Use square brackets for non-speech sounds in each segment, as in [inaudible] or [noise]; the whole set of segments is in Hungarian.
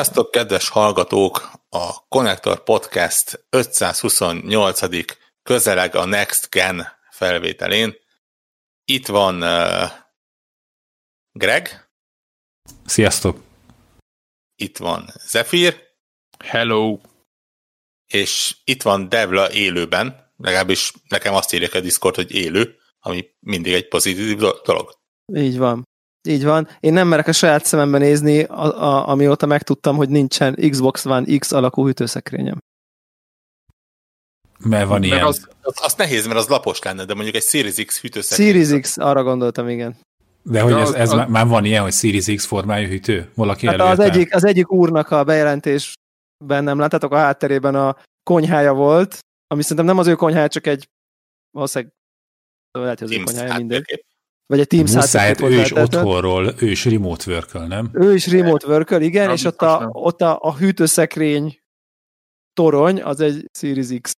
Sziasztok, kedves hallgatók! A Connector Podcast 528. közeleg a Next Gen felvételén. Itt van uh, Greg. Sziasztok! Itt van Zephyr. Hello! És itt van Devla élőben, legalábbis nekem azt írják a Discord, hogy élő, ami mindig egy pozitív dolog. Így van. Így van. Én nem merek a saját szemembe nézni, a, a, amióta megtudtam, hogy nincsen Xbox One X alakú hűtőszekrényem. Mert van mert ilyen. Az, az, az nehéz, mert az lapos lenne, de mondjuk egy Series X hűtőszekrény. Series X, arra gondoltam, igen. De hogy ez, ez az, már van ilyen, hogy Series X formájú hűtő? Valaki hát az egyik, az egyik úrnak a bejelentésben nem láttátok, a hátterében a konyhája volt, ami szerintem nem az ő konyhája, csak egy valószínűleg lehet, hogy az ő konyhája mindegy. Vagy egy Teams Muszáját ő is otthonról, ő is remote work nem? Ő is remote work igen, nem, és ott, a, ott a, a hűtőszekrény torony, az egy Series X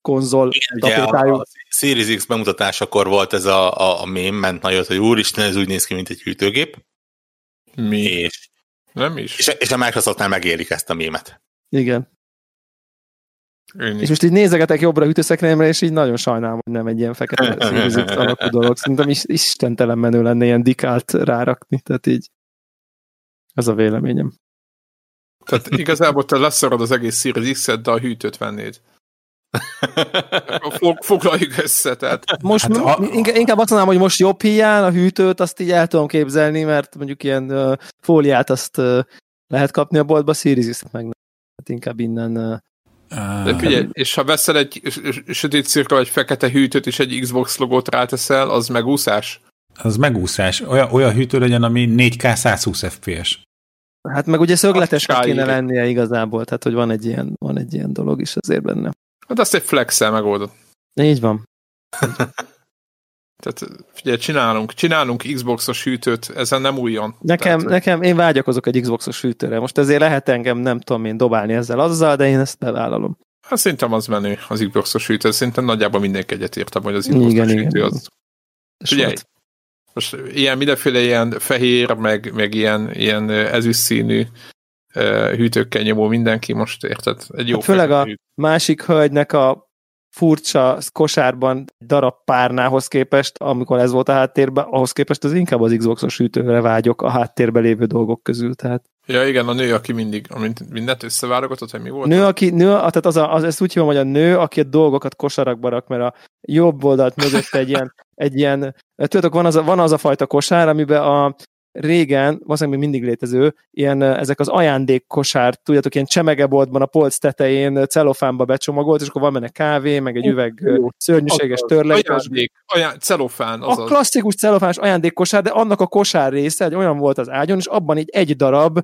konzol Igen, a, a Series X bemutatásakor volt ez a, a, a mém, ment nagyot, hogy úristen, ez úgy néz ki, mint egy hűtőgép. Mi? És, nem is. És, és a Microsoftnál megélik ezt a mémet. Igen. Én és most így nézegetek jobbra hűtőszekrényemre, és így nagyon sajnálom, hogy nem egy ilyen fekete [laughs] Series alakú dolog. Szerintem is, istentelen menő lenne ilyen dikált rárakni, tehát így ez a véleményem. Tehát igazából te leszarod az egész Series X-et, de a hűtőt vennéd. Foglaljuk össze, tehát. Most hát, a... inkább azt mondanám, hogy most jobb hiány a hűtőt, azt így el tudom képzelni, mert mondjuk ilyen uh, fóliát azt uh, lehet kapni a boltba, Series X-et meg nem. Hát inkább innen uh, de figyelj, és ha veszel egy sötét szirkra, egy fekete hűtőt, és egy Xbox logót ráteszel, az megúszás? Az megúszás. Olyan, olyan hűtő legyen, ami 4K 120 FPS. Hát meg ugye szögletesnek kéne lennie igazából, tehát hogy van egy ilyen, van egy ilyen dolog is azért benne. Hát azt egy flex-el megoldod. Így van. [laughs] Tehát figyelj, csinálunk, csinálunk Xboxos hűtőt, ezen nem újon. Nekem, Tehát, nekem, én vágyakozok egy Xboxos hűtőre. Most ezért lehet engem nem tudom én dobálni ezzel azzal, de én ezt bevállalom. Hát szerintem az menő, az Xboxos hűtő. Szerintem nagyjából mindenki egyetért hogy az Xboxos igen, hűtő igen. az. Figyelj, most ilyen mindenféle ilyen fehér, meg, meg ilyen, ilyen ezüst színű hűtőkkel nyomó mindenki most érted? Egy jó hát főleg a másik hölgynek a furcsa kosárban darab párnához képest, amikor ez volt a háttérben, ahhoz képest az inkább az Xboxos hűtőre vágyok a háttérben lévő dolgok közül. Tehát. Ja igen, a nő, aki mindig amint mindent összeválogatott, hogy mi volt? Nő, aki, nő, tehát az, a, az ezt úgy hívom, hogy a nő, aki a dolgokat kosarakba rak, mert a jobb oldalt mögött egy ilyen, egy ilyen tudjátok, van az, a, van az a fajta kosár, amiben a, régen, valószínűleg még mindig létező, ilyen, ezek az ajándékkosár, tudjátok, ilyen csemegeboltban a polc tetején celofánba becsomagolt, és akkor van benne kávé, meg egy üveg szörnyűséges törlek. Ajándék, aján, celofán. Az a klasszikus celofáns ajándékkosár, de annak a kosár része, egy olyan volt az ágyon, és abban így egy darab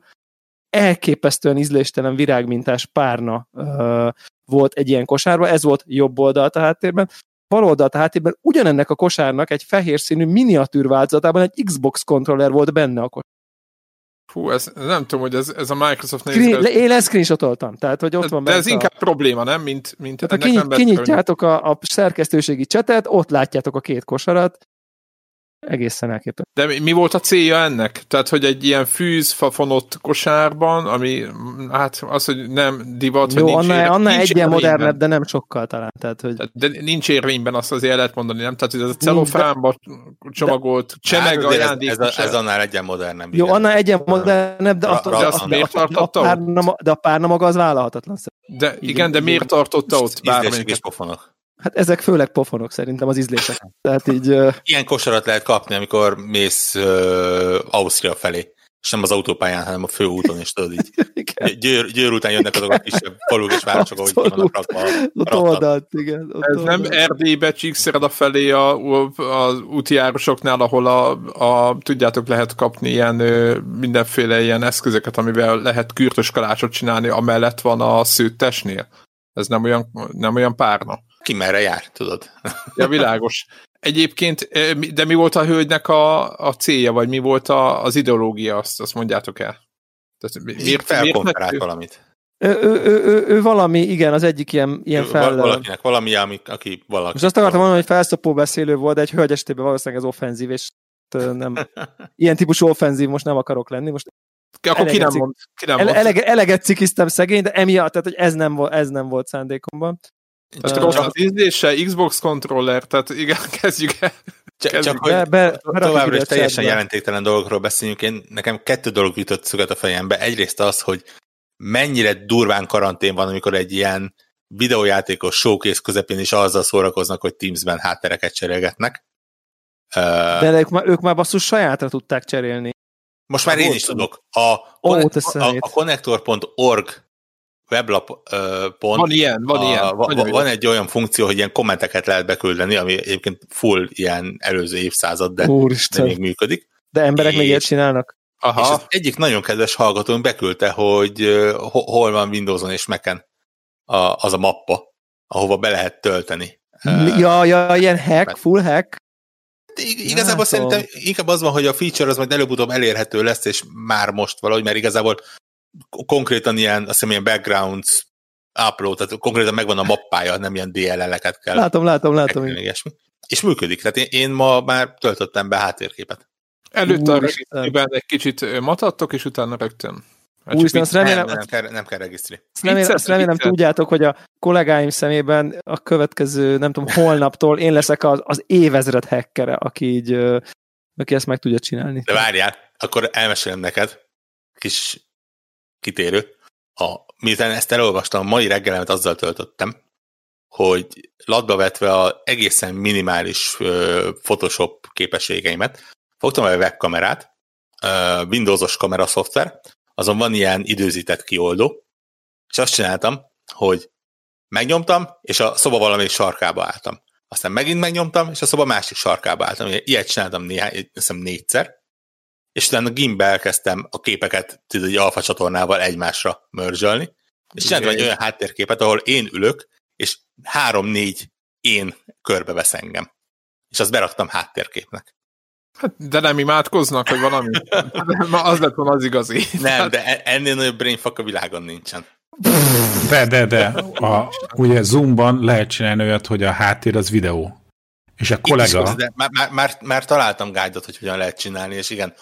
elképesztően ízléstelen virágmintás párna uh, volt egy ilyen kosárban, ez volt jobb oldalt a háttérben, bal oldalt a háttérben ugyanennek a kosárnak egy fehér színű miniatűr változatában egy Xbox controller volt benne a kosár. Fú, ez, nem tudom, hogy ez, ez a Microsoft Screen, ez... Én leszcreenshotoltam, tehát hogy ott van De ez a... inkább probléma, nem? Mint, mint tehát ha kinyit, kinyitjátok a, a szerkesztőségi csetet, ott látjátok a két kosarat, egészen elképesztő. De mi, volt a célja ennek? Tehát, hogy egy ilyen fűzfafonott kosárban, ami hát az, hogy nem divat, Jó, nincs annál, ilyen modernebb, de nem sokkal talán. Tehát, hogy... De nincs érvényben, azt azért lehet mondani, nem? Tehát, hogy ez a celofánba csomagolt de... csemeg hát, ajándék. Ez, ez, ez, annál egyen modernebb. Jó, annál egyen modernebb, de, azt, de, azt miért tartotta ott? De a párna maga az vállalhatatlan. De igen, de miért tartotta ott bármelyiket? Hát ezek főleg pofonok szerintem az ízlések. Tehát így... Ilyen kosarat lehet kapni, amikor mész uh, Ausztria felé és nem az autópályán, hanem a főúton, és tudod így. [laughs] Győr, győr után jönnek azok a kisebb faluk és városok, ahogy ki vannak rakva. Ott oldalt, igen. Ott Ez oldalt. nem Erdélybe csíkszered felé a, az útjárosoknál, ahol a, a, tudjátok, lehet kapni ilyen mindenféle ilyen eszközöket, amivel lehet kürtös kalácsot csinálni, amellett van a szőttesnél. Ez nem olyan, nem olyan párna. Ki merre jár, tudod? Ja, világos. Egyébként, de mi volt a hölgynek a, a célja, vagy mi volt a, az ideológia, azt, azt mondjátok el? Tehát miért, felkonferált miért valamit? Ő, ő, ő, ő, ő valami, igen, az egyik ilyen, ilyen fel... Valakinek valami, ami, aki valaki... Most azt akartam mondani, hogy felszopó beszélő volt, de egy hölgy esetében valószínűleg ez offenzív, és nem, [laughs] ilyen típusú offenzív most nem akarok lenni. Most Akkor ki nem Eleget mond. Ki nem ele, mond. elege, eleget cikiztem szegény, de emiatt, tehát hogy ez nem, volt, ez nem volt szándékomban. Ö, rossz az ízlése, Xbox controller, tehát igen, [laughs] kezdjük el. Csak, Kezdjük. csak hogy Be- be- továbbra is teljesen chatbe. jelentéktelen dolgokról beszéljünk. Én, nekem kettő dolog jutott szöget a fejembe. Egyrészt az, hogy mennyire durván karantén van, amikor egy ilyen videójátékos showcase közepén is azzal szórakoznak, hogy Teamsben háttereket cserélgetnek. De ők, már- ők már basszus sajátra tudták cserélni. Most már én volt is tudok. A, connect- a, a connector.org weblap pont, Van ilyen, van a, ilyen. va- Nagyon jó. van egy olyan funkció, hogy ilyen kommenteket lehet beküldeni, ami egyébként full ilyen előző évszázad, de, de még működik. De emberek még És- ilyet csinálnak? És Aha, az egyik nagyon kedves hallgatónk beküldte, hogy hol van Windowson és Mac-en a, az a mappa, ahova be lehet tölteni. Ja, ja, ilyen hack, full hack. Ig- Igazából Látom. szerintem inkább az van, hogy a feature az majd előbb-utóbb elérhető lesz, és már most valahogy, mert igazából konkrétan ilyen, azt hiszem ilyen backgrounds upload, tehát konkrétan megvan a mappája, nem ilyen DLL-eket kell. Látom, látom, látom. És működik, tehát én, én ma már töltöttem be háttérképet. előtte a egy kicsit matadtok, és utána rögtön. Hát Úristen, így- azt remélem, nem, nem, kell, nem kell regisztri. azt remélem, azt remélem tudjátok, hogy a kollégáim szemében a következő, nem tudom, holnaptól én leszek az, az évezred hackere, aki így, aki ezt meg tudja csinálni. De várjál, akkor elmesélem neked, kis kitérő. A, miután ezt elolvastam, a mai reggelemet azzal töltöttem, hogy latba vetve a egészen minimális ö, Photoshop képességeimet, fogtam egy webkamerát, Windowsos kamera szoftver, azon van ilyen időzített kioldó, és azt csináltam, hogy megnyomtam, és a szoba valami sarkába álltam. Aztán megint megnyomtam, és a szoba másik sarkába álltam. Ilyet csináltam néhány, hiszem négyszer, és utána gimbe elkezdtem a képeket egy alfa csatornával egymásra mörzsölni, és csináltam egy olyan háttérképet, ahol én ülök, és három-négy én körbevesz engem. És azt beraktam háttérképnek. Hát, de nem imádkoznak, vagy valami? Ma az lett volna az igazi. Nem, de e- ennél nagyobb brainfuck a világon nincsen. De, de, de. A, ugye Zoomban lehet csinálni olyat, hogy a háttér az videó. És a is kollega... az, de már, már, már, már találtam guide hogy hogyan lehet csinálni, és igen,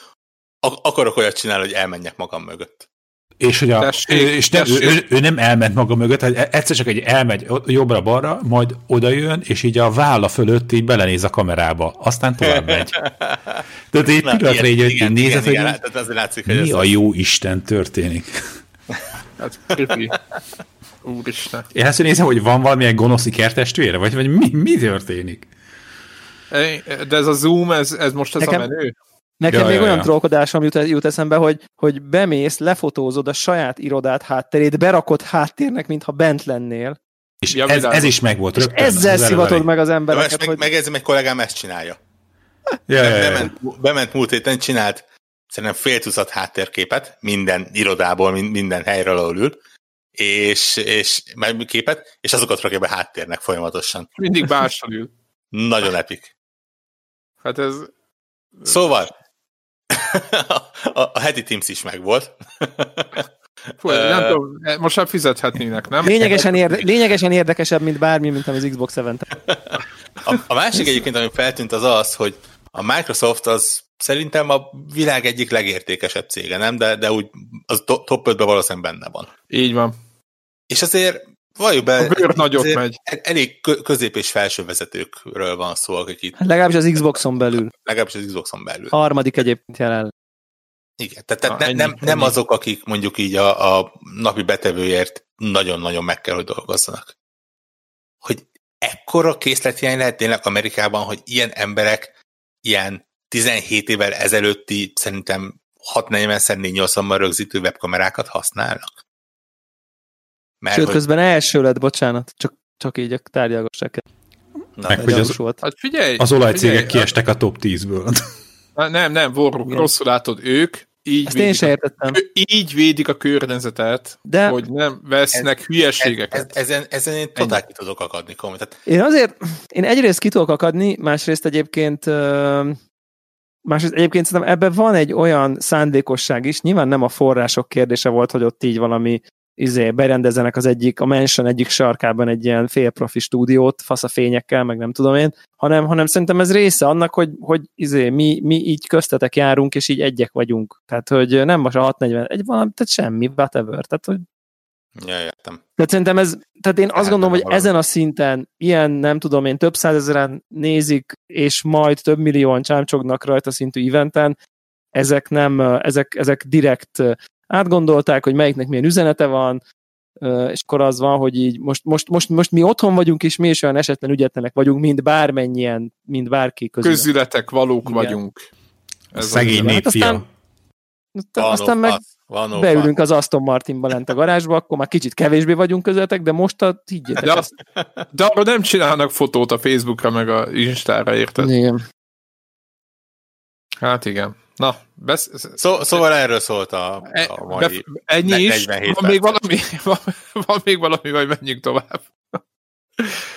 ak- akarok olyat csinálni, hogy elmenjek magam mögött. És, hogy a, Tessék, ő, és nem, ő, ő, nem elment maga mögött, hát egyszer csak egy elmegy jobbra-balra, majd odajön, és így a válla fölött így belenéz a kamerába, aztán tovább megy. [laughs] Tehát egy Na, pillanatra így, igen, így nézed, igen, igen, hogy tehát azért látszik, hogy mi ez a jó Isten történik. [laughs] Hát, creepy. Úristen. Én azt nézem, hogy van valamilyen gonoszi kertestvére, vagy, vagy mi, mi történik? De ez a Zoom, ez, ez most ez Nekem- a menő? Nekem Ja, még ja, olyan ja. trollkodásom jut, jut eszembe, hogy, hogy bemész, lefotózod a saját irodát hátterét, berakod háttérnek, mintha bent lennél, És Ja, ez, ez is megvolt és rögtön. ezzel az szivatod meg az embereket, meg, hogy megjegyzem, egy kollégám ezt csinálja. Ja, ja, ja. Bement, bement múlt héten, csinált szerintem fél tucat háttérképet, minden irodából, min- minden helyről, ahol ül, és, és meg képet, és azokat rakja be háttérnek folyamatosan. Mindig mással ül. Nagyon epik. Hát ez... Szóval, a, a heti Teams is megvolt. Fú, nem tudom, most már fizethetnének, nem? lényegesen, érde, lényegesen érdekesebb, mint bármi, mint az Xbox Seven. A, a másik egyébként, ami feltűnt, az az, hogy a Microsoft az szerintem a világ egyik legértékesebb cége, nem? De, de úgy az to- top 5-ben valószínűleg benne van. Így van. És azért valljuk be, A bőr nagyot megy. elég kö- közép és felső vezetőkről van szó, akik itt Hát legalábbis az Xboxon belül. legalábbis az Xboxon belül. Harmadik egyébként jelen. Igen, tehát, tehát Na, ne, ennyi, nem, nem ennyi. azok, akik mondjuk így a, a napi betevőért nagyon-nagyon meg kell, hogy dolgozzanak. Hogy ekkora készlethiány lehet tényleg Amerikában, hogy ilyen emberek ilyen 17 évvel ezelőtti szerintem 640x480-ban rögzítő webkamerákat használnak. Mert Sőt, hogy, közben első lett, bocsánat, csak, csak így a tárgyalgosság. na, Meg hogy az- volt. Hát figyelj! Az olajcégek figyelj, kiestek a top 10-ből. hát Nem, nem, Igen. rosszul látod, ők így Ezt én sem a, értettem. ő- így védik a környezetet, De hogy nem vesznek ez, hülyeségeket. ez, ezen, ezen én totál ki tudok akadni komolyan. Tehát én azért, én egyrészt ki tudok akadni, másrészt egyébként másrészt egyébként szerintem ebben van egy olyan szándékosság is, nyilván nem a források kérdése volt, hogy ott így valami izé, berendezzenek az egyik, a Mansion egyik sarkában egy ilyen félprofi stúdiót, fasz a fényekkel, meg nem tudom én, hanem, hanem szerintem ez része annak, hogy, hogy izé, mi, mi így köztetek járunk, és így egyek vagyunk. Tehát, hogy nem most a 641, valami, tehát semmi, whatever. Tehát, hogy Ja, értem. tehát szerintem ez, tehát én azt Hát, gondolom, hogy valami. ezen a szinten ilyen, nem tudom én, több százezeren nézik, és majd több millióan csámcsognak rajta szintű eventen, ezek nem, ezek, ezek direkt átgondolták, hogy melyiknek milyen üzenete van, és akkor az van, hogy így most, most, most, most mi otthon vagyunk, és mi is olyan esetlen ügyetlenek vagyunk, mint bármennyien, mint bárki közül. Közületek valók Igen. vagyunk. Ez Szegény az- Hát népfia. aztán- Aztán meg van beülünk az Aston Martinba lent a garázsba, akkor már kicsit kevésbé vagyunk közöttek, de most a, higgyétek De, azt, de arra nem csinálnak fotót a Facebookra, meg a Instára, érted? Igen. Hát igen. Na, besz... Szó, szóval erről szólt a, E, a mai... be, ennyi ne- is. 47 Van még, valami, [laughs] van, van még valami, vagy menjünk tovább.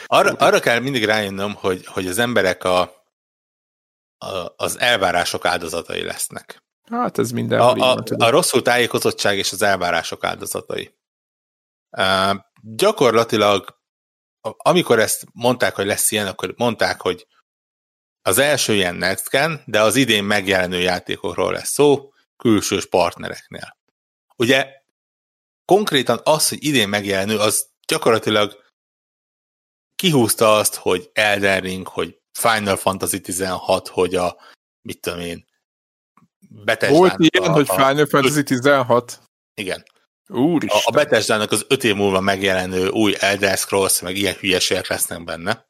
Arra, arra kell mindig rájönnöm, hogy, hogy az emberek a, a, az elvárások áldozatai lesznek. Hát ez A, így a, tudod. a rosszul tájékozottság és az elvárások áldozatai. Uh, gyakorlatilag, a- amikor ezt mondták, hogy lesz ilyen, akkor mondták, hogy az első ilyen Next Gen, de az idén megjelenő játékokról lesz szó, külsős partnereknél. Ugye konkrétan az, hogy idén megjelenő, az gyakorlatilag kihúzta azt, hogy Elden Ring, hogy Final Fantasy 16, hogy a, mit tudom én, Bethesda Volt ilyen, hogy Final Fantasy 16? Igen. A, Úristen. a Bethesda-nak az öt év múlva megjelenő új Elder Scrolls, meg ilyen hülyeségek lesznek benne.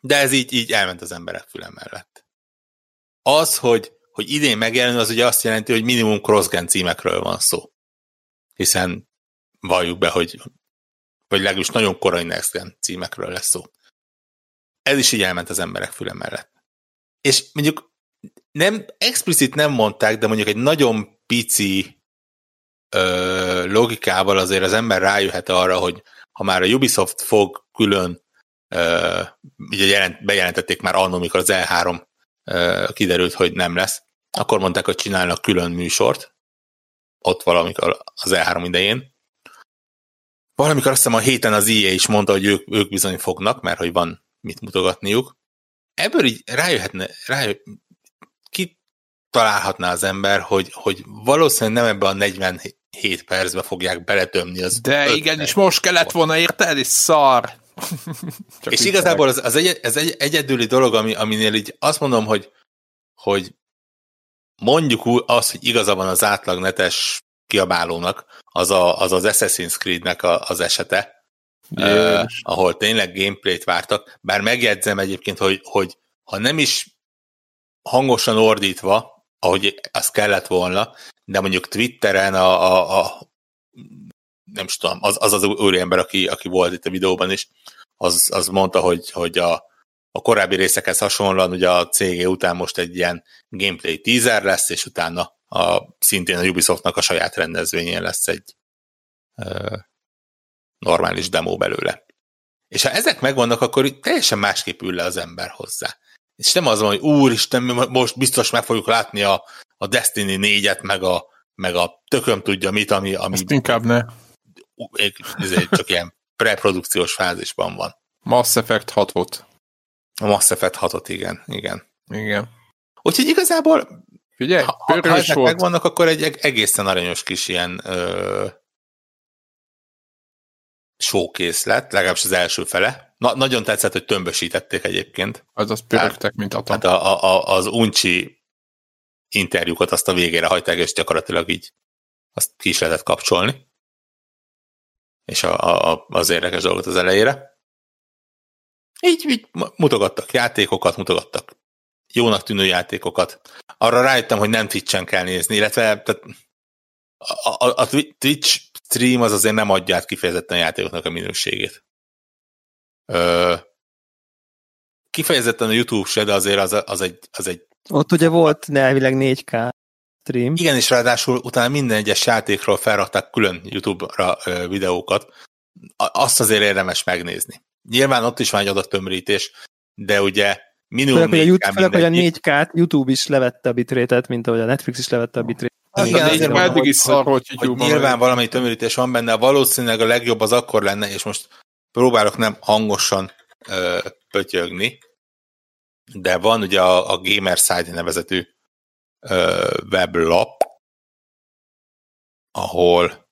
De ez így, így elment az emberek füle mellett. Az, hogy, hogy idén megjelenő, az ugye azt jelenti, hogy minimum crossgen címekről van szó. Hiszen valljuk be, hogy vagy legalábbis nagyon korai Next Gen címekről lesz szó. Ez is így elment az emberek füle mellett. És mondjuk nem, explicit nem mondták, de mondjuk egy nagyon pici ö, logikával azért az ember rájöhet arra, hogy ha már a Ubisoft fog külön, ugye jelent, bejelentették már annól, amikor az E3 ö, kiderült, hogy nem lesz, akkor mondták, hogy csinálnak külön műsort, ott valamikor az E3 idején. Valamikor azt hiszem a héten az EA is mondta, hogy ők, ők bizony fognak, mert hogy van mit mutogatniuk. Ebből így rájöhetne, rájö, ki találhatná az ember, hogy, hogy valószínűleg nem ebbe a 47 percbe fogják beletömni az De igen, és most kellett volna, érted? És szar. [laughs] Csak És igazából az, az egy, ez egy egyedüli dolog, ami, aminél így azt mondom, hogy, hogy mondjuk úgy az, hogy igaza van az átlag netes kiabálónak, az a, az, az Assassin's Creed-nek a, az esete, uh, ahol tényleg gameplayt vártak, bár megjegyzem egyébként, hogy, hogy ha nem is hangosan ordítva, ahogy az kellett volna, de mondjuk Twitteren a, a, a nem is tudom, az az, az úriember, aki, aki volt itt a videóban is, az, az mondta, hogy, hogy a, a korábbi részekhez hasonlóan ugye a CG után most egy ilyen gameplay teaser lesz, és utána a, szintén a Ubisoftnak a saját rendezvényén lesz egy ö, normális demo belőle. És ha ezek megvannak, akkor teljesen másképp ül le az ember hozzá. És nem az van, hogy úristen, mi most biztos meg fogjuk látni a, a Destiny 4-et, meg a, meg a tököm tudja mit, ami, ami Azt inkább ne. Ezért csak ilyen preprodukciós fázisban van. Mass Effect 6-ot. A Mass Effect 6 igen, igen. Igen. Úgyhogy igazából, Figyelj, ha, ha, ezek volt. megvannak, akkor egy eg- egészen aranyos kis ilyen ö, showkész lett, legalábbis az első fele. Na, nagyon tetszett, hogy tömbösítették egyébként. Azaz pörögtek, mint atom. Hát a, a, a, az uncsi interjúkat azt a végére hagyták, és gyakorlatilag így azt ki is lehetett kapcsolni. És a, a, az érdekes dolgot az elejére. Így, így mutogattak játékokat, mutogattak jónak tűnő játékokat. Arra rájöttem, hogy nem Twitch-en kell nézni, illetve tehát a, a, a Twitch stream az azért nem adja át kifejezetten a játékoknak a minőségét. Ö, kifejezetten a YouTube se, de azért az, az, egy, az egy Ott ugye volt elvileg 4K stream. igen, és ráadásul utána minden egyes játékról felrakták külön YouTube-ra ö, videókat. A- Azt azért érdemes megnézni. Nyilván ott is van egy adattömrítés, de ugye minimum Főleg, hogy a, 4K YouTube, főleg, hogy a mindegyik. 4K-t YouTube is levette a bitrétet, mint ahogy a Netflix is levette a bitrétet. Igen, a azért eddig is szar volt, hogy, hogy, hogy nyilván valami tömörítés van benne, valószínűleg a legjobb az akkor lenne, és most próbálok nem hangosan ö, pötyögni, de van ugye a, a Gamerside nevezetű ö, weblap, ahol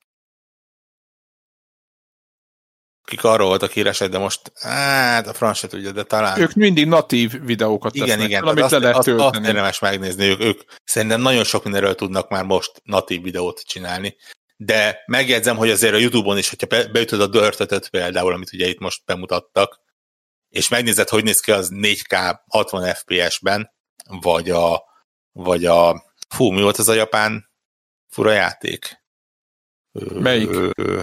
kik arról voltak híresek, de most, hát a franc se tudja, de talán... Ők mindig natív videókat igen, tesznek, igen, fel, amit azt, le lehet azt, azt érdemes megnézni, ők, ők szerintem nagyon sok mindenről tudnak már most natív videót csinálni, de megjegyzem, hogy azért a Youtube-on is, hogyha be- beütöd a dörtötöt például, amit ugye itt most bemutattak, és megnézed, hogy néz ki az 4K 60 FPS-ben, vagy a, vagy a, fú, mi volt az a japán fura játék? Ö, Melyik? ö,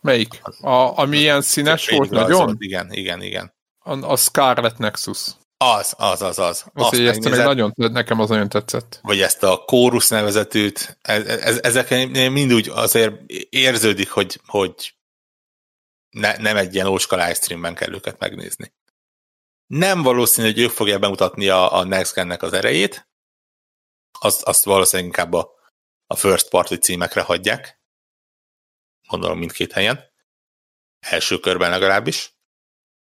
Melyik? A, ami ilyen színes volt nagyon? Igen, igen, igen. A, a Scarlet Nexus. Az, az, az, az. Azt, Azt ezt megnézed, nagyon, nekem az nagyon tetszett. vagy ezt a kórusz nevezetűt, ez, ez, ezeken mind úgy azért érződik, hogy, hogy ne, nem egy ilyen ócska livestreamben kell őket megnézni. Nem valószínű, hogy ők fogják bemutatni a, a Next Gen-nek az erejét, azt, azt valószínűleg inkább a, a first party címekre hagyják, gondolom mindkét helyen, első körben legalábbis,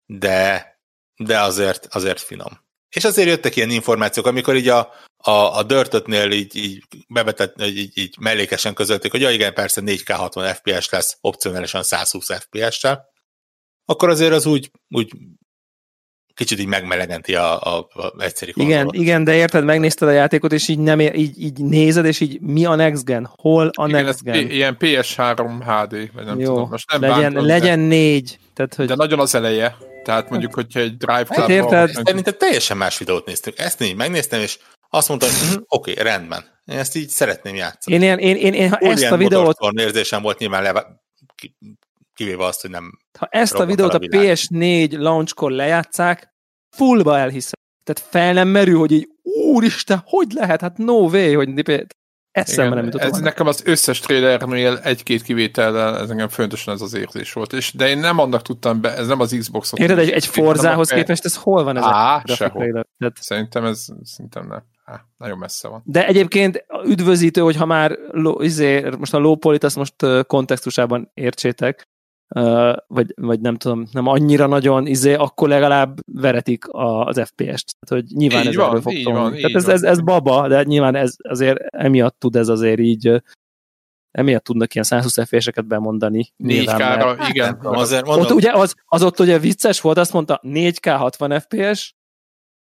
de, de azért, azért finom. És azért jöttek ilyen információk, amikor így a, a, a Dörtötnél így, így bevetett, így, így mellékesen közölték, hogy ja igen, persze 4K 60 FPS lesz, opcionálisan 120 FPS-sel, akkor azért az úgy, úgy kicsit így megmelegenti a, a, a egyszerű Igen, konzolt. igen, de érted, megnézted a játékot, és így, nem, ér- így, így nézed, és így mi a Next Gen? Hol a Igen, Next Gen? Ilyen PS3 HD, vagy nem Jó, tudom. Most nem legyen, bántom, legyen négy. Tehát, de, hogy de nagyon az eleje. Tehát mondjuk, hogyha egy Drive Hát Club érted? Szerintem teljesen más videót néztük. Ezt így megnéztem, és azt mondtam, hogy hm, oké, okay, rendben. Én ezt így szeretném játszani. én, én, én, én, én ha ezt a videót, érzésem volt nyilván leve, ki- kivéve azt, hogy nem ha ezt a videót a a világ. PS4 launchkor lejátszák, fullba elhiszem. Tehát fel nem merül, hogy így, úristen, hogy lehet? Hát no way, hogy eszembe nem Igen, jutott. ez nekem az összes trailernél egy-két kivétellel, ez engem fontosan ez az érzés volt. És, de én nem annak tudtam be, ez nem az Xbox-ot. Érted, egy, egy Forzához Nem a- képest ez hol van ez a Á, grafik sehol. trailer? Tehát, Szerintem ez szerintem nem. Á, nagyon messze van. de egyébként üdvözítő, hogyha már ló, izé, most a low polit, azt most kontextusában értsétek, vagy, vagy nem tudom, nem annyira nagyon, izé, akkor legalább veretik a, az FPS-t. Tehát, hogy nyilván Így ez van, erről fog így van, Tehát így ez, van. ez, ez, baba, de nyilván ez azért emiatt tud ez azért így emiatt tudnak ilyen 120 FPS-eket bemondani. 4 nyilván, mert- kára, nem igen. azért mondom, ott ugye az, az ott ugye vicces volt, azt mondta 4K 60 FPS,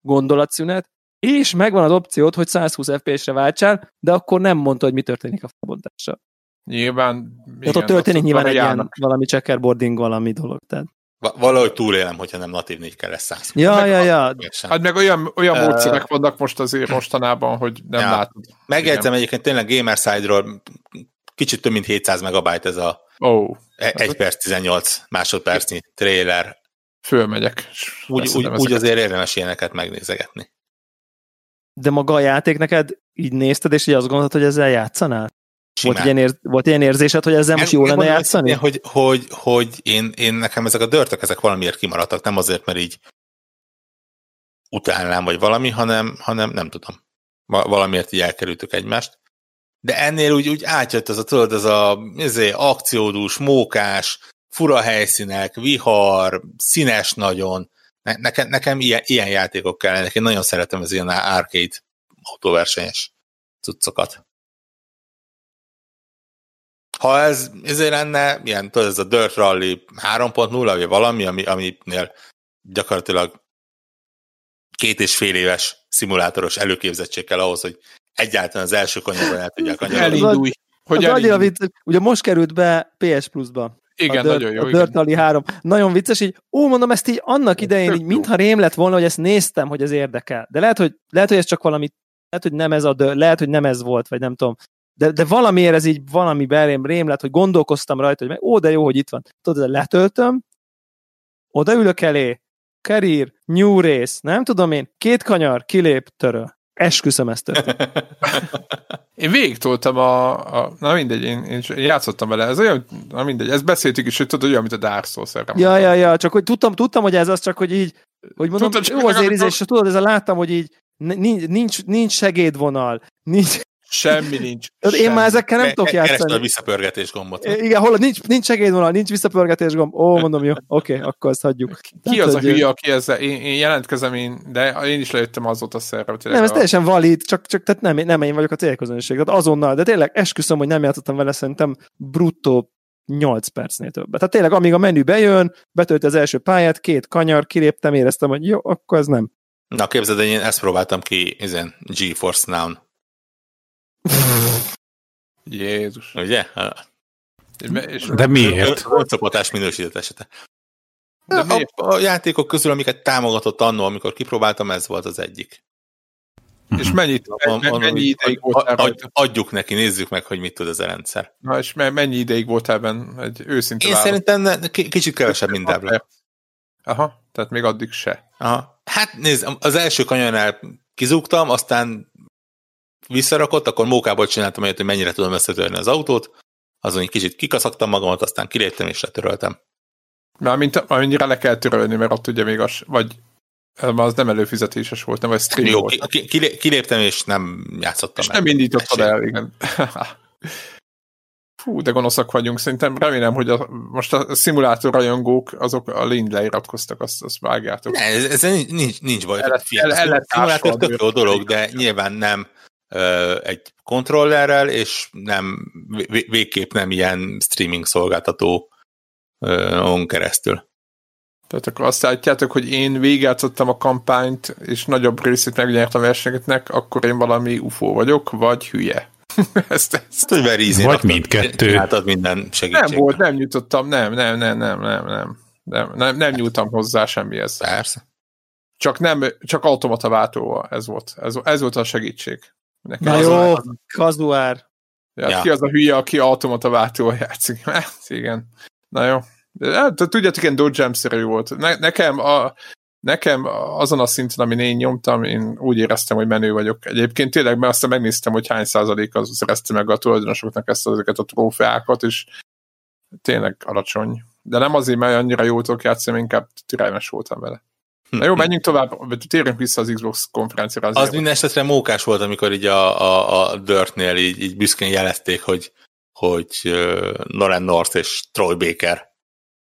gondolatszünet, és megvan az opciót, hogy 120 FPS-re váltsál, de akkor nem mondta, hogy mi történik a felbontással. Nyilván. Tehát ott történik nyilván egy ilyen valami checkerboarding, valami dolog. Tehát. va- valahogy túlélem, hogyha nem natív 4 kell lesz 100. Ja, Meg ja, ja. Hát meg olyan, olyan Ö, módszerek vannak most azért mostanában, hogy nem Ja. látod. Megjegyzem egyébként tényleg Gamerside-ról kicsit több mint 700 megabyte ez a oh, 1 perc 18 másodpercnyi trailer. fölmegyek. Úgy, úgy, úgy azért érdemes ilyeneket megnézegetni. De maga a játék neked így nézted, és így azt gondoltad, hogy ezzel játszanál? Volt ilyen, ér, volt ilyen érzésed, hogy ezzel most jó lenne játszani? Hogy, hogy, hogy én, én nekem ezek a dörtök, ezek valamiért kimaradtak, nem azért, mert így utálnám, vagy valami, hanem, hanem nem tudom. Va- Valamiért így elkerültük egymást. De ennél úgy, úgy átjött ez a, tudod, ez a ezé, akciódús, mókás, fura helyszínek, vihar, színes nagyon. Ne, nekem, nekem ilyen, ilyen játékok kellenek. Én nagyon szeretem az ilyen arcade autóversenyes cuccokat. Ha ez ezért lenne, ilyen, tudod, ez a Dirt Rally 3.0, vagy valami, ami, aminél gyakorlatilag két és fél éves szimulátoros előképzettség kell ahhoz, hogy egyáltalán az első kanyarban el tudják kanyarodni. Elindulj. Hogy Az elindulj. vicc, ugye most került be PS Plus-ba. Igen, a Dirt, nagyon jó. A. Dirt Rally 3. Nagyon vicces, így, ó, mondom, ezt így annak idején, így, mintha rém lett volna, hogy ezt néztem, hogy ez érdekel. De lehet, hogy, lehet, hogy ez csak valami, lehet, hogy nem ez a Dirt, lehet, hogy nem ez volt, vagy nem tudom. De, de valamiért ez így valami belém rém lett, hogy gondolkoztam rajta, hogy meg, ó, de jó, hogy itt van. Tudod, letöltöm, odaülök elé, career, new race, nem tudom én, két kanyar, kilép, töröl. Esküszöm ezt történt. [laughs] Én végigtoltam a, a, na mindegy, én, én, játszottam vele, ez olyan, na mindegy, ezt beszéltük is, hogy tudod, olyan, mint a Dark Souls Ja, mondtam. ja, ja, csak hogy tudtam, tudtam, hogy ez az, csak hogy így, hogy mondom, csak jó azért, amikor- íz, és tudod, ez a láttam, hogy így nincs, nincs, nincs segédvonal, nincs, Semmi nincs. Én semmi. már ezekkel nem Ke- tudok keresd a játszani. visszapörgetés gombot. Igen, hol nincs, nincs segédvonal, nincs visszapörgetés gomb. Ó, mondom, jó, oké, okay, akkor azt hagyjuk. Ki Tehát, az a hogy- hülye, aki ezzel, én, én jelentkezem, én, de én is lejöttem azóta szerre. hogy Nem, ez a- teljesen valid, csak, csak tehát nem, nem én vagyok a célközönség. Tehát azonnal, de tényleg esküszöm, hogy nem játszottam vele szerintem bruttó 8 percnél többet. Tehát tényleg, amíg a menü bejön, betölt az első pályát, két kanyar, kiléptem, éreztem, hogy jó, akkor ez nem. Na képzeld, én ezt próbáltam ki ezen GeForce Now-n. Jézus. Ugye? De miért? Önszopatás minősített esete. De De miért? a, a játékok közül, amiket támogatott annó, amikor kipróbáltam, ez volt az egyik. és mennyit, Mondom, mennyi ideig voltál ad-? Adjuk neki, nézzük meg, hogy mit tud ez a rendszer. Na, és me- mennyi ideig voltál benne? Egy őszinte Én válasz. szerintem kicsit kevesebb, mint Debla. Aha, tehát még addig se. Aha. Hát nézd, az első kanyarnál kizúgtam, aztán visszarakott, akkor mókából csináltam olyat, hogy mennyire tudom összetörni az autót, azon egy kicsit kikaszaktam magamat, aztán kiléptem és letöröltem. Mármint amennyire le kell törölni, mert ott ugye még az, vagy eh, az nem előfizetéses volt, nem, vagy stream Jó, volt. ki, ki, kilé- kiléptem és nem játszottam És el. nem indítottad el, igen. [laughs] Fú, de gonoszak vagyunk. Szerintem remélem, hogy a, most a szimulátor rajongók azok a lény leiratkoztak, azt, azt vágjátok. Ne, ez, ez nincs, nincs, baj. El Figyelj, el- el a szimulátor tök jó dolog, de nyilván nem egy kontrollerrel, és nem vé- végképp nem ilyen streaming szolgáltató on keresztül. Tehát akkor azt állítjátok, hogy én végigjátszottam a kampányt, és nagyobb részét megnyertem a versenyeknek, akkor én valami UFO vagyok, vagy hülye. [laughs] ezt, ezt. Ezt, hogy Vagy mindkettő. Csináltad minden segítséget. Nem volt, nem nyújtottam, nem, nem, nem, nem, nem, nem. Nem, nem, nem nyújtam hozzá semmihez. Persze. Csak nem, csak automata váltóval, ez volt. Ez, ez volt a segítség. Nekem Na az jó, a- kazuár. Ja, Ja. Ki az a hülye, aki automata váltóval játszik? [laughs] Hát, igen. Na jó. De, hát, tudjátok, ilyen Dodge volt. Ne, nekem, a, nekem azon a szinten, amin én nyomtam, én úgy éreztem, hogy menő vagyok. Egyébként tényleg, mert aztán megnéztem, hogy hány százalék az szerezte meg a tulajdonosoknak ezt ezeket a trófeákat, és tényleg alacsony. De nem azért, mert annyira jól tudok játszani, inkább türelmes voltam vele. Na jó, menjünk tovább, vagy térjünk vissza az Xbox konferenciára. Az azért. minden esetre mókás volt, amikor így a, a, a Dirtnél így, így büszkén jelezték, hogy, hogy uh, Nolan North és Troy Baker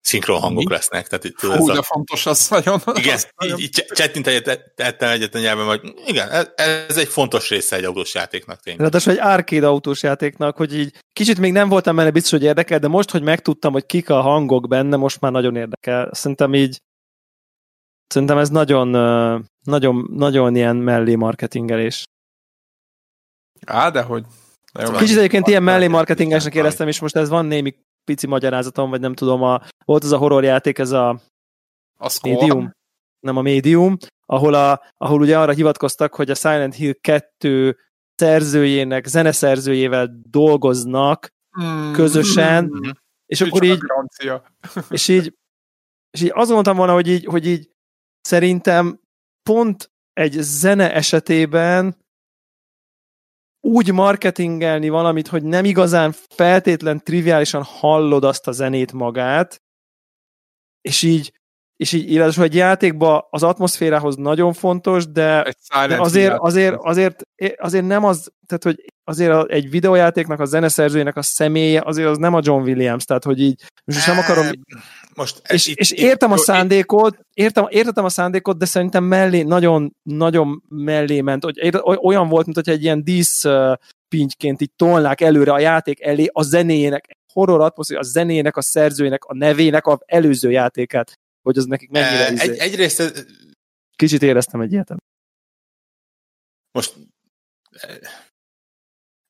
szinkron hangok Mi? lesznek. Tehát itt, Hú, ez de a, fontos az nagyon. igen, az így, így csettint egyet, ettem egyet a nyelven, hogy igen, ez, ez egy fontos része egy autós játéknak tényleg. Ráadásul egy arcade autós játéknak, hogy így kicsit még nem voltam benne biztos, hogy érdekel, de most, hogy megtudtam, hogy kik a hangok benne, most már nagyon érdekel. Szerintem így szerintem ez nagyon, nagyon, nagyon ilyen mellé marketingelés. Á, de hogy. Kicsit egyébként ilyen mellé marketingesnek éreztem, és most ez van némi pici magyarázatom, vagy nem tudom, a, volt az a horror játék, ez a a score. Medium, nem a Medium, ahol, a, ahol ugye arra hivatkoztak, hogy a Silent Hill 2 szerzőjének, zeneszerzőjével dolgoznak, Mm. közösen, Mhm. és akkor így, és így, és így azt mondtam volna, hogy így, hogy így szerintem pont egy zene esetében úgy marketingelni valamit, hogy nem igazán feltétlen triviálisan hallod azt a zenét magát, és így, és így illetve egy játékban az atmoszférához nagyon fontos, de, de azért, azért, azért, azért nem az, tehát hogy azért egy videójátéknak a zeneszerzőjének a személye, azért az nem a John Williams, tehát hogy így, most nem. akarom, Most és, itt- és itt- értem a itt- szándékot, értem, értettem a szándékot, de szerintem mellé, nagyon, nagyon mellé ment, hogy olyan volt, mint hogy egy ilyen dísz pintyként így tolnák előre a játék elé a zenéjének, horror atmoszféra, a zenének, a szerzőjének, a nevének a előző játékát, hogy az nekik mennyire izé. egy, egyrészt ez- Kicsit éreztem egy ilyet. most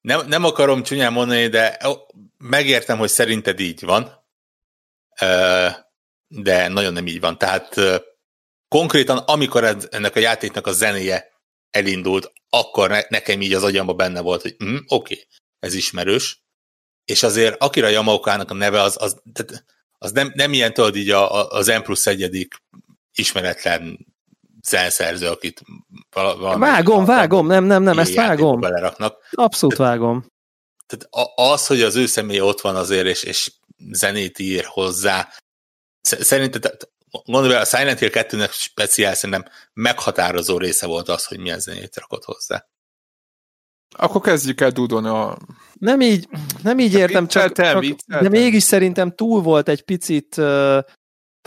nem, nem akarom csúnyán mondani, de megértem, hogy szerinted így van, de nagyon nem így van. Tehát eh, konkrétan, amikor ennek a játéknak a zenéje elindult, akkor ne, nekem így az agyamba benne volt, hogy hm, oké, okay, ez ismerős, és azért Akira Yamaoka-nak a neve az, az, tehát az nem, nem ilyen, tudod, így a, a, az M plusz egyedik ismeretlen zeneszerző, akit vala, valami- Vágom, vágom, nem, nem, nem, ezt vágom. beleraknak. Abszolút vágom. Tehát az, hogy az ő személye ott van azért, és, és zenét ír hozzá, sz- szerinted, bele, a Silent Hill 2-nek speciál szerintem meghatározó része volt az, hogy milyen zenét rakott hozzá. Akkor kezdjük el dúdolni a... Nem így, nem így értem, csak, csak de mégis szerintem túl volt egy picit uh,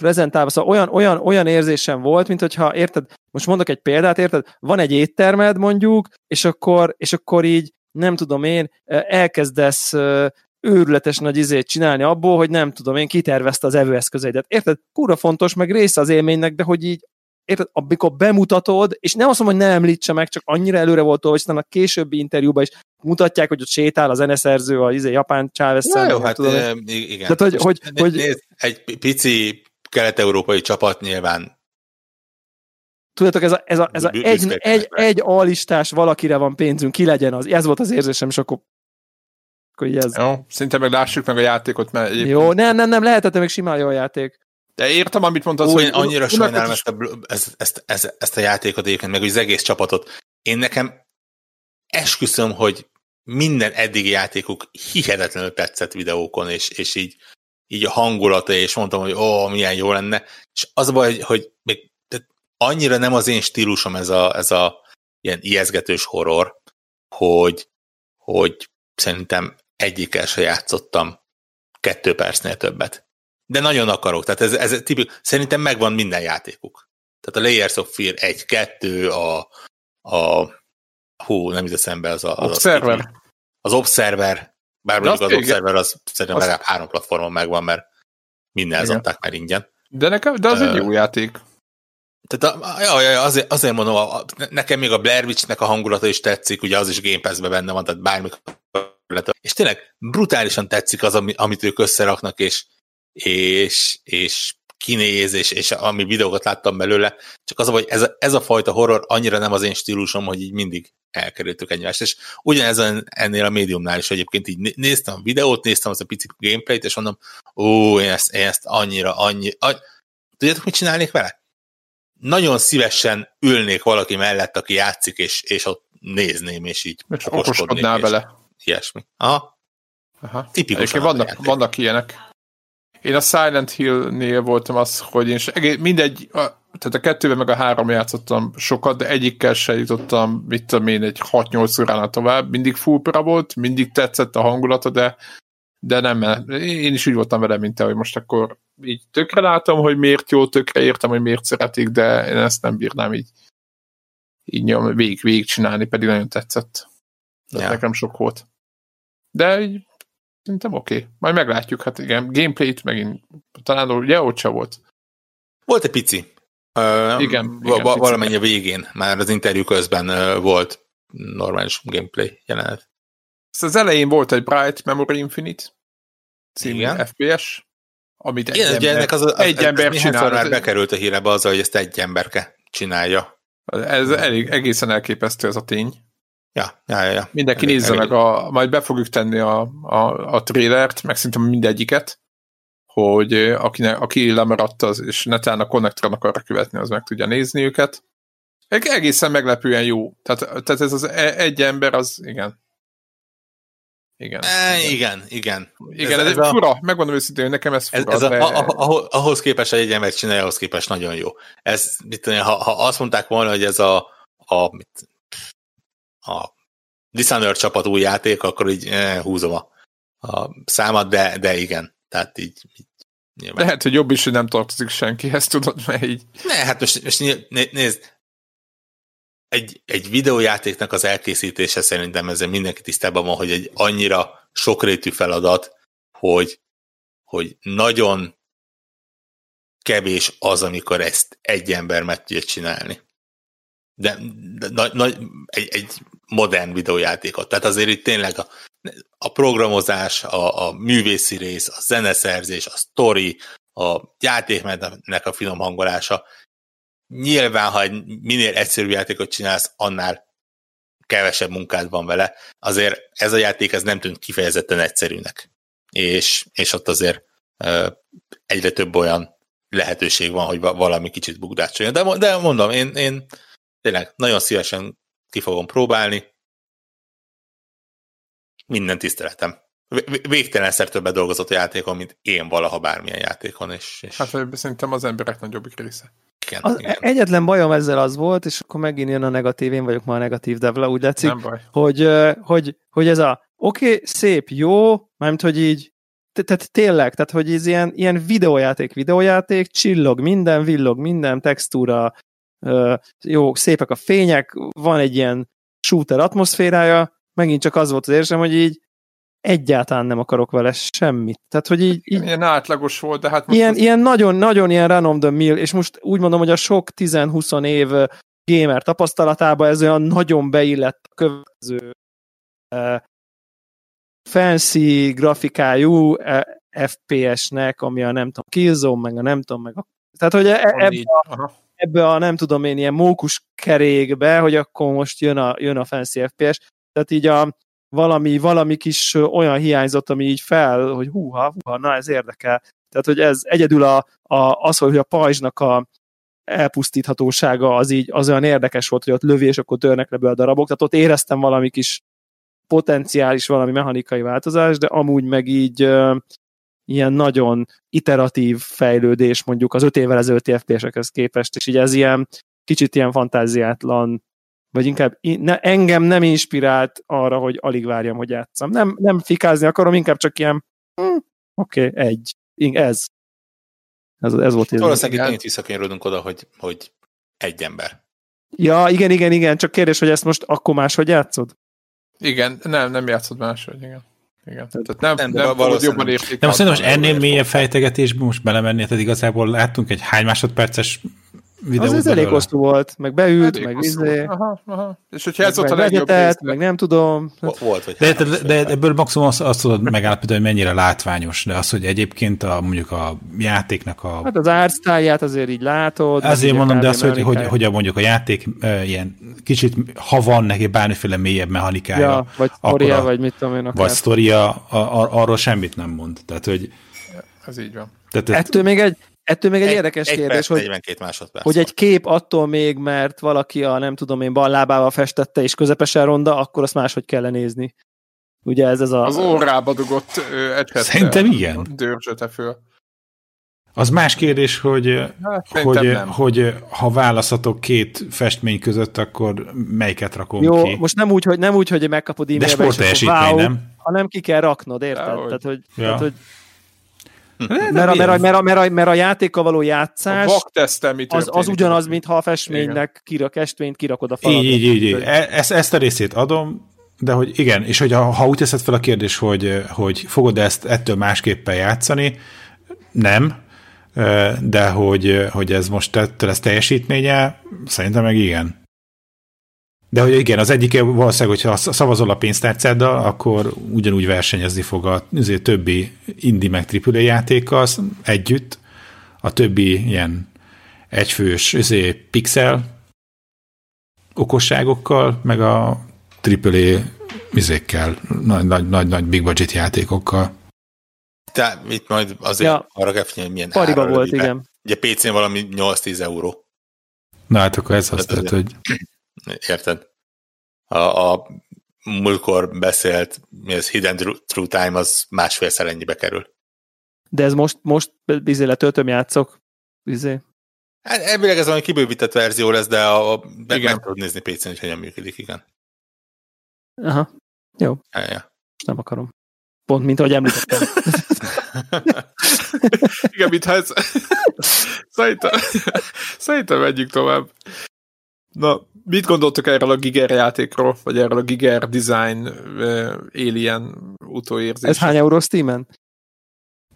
prezentálva, szóval olyan, olyan, olyan érzésem volt, mint hogyha, érted, most mondok egy példát, érted, van egy éttermed mondjuk, és akkor, és akkor így, nem tudom én, elkezdesz őrületes nagy izét csinálni abból, hogy nem tudom én, kitervezte az evőeszközeidet. Érted? Kurva fontos, meg része az élménynek, de hogy így érted, amikor bemutatod, és nem azt mondom, hogy ne említse meg, csak annyira előre volt hogy aztán a későbbi interjúban is mutatják, hogy ott sétál a zeneszerző, a izé, japán Chávez Ja, jó, hát tudom, e, igen. Tehát, hogy- Most hogy- né- hogy- nézd, egy pi- pici kelet-európai csapat nyilván Tudjátok, ez a, ez a, ez a egy, egy, egy alistás valakire van pénzünk, ki legyen az. Ez volt az érzésem, és akkor, akkor így ez. Jó, szinte meg lássuk meg a játékot, mert egyébként... Jó, nem, nem, nem, lehetett még simán jó a játék. De értem, amit mondtad, hogy én annyira sajnálom ezt a, ezt, ezt, ezt, ezt a játékot egyébként, meg úgy az egész csapatot. Én nekem esküszöm, hogy minden eddigi játékuk hihetetlenül tetszett videókon, és, és így, így a hangulata, és mondtam, hogy ó, milyen jó lenne. És az a baj, hogy, hogy még tehát annyira nem az én stílusom ez a, ez a ilyen ijeszgetős horror, hogy, hogy szerintem egyikkel se játszottam kettő percnél többet. De nagyon akarok, tehát ez, ez tipik, szerintem megvan minden játékuk. Tehát a Layers of Fear 1-2, a, a hú, nem jut eszembe az a... Az Observer. A, az Observer, bár mondjuk az igen. Observer az szerintem Azt- legalább három platformon megvan, mert mindenhez adták már ingyen. De, nekem, de az Ö, egy jó játék. Tehát a, ja, ja, ja, azért, azért mondom, a, nekem még a Blair Witch-nek a hangulata is tetszik, ugye az is Game Pass-ben benne van, tehát bármikor lehet. És tényleg brutálisan tetszik az, ami, amit ők összeraknak, és, és, és kinéz, és, és ami videókat láttam belőle, csak az hogy ez a, ez a fajta horror annyira nem az én stílusom, hogy így mindig elkerültük egymást. És ugyanez ennél a médiumnál is egyébként így né- néztem a videót, néztem azt a pici gameplayt, és mondom, ó, én ezt, én ezt annyira, annyi. Tudjátok, mit csinálnék vele? nagyon szívesen ülnék valaki mellett, aki játszik, és, és ott nézném, és így okoskodnék, okoskodnál és. Ilyesmi. Aha, Aha. tipikusan vannak, vannak ilyenek. Én a Silent Hill-nél voltam az, hogy én egész- mindegy, a, tehát a kettőben meg a három játszottam sokat, de egyikkel se jutottam, mit tudom én, egy 6-8 óránál tovább. Mindig full volt, mindig tetszett a hangulata, de, de nem, én is úgy voltam vele, mint te, hogy most akkor így tökre látom, hogy miért jó, tökre értem, hogy miért szeretik, de én ezt nem bírnám így így nyom, végig, végig csinálni, pedig nagyon tetszett. Tehát Ja. nekem sok volt. De így szerintem oké. Okay. Majd meglátjuk, hát igen, gameplayt megint talán ugye ott se volt. Volt egy pici. Uh, Igen, va- igen, valamennyi a végén, már az interjú közben uh, volt normális gameplay jelenet. Ezt az elején volt egy Bright Memory Infinite című Igen. FPS, amit egy Igen, ember, ennek az, az, egy ez, ember ez csinál. már Ez, bekerült a hírebe azzal, hogy ezt egy emberke csinálja. ez elég, egészen elképesztő ez a tény. Ja, ja, ja. ja. Mindenki Elég- nézze elég- meg, a, majd be fogjuk tenni a, a, a trailert, meg szerintem mindegyiket, hogy akinek, aki lemaradt, az, és netán a konnektoron akarra követni, az meg tudja nézni őket. Eg- Egészen meglepően jó. Tehát, tehát ez az e- egy ember, az igen. Igen. E, igen, igen. Igen, ez, ez ez a- fura, megmondom őszintén, hogy nekem ez Ez, fura. ez a, de- a, a, ahhoz képest, hogy egy ember csinálja, ahhoz képest nagyon jó. Ez, mit tudom, én, ha, ha azt mondták volna, hogy ez a, a, mit, a Dishonored csapat új játék, akkor így eh, húzom a, a számat, de, de igen. Tehát így, így nyilván. Lehet, hogy jobb is, hogy nem tartozik senkihez, tudod, mert így Ne, hát most, most nézd, egy, egy videójátéknak az elkészítése szerintem ezzel mindenki tisztában van, hogy egy annyira sokrétű feladat, hogy, hogy nagyon kevés az, amikor ezt egy ember meg tudja csinálni. De, de na, na, egy, egy modern videójátékot. Tehát azért itt tényleg a, a programozás, a, a művészi rész, a zeneszerzés, a story, a játékmenetnek a finom hangolása. Nyilván, ha minél egyszerűbb játékot csinálsz, annál kevesebb munkád van vele. Azért ez a játék ez nem tűnt kifejezetten egyszerűnek. És, és ott azért egyre több olyan lehetőség van, hogy va- valami kicsit bugdácsoljon. De, de mondom, én, én tényleg nagyon szívesen ki fogom próbálni. Minden tiszteletem. Vé- Végtelenszer többet dolgozott a játékon, mint én valaha bármilyen játékon, és, és hát szerintem az emberek nagyobbik része. Igen, Az igen. egyetlen bajom ezzel az volt, és akkor megint jön a negatív, én vagyok ma a negatív devla, úgy látszik, Nem baj. hogy, hogy, hogy ez a oké, okay, szép, jó, mármint, hogy így te- tehát tényleg, tehát hogy ez ilyen, ilyen videójáték, videójáték, csillog minden, villog minden, textúra, jó, szépek a fények, van egy ilyen shooter atmoszférája, megint csak az volt az érzem, hogy így egyáltalán nem akarok vele semmit. Tehát, hogy így, így Ilyen átlagos volt, de hát most ilyen, az- ilyen nagyon, nagyon ilyen run of the mill, és most úgy mondom, hogy a sok 10-20 év gamer tapasztalatába ez olyan nagyon beillett a következő uh, fancy grafikájú uh, FPS-nek, ami a nem tudom, Killzone, meg a nem tudom, meg a... Tehát, hogy e- van ebbe, így. Aha. Ebbe a nem tudom én ilyen mókus kerékbe, hogy akkor most jön a, jön a fancy FPS, tehát így a valami, valami kis olyan hiányzott, ami így fel, hogy húha, húha, na ez érdekel. Tehát, hogy ez egyedül a, a, az, hogy a pajzsnak a elpusztíthatósága az így az olyan érdekes volt, hogy ott lövi, és akkor törnek le belőle a darabok, tehát ott éreztem valami kis potenciális valami mechanikai változás, de amúgy meg így ilyen nagyon iteratív fejlődés mondjuk az öt évvel ezelőtti FPS-ekhez képest, és így ez ilyen kicsit ilyen fantáziátlan, vagy inkább ne, engem nem inspirált arra, hogy alig várjam, hogy játszam. Nem, nem fikázni akarom, inkább csak ilyen hm, oké, okay, egy. Ez. Ez, ez volt ez. Valószínűleg itt megint visszakanyarodunk oda, hogy, hogy egy ember. Ja, igen, igen, igen, csak kérdés, hogy ezt most akkor máshogy játszod? Igen, nem, nem játszod máshogy, igen. Igen. Tehát nem, Nem, nem, valószínűleg- jobban értékelni. De most szerintem most ennél mélyebb fejtegetésbe most belemenni, tehát igazából láttunk egy hány másodperces videót Az ez elég hosszú volt, meg beült, Elég meg izé, Aha, aha. És hogyha ez volt a meg legjobb vezetett, rész, meg nem tudom. Vo- Volt, hogy De, de, de ebből maximum azt, azt tudod megállapítani, hogy mennyire látványos, de az, hogy egyébként a, mondjuk a játéknak a... Hát az artstyle azért így látod. Azért mondom, de az, hogy, hogy, hogy a, mondjuk a játék e, ilyen kicsit, ha van neki bármiféle mélyebb mechanikája, Ja, vagy sztoria, a- vagy mit tudom én akár. vagy sztoria, a, a, arról semmit nem mond. Tehát, hogy Ez így van. tehát, Ettől még egy, ettől még egy, egy, érdekes egy kérdés, perc, hogy, 42 másodperc. hogy egy kép attól még, mert valaki a nem tudom én bal lábával festette és közepesen ronda, akkor azt máshogy kell nézni. Ugye ez, ez a... Az órába dugott egyhettel Szerintem igen. Dörzsöte föl. az más kérdés, hogy, Hát, hogy, nem. hogy ha választhatok két festmény között, akkor melyiket rakom Jó, ki. most nem úgy, hogy, nem úgy, hogy megkapod De e-mailbe, és akkor wow, nem? hanem ki kell raknod, érted? Dehogy. Tehát, hogy, Ja. tehát, hogy Mert, a, mert, a, mert, a, mert, a, mert a játékkal való A játszás mi az, az ugyanaz, mint ha a festménynek kirak, festményt kirakod a faladra. Így, így, így. E- Ezt, ezt a részét adom, de hogy igen, és hogy ha, ha úgy teszed fel a kérdés, hogy, hogy fogod ezt ettől másképpen játszani, nem, de hogy, hogy ez most ettől ez teljesítménye, szerintem meg igen. De hogy igen, az egyik valószínűleg, hogyha szavazol a pénztárcáddal, akkor ugyanúgy versenyezni fog a azért többi indie meg AAA játékkal együtt, a többi ilyen egyfős izé, pixel okosságokkal, meg a AAA izékkel, nagy, nagy, nagy, big budget játékokkal. De itt majd azért Ja. arra kell figyelni, hogy milyen Pariba volt, igen. Ugye PC-n valami 8-10 euró. Na hát akkor ez az, Tehát tehát, hogy [clears throat] Érted? A, a múltkor beszélt, mi ez Hidden Tru- True Time, az másfélszer ennyibe kerül. De ez most, most bizé letöltöm, játszok. Bizé. Hát elvileg ez valami kibővített verzió lesz, de a, a Igen. meg tudod nézni PC-n, hogy hogyan működik, igen. Aha, Ja, ja. most nem akarom. Pont, mint ahogy említettem. [laughs] Igen, mintha ez... [laughs] szerintem, szerintem menjünk tovább. Na, mit gondoltok erről a Giger játékról, vagy erről a Giger Design uh, Alien utóérzés? Ez hány euró Steam-en?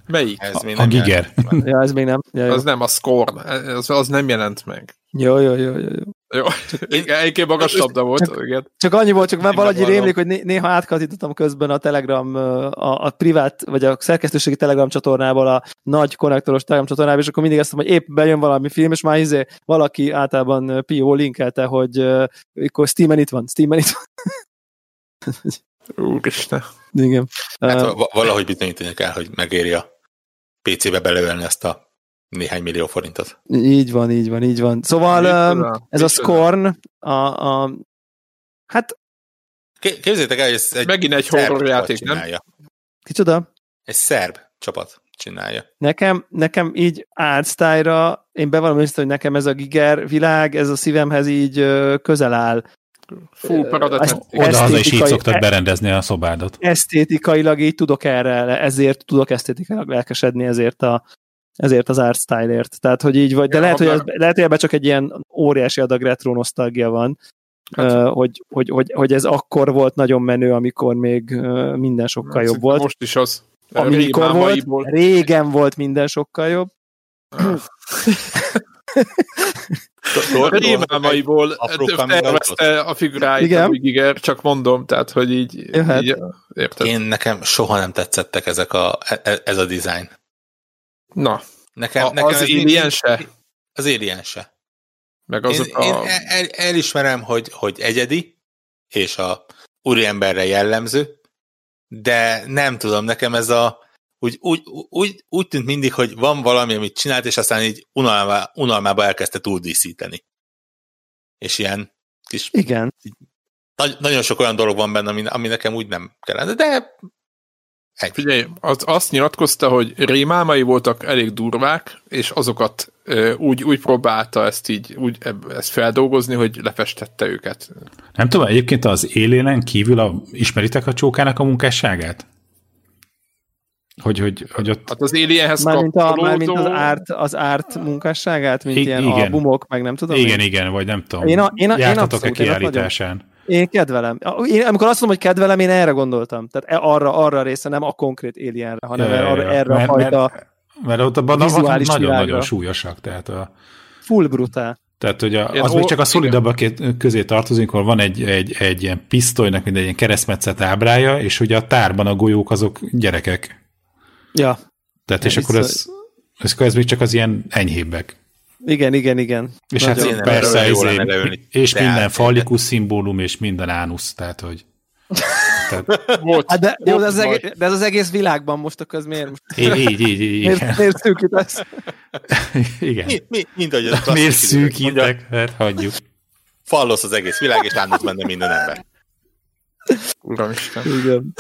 Melyik? Ez még a nem Giger. jelent meg. [laughs] Ja, ez még nem. Ja, jó. Az nem a Scorn, az, az nem jelent meg. Jó, jó, jó, jó, jó. Jó, egyébként magas labda volt, igen. Csak annyi volt, csak már valahogy rémlik, hogy né- néha átkatítottam közben a Telegram, a, a privát, vagy a szerkesztőségi Telegram csatornából a nagy konnektoros Telegram csatornába, és akkor mindig azt mondom, hogy épp bejön valami film, és már izé valaki általában Pio linkelte, hogy uh, akkor Steamen itt van, Steamen itt van. [laughs] Úristen. Igen. Hát va- valahogy bizonyítani kell, hogy megéri a PC-be beleölni ezt a néhány millió forintot. így van, így van, így van. Szóval Micsoda? ez a? Scorn, a, a, hát Ké- Képzeljétek el, hogy ez egy Megint egy horror játék, nem? kicsoda? Egy szerb csapat csinálja. Nekem, nekem így artstyle-ra, én bevallom őszintén, hogy nekem ez a Giger világ, ez a szívemhez így közel áll. Fú, parada Ezt- tetszik. Oda-haza is így szoktad e- berendezni a szobádat. Esztétikailag így tudok erre, ezért tudok esztétikailag lelkesedni ezért a ezért az art style-ért. Tehát, hogy így vagy, de Ja, lehet, hogy, ez, lehet, hogy ebben csak egy ilyen óriási adag retro nosztalgia van, Hát- hát, hogy, hogy, hogy, hogy, ez akkor volt nagyon menő, amikor még minden sokkal jobb Szerintem volt. Most is az. Amikor volt, Rémámaiból. régen volt minden sokkal jobb. Coming tervezte a figuráit Igen. a Giger, csak mondom, tehát, hogy így, Jöhet. így érted? Én nekem soha nem tetszettek ezek a, e- ez a design. Na, Nekem, a, nekem az ez Alien se, Az Alien se. meg Én, azok én a... el, elismerem, hogy, hogy egyedi, és a úriemberre jellemző, de nem tudom, nekem ez a úgy, úgy, úgy, úgy tűnt mindig, hogy van valami, amit csinált, és aztán így unalmá, unalmába elkezdte túl díszíteni. És ilyen kis, Igen. nagy, nagyon sok olyan dolog van benne, ami, ami nekem úgy nem kellene, de egy. Figyelj, az, azt nyilatkozta, hogy rémálmai voltak elég durvák, és azokat ö, úgy, úgy próbálta ezt így úgy, ezt feldolgozni, hogy lefestette őket. Nem tudom, egyébként az élénen kívül a, ismeritek a csókának a munkásságát? Hogy, hogy, hogy ott Hát az Alienhez Mármint, a, mármint az, árt, az árt munkásságát, mint I- ilyen igen. albumok, meg nem tudom. igen, én. igen, vagy nem tudom. Én a- én a- én Jártatok-e abszolút, én azt kiállításán? Én kedvelem. Én, amikor azt mondom, hogy kedvelem, én erre gondoltam. Tehát e- arra, arra a része, nem a konkrét Alienre, hanem Ja, arra, ja. erre a mert, fajta Mert, mert ott abban nagyon-nagyon súlyosak, tehát a, full brutál. Tehát, hogy a, az még csak a szolidabbak közé tartozik, ahol van egy, egy, egy ilyen pisztolynak, mint egy ilyen keresztmetszet ábrája, és ugye a tárban a golyók azok gyerekek. Ja, Tehát, és akkor ez, ez, ez még csak az ilyen enyhébbek. Igen, igen, igen. És Nagyon. hát Én nem persze, erről jó izé, és minden fallikus szimbólum, és minden ánusz, tehát, hogy tehát, Volt, Hát de, jó, de, az egész, de ez az egész világban most akkor ez miért? most így, így, így, így igen. Miért, miért szűkítesz? [laughs] igen. Mi, mi, mint ahogy az klasszikus Miért szűkítek? Hát hagyjuk. Fallosz az egész világ, és átmut benne minden ember. Uramisten. Igen.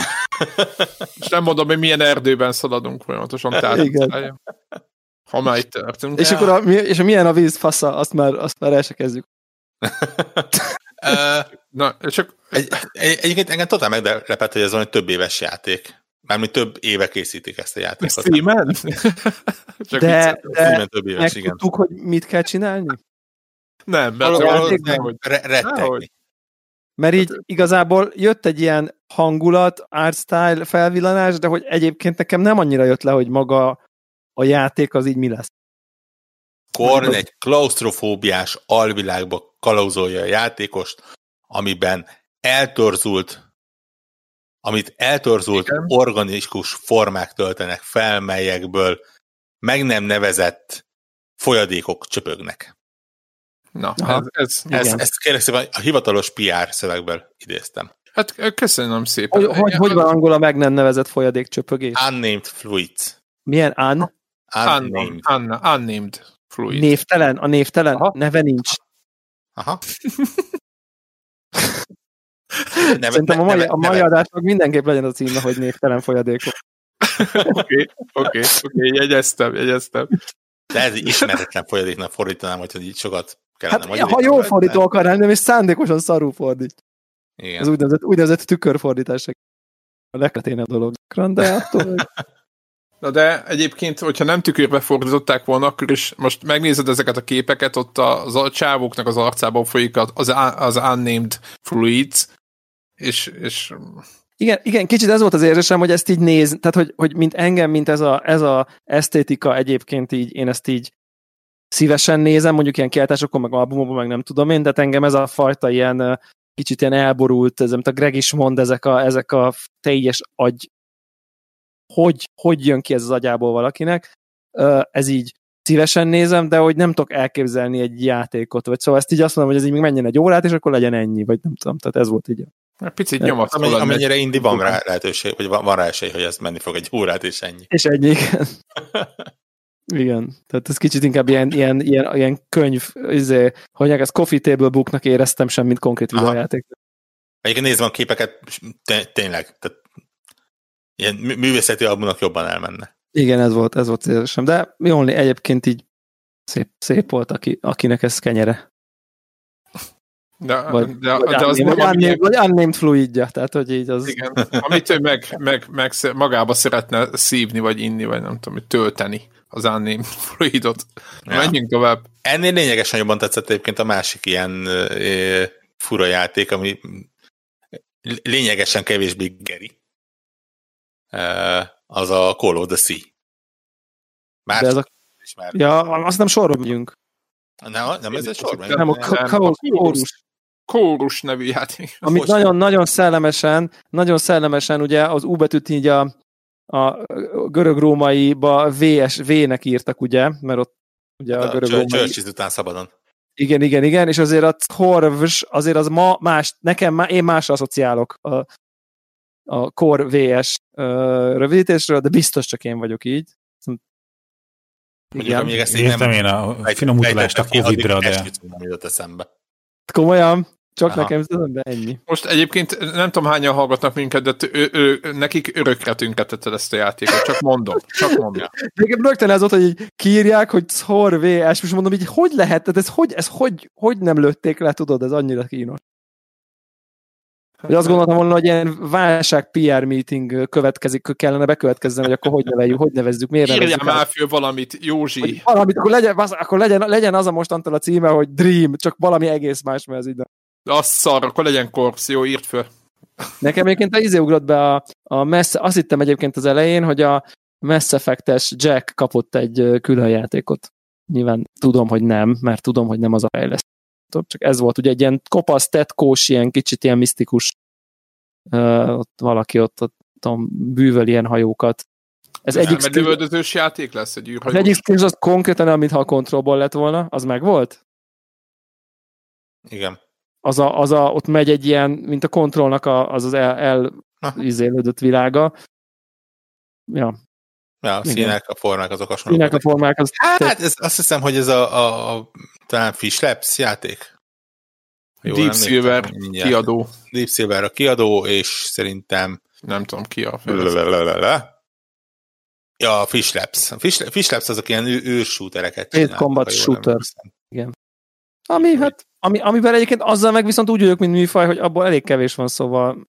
És [laughs] nem mondom, hogy milyen erdőben szaladunk folyamatosan. Tehát, Igen. Ha már itt tartunk. És akkor a, és a milyen a víz fasza, azt már, azt már el se kezdjük. [laughs] Na, csak Egy, egy, egyébként engem totál meglepett, hogy ez van egy több éves játék. Mármint több éve készítik ezt a játékot. Steam-en? [laughs] Csak De, de több éves, igen. megtudtuk, hogy mit kell csinálni? Nem, mert Valahol játékban? hogy re- rettegni. Mert így igazából jött egy ilyen hangulat, art style felvillanás, de hogy egyébként nekem nem annyira jött le, hogy maga a játék az így mi lesz. Korn egy klaustrofóbiás alvilágba kalauzolja a játékost, amiben eltorzult amit eltorzult Igen. organikus formák töltenek fel, melyekből meg nem nevezett folyadékok csöpögnek. Na, Aha. ez, ez, Igen. Ezt, ezt kérlek szépen a hivatalos PR szövegből idéztem. hát köszönöm szépen. Hogy, hogy, hogy van angol a meg nem nevezett folyadék csöpögés? Unnamed fluids. Milyen un? Unnamed. Un, unnamed fluid. Névtelen? A névtelen? Aha. Neve nincs. Aha. [laughs] Nem, Szerintem a mai, neve- a mai neve- adásnak mindenképp legyen a címe, hogy névtelen folyadékok. Oké, oké, oké, jegyeztem, jegyeztem. De ez ismeretlen folyadéknak fordítanám, hogy így sokat kellene Hát, ha jól fordító akarnál, nem, és szándékosan szarul fordít. Igen. Ez úgynevezett, úgynevezett tükörfordítás. A legleténebb dolog. gyakran, De attól, [laughs] Na de egyébként, hogyha nem tükörbe fordították volna, akkor is most megnézed ezeket a képeket, ott az a csávóknak az arcában folyik az, az unnamed fluids, és, és Igen, igen, kicsit ez volt az érzésem, hogy ezt így néz, tehát hogy, hogy mint engem, mint ez a, ez a esztétika egyébként így, én ezt így szívesen nézem, mondjuk ilyen kiáltásokon, meg albumokon, meg nem tudom én, de hát engem ez a fajta ilyen kicsit ilyen elborult, ez, amit a Greg is mond, ezek a, ezek a teljes agy, hogy, hogy jön ki ez az agyából valakinek, ez így szívesen nézem, de hogy nem tudok elképzelni egy játékot, vagy szóval ezt így azt mondom, hogy ez így még menjen egy órát, és akkor legyen ennyi, vagy nem tudom, tehát ez volt így. egy picit Ja, nyomasztó Amennyi, amennyire indi van rá lehetőség, vagy van, van rá esély, hogy ez menni fog egy órát, és ennyi. És ennyi, igen. [laughs] igen. Tehát ez kicsit inkább ilyen, ilyen, ilyen, ilyen könyv, izé, hogy ez coffee table booknak éreztem sem, mint konkrét videójáték. Egyébként nézve a képeket, té- tényleg, tehát ilyen mű- művészeti albumnak jobban elmenne. Igen, ez volt, ez volt az érzésem. De Jolni egyébként így szép, szép volt, aki, akinek ez kenyere. De, Vagy, de, vagy, de az unnamed, nem, vagy, ami, unnamed, vagy unnamed fluidja, tehát hogy így az... igen, amit ő meg, meg, meg magába szeretne szívni, vagy inni, vagy nem tudom, tölteni az unnamed fluidot. Ja. Menjünk tovább. Ennél lényegesen jobban tetszett egyébként a másik ilyen ö, fura játék, ami lényegesen kevésbé geri. Az a Call of the Sea. Már De ez a, is már. ja, azt nem sorba megyünk. Nem, nem ez egy sorban? Nem, a nem, a kórus. Kórus nevű játék. Amit Hogy- nagyon, nagyon szellemesen, nagyon szellemesen ugye az U betűt így a, a görög-rómaiba VS, V-nek írtak, ugye, mert ott ugye a görög-római... Után szabadon. Igen, igen, igen, és azért a Corvs, azért az ma más, nekem má, én másra asszociálok a, a Core VS rövidítésről, de biztos csak én vagyok így. Mondjuk, amíg ezt így Értem nem én a finom utalást a Covid-ra, de eszembe. komolyan, csak Aha. nekem de ennyi. Most egyébként nem tudom hányan hallgatnak minket, de ő, ő, nekik örökre tünketetted ezt a játékot. Csak mondom, csak mondom. Nekem rögtön ez volt, hogy így kiírják, hogy Szor VS, most mondom, így hogy lehet, tehát ez hogy, ez hogy, hogy nem lőtték le, tudod, ez annyira kínos. Hogy azt gondoltam volna, hogy ilyen válság PR meeting következik, kellene bekövetkezzen, hogy akkor hogy neveljük, hogy nevezzük, miért Írjál nevezzük már föl valamit, Hogy Józsi. valamit, akkor legyen, akkor legyen, legyen az a mostantól a címe, hogy Dream, csak valami egész más, mert ez így. nem. Az szar, akkor legyen jó, írt föl. Nekem egyébként a izé ugrott be a, a Mass, azt hittem egyébként az elején, hogy a Mass Effect-es Jack kapott egy külön játékot. Nyilván tudom, hogy nem, mert tudom, hogy nem az a fejlesztő. Csak ez volt ugye egy ilyen kopasz, tetkós, ilyen kicsit ilyen misztikus uh, ott valaki ott, ott tudom, bűvöl ilyen hajókat. Ez egyik, Egyik skill, lövöldözős játék lesz egy az űrhajó. egyik skill az konkrétan, amit ha a kontrollból lett volna, az meg volt? Igen. az, a, az a, ott megy egy ilyen, mint a kontrollnak a, az az el, el izélődött világa. Ja, Ja, a Igen. színek, a formák azok hasonlók. minek a formák, az Hát ez, azt hiszem, hogy ez a, a, a talán Fish Labs játék. Jól Deep Silver mindjárt. kiadó. Deep Silver a kiadó, és szerintem Nem tudom ki a fejlesztő. Lalalala. Ja, a Fish Labs. A Fish, Fish Labs azok ilyen ő- űrsútereket Aid csinálnak, Combat Shooter. emlékszem. ami, hát, ami, amivel egyébként azzal meg viszont úgy vagyok, mint műfaj, hogy abból elég kevés van, szóval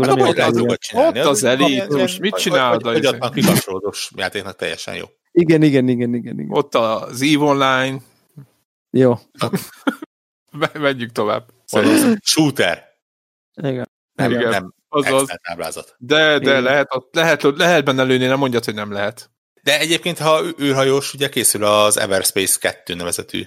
tőlem Hát dolgot csinálni. Ott az elit, ilyen- most mit csinálod, Hogy, hogy, az- hogy a kikapcsolódós játéknak teljesen jó. Igen, igen, igen, igen, igen. Ott az EVE Online. Jó. [laughs] Menjünk tovább. Az Shooter. Igen. Nem, Igen. nem Azaz. extra táblázat. De, de Igen. lehet, ott lehet, lehet benne lőni, nem mondjad, hogy nem lehet. De egyébként, ha űrhajós, ugye készül az Everspace 2 nevezetű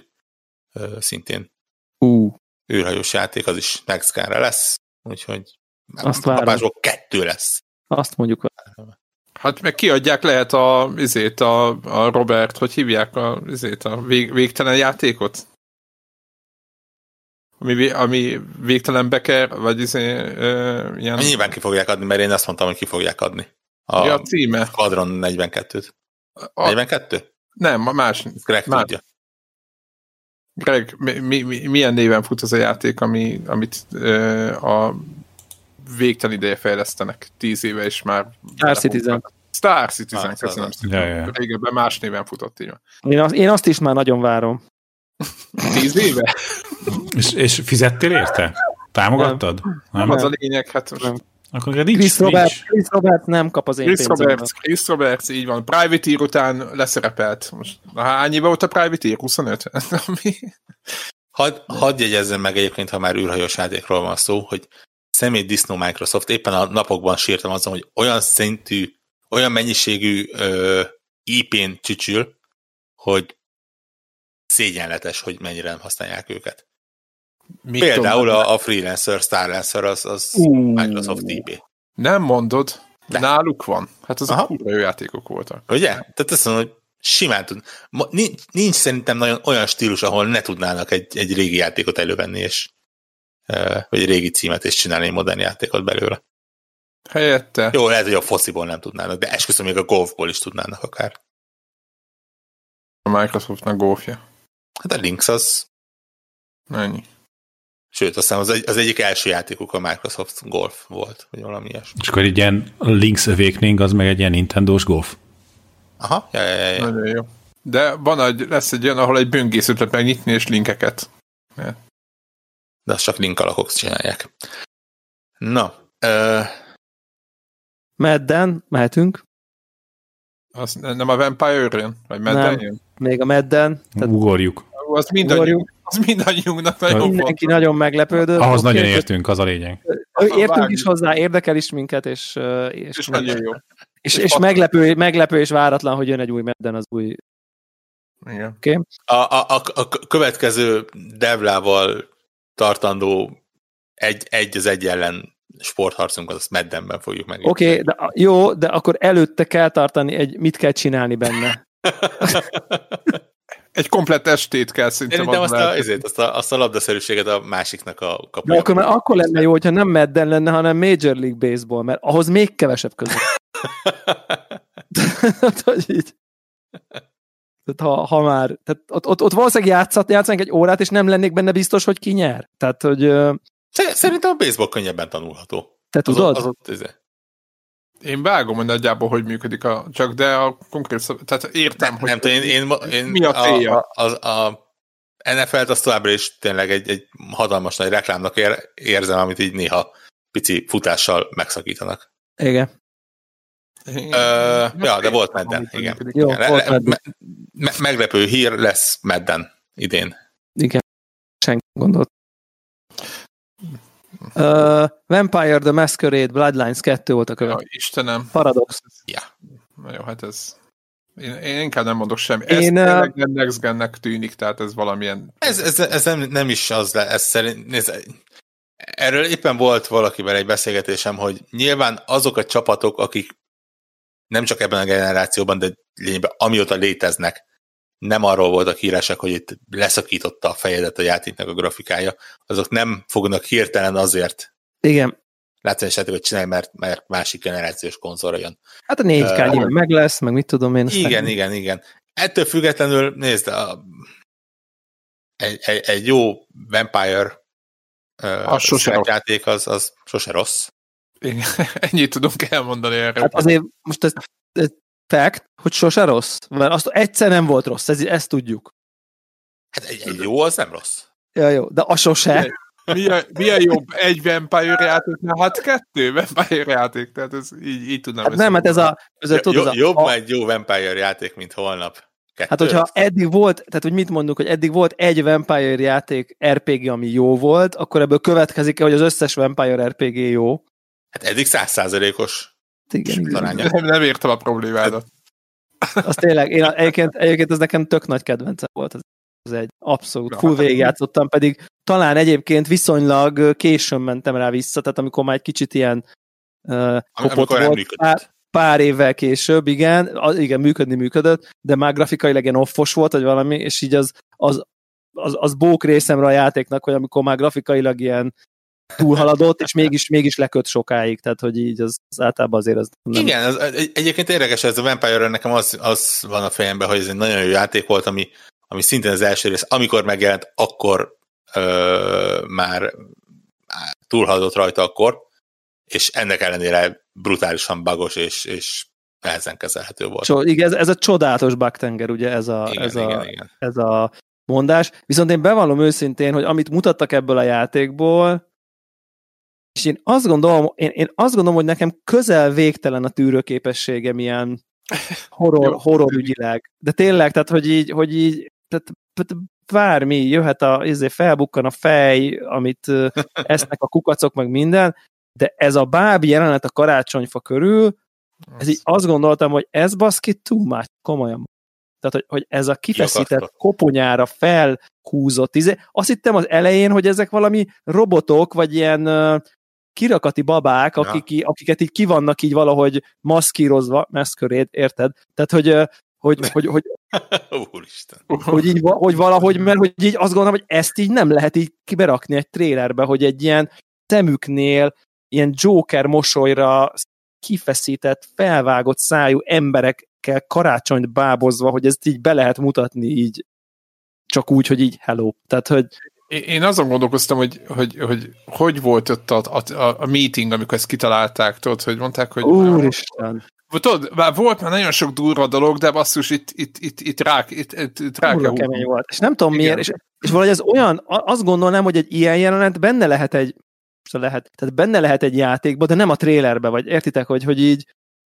szintén Ú, űrhajós játék, az is next gen lesz, úgyhogy Azt várom. kapásból kettő lesz. azt mondjuk, Hát meg kiadják lehet a, izét, a, a Robert, hogy hívják a, izét, a vég, végtelen játékot? Ami, ami végtelen beker, vagy izé, ö, ilyen... Nyilván ki fogják adni, mert én azt mondtam, hogy ki fogják adni. A, Mi a címe? Squadron 42-t. A, 42? nem, a más. Greg Már- tudja. Greg, mi, mi, mi, milyen néven fut az a játék, ami, amit ö, a végtelen ideje fejlesztenek? Tíz éve is már. Star Citizen. Star Citizen, Ah, köszönöm szépen. Ja, ja. Régebben más néven futott, így van. én azt, én azt is már nagyon várom. Tíz éve? És, és fizettél érte? Támogattad? Nem. Nem az a lényeg, hát most Nem. Akkor nincs, Chris Robert, nincs. Chris Robert nem kap az én Chris pénzemben. Roberts, Chris Roberts, így van. Privateer után leszerepelt. Most hány éve volt a Privateer? 25? Ami- Hadd had jegyezzem meg egyébként, ha már űrhajós játékról van szó, hogy személy disznó Microsoft. Éppen a napokban sírtam azon, hogy olyan szintű, olyan mennyiségű ö, IP-n csücsül, hogy szégyenletes, hogy mennyire nem használják őket. Mit Például tudom, a, a Freelancer, Starlancer az, az Ú. Microsoft IP. Nem mondod, De. náluk van. Hát azok kurva jó játékok voltak. Ugye? Tehát azt mondom, hogy simán tud. Nincs, nincs szerintem nagyon olyan stílus, ahol ne tudnának egy, egy régi játékot elővenni, és vagy egy régi címet, és csinálni egy modern játékot belőle. Helyette Jó, lehet, hogy a fociból nem tudnának, de esküszöm, még a golfból is tudnának akár. a Microsoftnak golfja. Hát a Lynx az, Ennyi. sőt, azt hiszem az, egy, az egyik első játékuk a Microsoft Golf volt, vagy valami ilyesmi. És akkor egy ilyen Link's Awakening, az meg egy ilyen Nintendo-s golf. Aha, ja, ja, ja, ja. Nagyon jó. De van egy, lesz egy olyan, ahol egy böngészőt lehet megnyitni, és linkeket. De azt csak link alakok csinálják. Na, ö, Madden, mehetünk. Az nem a Vampire jön? Vagy Madden Nem. jön? Még a Madden. Tehát Ugorjuk. Az mindannyiunk, az mindannyiunknak nagyon Hogy- fontos. mindenki nagyon meglepődött. Ahhoz Oké, nagyon értünk, az a lényeg. Értünk is hozzá, érdekel is minket, és, és, És nagyon jó. és, és és meglepő, meglepő és váratlan, hogy jön egy új Madden az új. Igen. a, a, a, a következő devlával tartandó egy, egy az egy ellen sportharcunkat, azt Maddenben fogjuk meg. Oké, okay, de jó, de akkor előtte kell tartani egy, mit kell csinálni benne. [laughs] Egy komplett estét kell szerintem Szerintem azt a, ezért, azt, a, azt a labdaszerűséget a másiknak a De kapuja. akkor, már akkor lenne jó, hogyha nem Madden lenne, hanem Major League Baseball, mert ahhoz még kevesebb között. [laughs] [laughs] Hogy így. Tehát ha, ha már, tehát ott, ott, ott valószínűleg játszat, játszanak egy órát, és nem lennék benne biztos, hogy ki nyer. Tehát, hogy Szerintem a baseball könnyebben tanulható. te Az, tudod? az ott, ez, Én vágom, hogy nagyjából hogy működik a, csak de a konkrét szab... tehát értem, nem, hogy nem én, én, én mi a célja? A, a, a NFL-t azt továbbra is tényleg egy, egy hatalmas nagy reklámnak ér, érzem, amit így néha pici futással megszakítanak. Igen. Én- Ö, ja, de volt amit igen. működik. Jó, Le- volt le- Madden. me, me, meglepő hír lesz Madden idén. Igen. Senki gondolt. Uh, Vampire the Masquerade Bloodlines 2 volt a Ja, következő. Istenem. Paradox. Ja. Na jó, hát ez... Én, én inkább nem mondok semmi. Ez Én, tényleg nem next gennek tűnik, tehát ez valamilyen... Ez, ez, ez nem, nem is az, le, ez szerint, nézd, erről éppen volt valakivel egy beszélgetésem, hogy nyilván azok a csapatok, akik nem csak ebben a generációban, de lényegben amióta léteznek, nem arról voltak híresek, hogy itt leszakította a fejedet a játéknak a grafikája, azok nem fognak hirtelen azért Igen. látványos játékot csinálni, mert, mert másik generációs konzolra jön. Hát a 4K Ö, nyilván meg lesz, meg mit tudom én. aztán- Igen, igen, igen. Ettől függetlenül, nézd, a, egy, egy, egy jó Vampire rossz. játék az, az sose rossz. Én, [laughs] ennyit tudunk elmondani erre. Hát azért most ez, ez fact, hogy sose rossz, mert azt egyszer nem volt rossz, ez, ezt tudjuk. Hát egy, egy jó az nem rossz. Ja, jó, de a sose. Milyen, milyen jobb egy Vampire játéknál? Hát kettő Vampire játék, tehát ez így, így tudnám Hát nem, hát ez a... Ez a, tudod, ez a jobb a, egy jó Vampire játék, mint holnap. Kettő. Hát, hogyha eddig volt, tehát hogy mit mondunk, hogy eddig volt egy Vampire játék RPG, ami jó volt, akkor ebből következik hogy az összes Vampire RPG jó. Hát eddig százszázalékos Igen, igen. nem, nem értem a problémádat. Az tényleg, én egyébként, egyébként ez nekem tök nagy kedvencem volt. Ez, ez egy abszolút full hát- végigjátszottam, pedig talán egyébként viszonylag későn mentem rá vissza, tehát amikor már egy kicsit ilyen uh, kopott volt. Pár, pár évvel később, igen, az, igen, működni működött, de már grafikailag ilyen offos volt, vagy valami, és így az, az, az, az bók részemre a játéknak, hogy amikor már grafikailag ilyen túlhaladott, és mégis, mégis leköt sokáig, tehát hogy így az, az általában azért az nem... Igen, az, egy, egyébként érdekes, ez a Vampire nekem az, az van a fejemben, hogy ez egy nagyon jó játék volt, ami, ami szintén az első rész, amikor megjelent, akkor ö, már túlhaladott rajta akkor, és ennek ellenére brutálisan bagos és, és nehezen kezelhető volt. So, igen, ez, ez a csodálatos baktenger, ugye ez a, igen, ez, igen, a, igen. ez a mondás. Viszont én bevallom őszintén, hogy amit mutattak ebből a játékból, és én azt gondolom, én, én azt gondolom, hogy nekem közel végtelen a tűrőképességem ilyen horror, horror ügyileg. De tényleg, tehát hogy így, hogy így tehát, tehát bármi, jöhet a, izé, felbukkan a fej, amit [laughs] esznek a kukacok, meg minden, de ez a bábi jelenet a karácsonyfa körül, ez így azt gondoltam, hogy ez baszki too much, komolyan. Tehát, hogy, hogy ez a kifeszített koponyára felhúzott, izé, azt hittem az elején, hogy ezek valami robotok, vagy ilyen kirakati babák, Ja. akik, akiket így ki vannak így valahogy maszkírozva, maszkörét, érted? Tehát, hogy, hogy, hogy, hogy, [laughs] Úristen. hogy, így, hogy valahogy, mert hogy így azt gondolom, hogy ezt így nem lehet így kiberakni egy trélerbe, hogy egy ilyen szemüknél ilyen Joker mosolyra kifeszített, felvágott szájú emberekkel karácsonyt bábozva, hogy ezt így be lehet mutatni így csak úgy, hogy így hello. Tehát, hogy Én azon gondolkoztam, hogy hogy, hogy, hogy volt ott a, a, a, meeting, amikor ezt kitalálták, tudod, hogy mondták, hogy úristen, tudod, már volt már nagyon sok durva dolog, de basszus, itt, itt, itt, itt rá, itt, itt, itt rá kell kemény volt. És nem tudom Igen. miért, és, és valahogy ez olyan, azt gondolnám, hogy egy ilyen jelenet benne lehet egy lehet, tehát benne lehet egy játékba, de nem a trélerbe, vagy értitek, hogy, hogy így,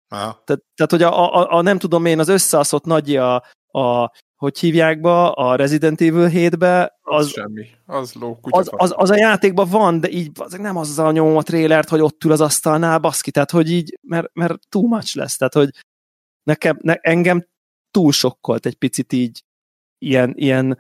Aha. tehát, tehát hogy a, a, a, nem tudom én, az összeaszott nagy a, a hogy hívják be, a Resident Evil 7-be, Az, az, semmi. Az ló, az, az, az, a játékban van, de így az nem azzal nyomom a trélert, hogy ott ül az asztalnál, baszki, tehát hogy így, mert, mert too much lesz, tehát hogy nekem, ne, engem túl sokkolt egy picit így ilyen, ilyen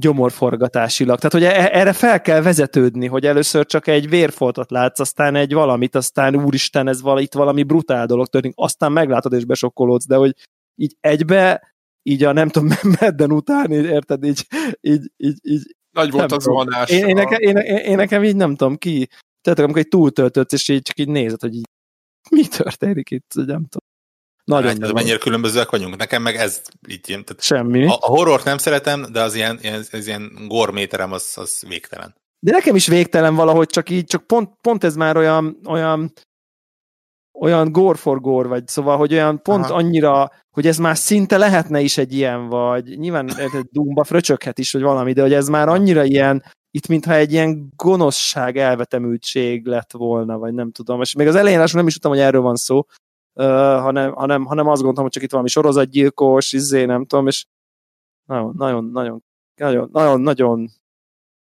gyomorforgatásilag. Tehát, hogy e- erre fel kell vezetődni, hogy először csak egy vérfoltot látsz, aztán egy valamit, aztán úristen, ez vala, itt valami brutál dolog történik, aztán meglátod és besokkolódsz, de hogy így egybe, így a nem tudom, [laughs] medden után, így, érted, így, így, így, így Nagy volt nem az vonás. én, én, nekem, én, én, nekem így nem tudom ki, tehát amikor egy túltöltött, és így csak így nézed, hogy így, mi történik itt, hogy nem tudom. Nagyon Hát, nagyon. mennyire különbözőek vagyunk. Nekem meg ez így ilyen, tehát Semmi. a, a horrort nem szeretem, de az ilyen, ilyen, az ilyen gorméterem az, az végtelen. De nekem is végtelen valahogy, csak így, csak pont, pont ez már olyan, olyan, olyan gore for gore, vagy szóval, hogy olyan pont Aha. Annyira, hogy ez már szinte lehetne is egy ilyen, vagy nyilván Doomba fröcsöghet is, vagy valami, de hogy ez már annyira ilyen, itt mintha egy ilyen gonoszság, elvetemültség lett volna, vagy nem tudom. És még az elején nem is tudtam, hogy erről van szó, uh, hanem, hanem, hanem azt gondoltam, hogy csak itt valami sorozatgyilkos, izé, nem tudom, és nagyon, nagyon, nagyon, nagyon, nagyon, nagyon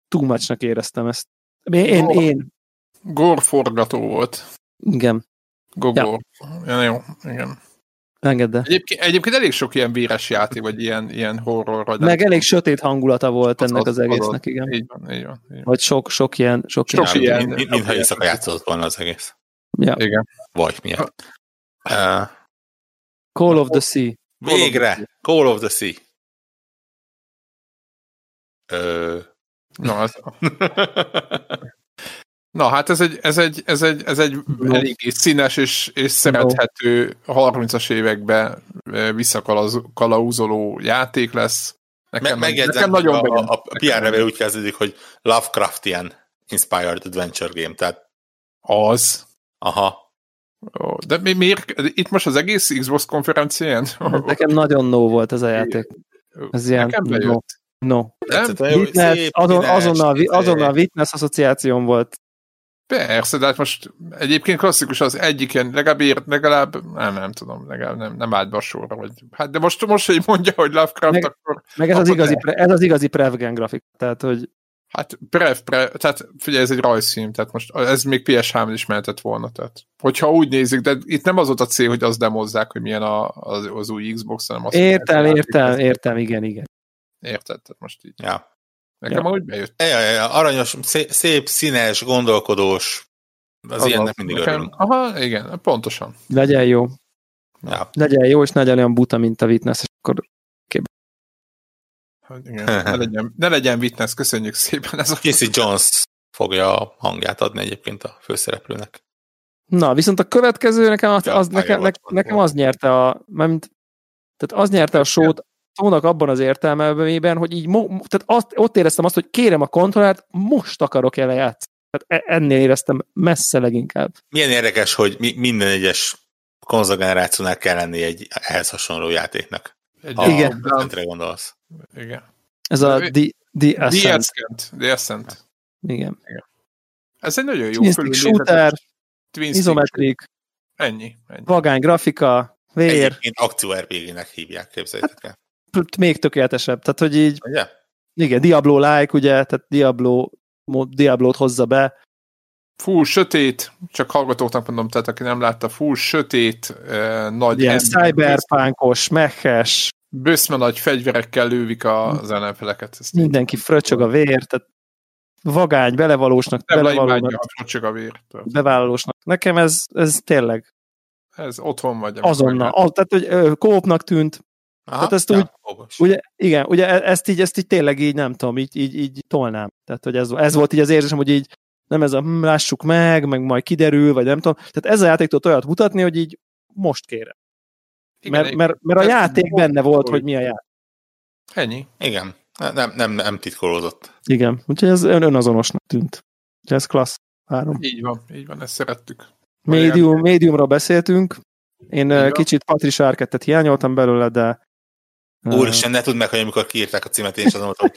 too éreztem ezt. Én, én, én Gorforgató volt. igen, Gogor. Ja. jó, igen. engedd el. Egyébként, egyébként elég sok ilyen véres játék, vagy ilyen, ilyen horror. Vagy Meg elég sötét hangulata volt Az- ennek az- az egésznek, igen. Így van, így van. Így van. Vagy sok, sok ilyen, sok, Sok ilyen. ilyen- Mint, mint, mintha éjszaka játszódott volna az egész. Ja. Igen. Vagy miért. Uh, Call of the Sea. végre! Call of the Sea. Ö... Na, az, [laughs] na, hát ez egy, ez egy, ez egy, ez egy No. eléggé színes és, és szerethető 30-as évekbe eh, visszakalauzoló játék lesz. Me- Nekem, megjegyzem, nekem nagyon a, bejön. a, a PR neve úgy kezdődik, hogy Lovecraftian Inspired Adventure Game, tehát Az. aha. De mi, miért? Itt most az egész Xbox konferencián? Nekem nagyon no volt ez a játék. Ez ilyen Nekem no. bejött. no. Tetszett, nagyon jó, Witness, szép, azon, azonnal, izé. azonnal Witness asszociációm volt. Persze, de hát most egyébként klasszikus az egyik ilyen, legalább, ér, legalább nem, nem tudom, legalább nem, nem állt be a sorra, vagy, hát de most, most, hogy mondja, hogy Lovecraft, Meg- akkor Meg ez az igazi, pre, ez az igazi Prevgen grafik. Tehát, hogy Hát prev, prev, tehát figyelj, ez egy rajzfilm, tehát most ez még PS3-on is mehetett volna, tehát hogyha úgy nézik, de itt nem az volt a cél, hogy azt demozzák, hogy milyen a, az, az új Xbox, hanem azt értem, értem, értem, igen, igen. Érted, tehát most így. Ja. Nekem Ja. úgy bejött. Ja, ja, ja, aranyos, szép, színes, gondolkodós, az, Az ilyennek mindig Nekem- örülünk. Aha, igen, pontosan. Legyen jó. Ja. Legyen jó, és ne legyen olyan buta, mint a Witness, és akkor Hát igen. Ne, legyen, ne legyen witness, köszönjük szépen. Ez a... Casey Jones fogja a hangját adni egyébként a főszereplőnek. Na, viszont a következő nekem az, Ja, az, nekem, nekem az nyerte a, mert, tehát az nyerte a sót, szónak abban az értelmében, hogy így, mo, tehát azt, ott éreztem azt, hogy kérem a kontrollert, most akarok ele játszani. Tehát e- ennél éreztem messze leginkább. Milyen érdekes, hogy mi, minden egyes konzolgenerációnál kell lenni egy ehhez hasonló játéknek. Egy Ha Igen. a gondolsz. Igen. Ez a The, the The Ascent. Ascent. The Ascent. Igen. Ez egy nagyon jó Twin stick shooter, Twin izometrik, Ennyi. ennyi. vagány grafika, vér, Egyébként akció RPG-nek hívják, képzeljétek el. Még tökéletesebb. Tehát, hogy így, Ugye? igen, Diablo-like, ugye, tehát Diablo, Diablo-t hozza be, Full sötét, csak hallgatóknak mondom, tehát aki nem látta, full sötét, eh, nagy ilyen cyberpunkos, mehes, böszme nagy fegyverekkel lővik az ellenfeleket. Ezt mindenki fröcsög a vér, tehát vagány, belevalósnak, ha csak a vér. bevállalósnak. Nekem ez, ez tényleg Ez otthon vagy. azonnal. Az, tehát, hogy kópnak tűnt. Aha, Tehát ezt ja, úgy- fogos. Ugye, igen, ugye e- ezt így, ezt így tényleg így nem tudom, így, így, így tolnám. Tehát, hogy ez, ez volt így az érzésem, hogy így nem ez a hm, lássuk meg, meg majd kiderül, vagy nem tudom. Tehát ez a játék tud olyat mutatni, hogy így most kérem. Igen, Mert, mert, mert a játék benne volt, hogy mi a játék. Ennyi. Igen, nem, nem, nem titkolódott. Igen, úgyhogy ez ön, önazonosnak tűnt. Úgyhogy ez klassz. Három. Így van, így van, ezt szerettük. Medium, mediumról beszéltünk. Én. Igen. kicsit Patricia Arquette-et hiányoltam belőle, de... Úristen, ne tudd meg, hogy amikor kiírták a címet, én is azon hogy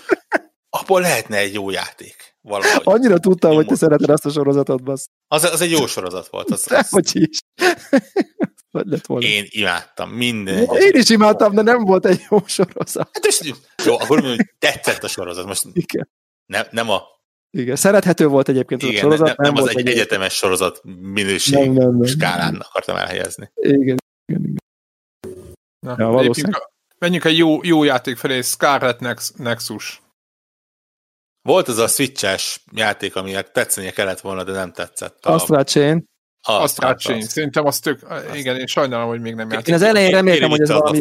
abból lehetne egy jó játék. Valahogy. Annyira tudtam, hogy te szereted azt a sorozatot, bassz. Az, az egy jó sorozat volt. Az, az, hogy is. [laughs] Vagy lett volna. én imádtam minden. Én, egyes- én is imádtam, de nem volt egy jó sorozat. Hát most, jó, akkor mondom, hogy tetszett a sorozat. Most Igen. nem, nem a Igen. Szerethető volt egyébként az a igen, sorozat. nem, nem, az volt egy egy egyetemes sorozat minőség Nem, nem, nem. skálán akartam elhelyezni. Igen, igen, igen. Na, Ja, valószínűleg. a- Menjünk egy jó, jó játék felé, Scarlet Nex- Nexus. Volt az a switches játék, aminek tetszenie kellett volna, de nem tetszett. A, Astral Chain. a, Astral hát Chain. az. Szerintem az tök... Igen, én sajnálom, hogy még nem Én játszik. az elején reméltem, hogy ez valami,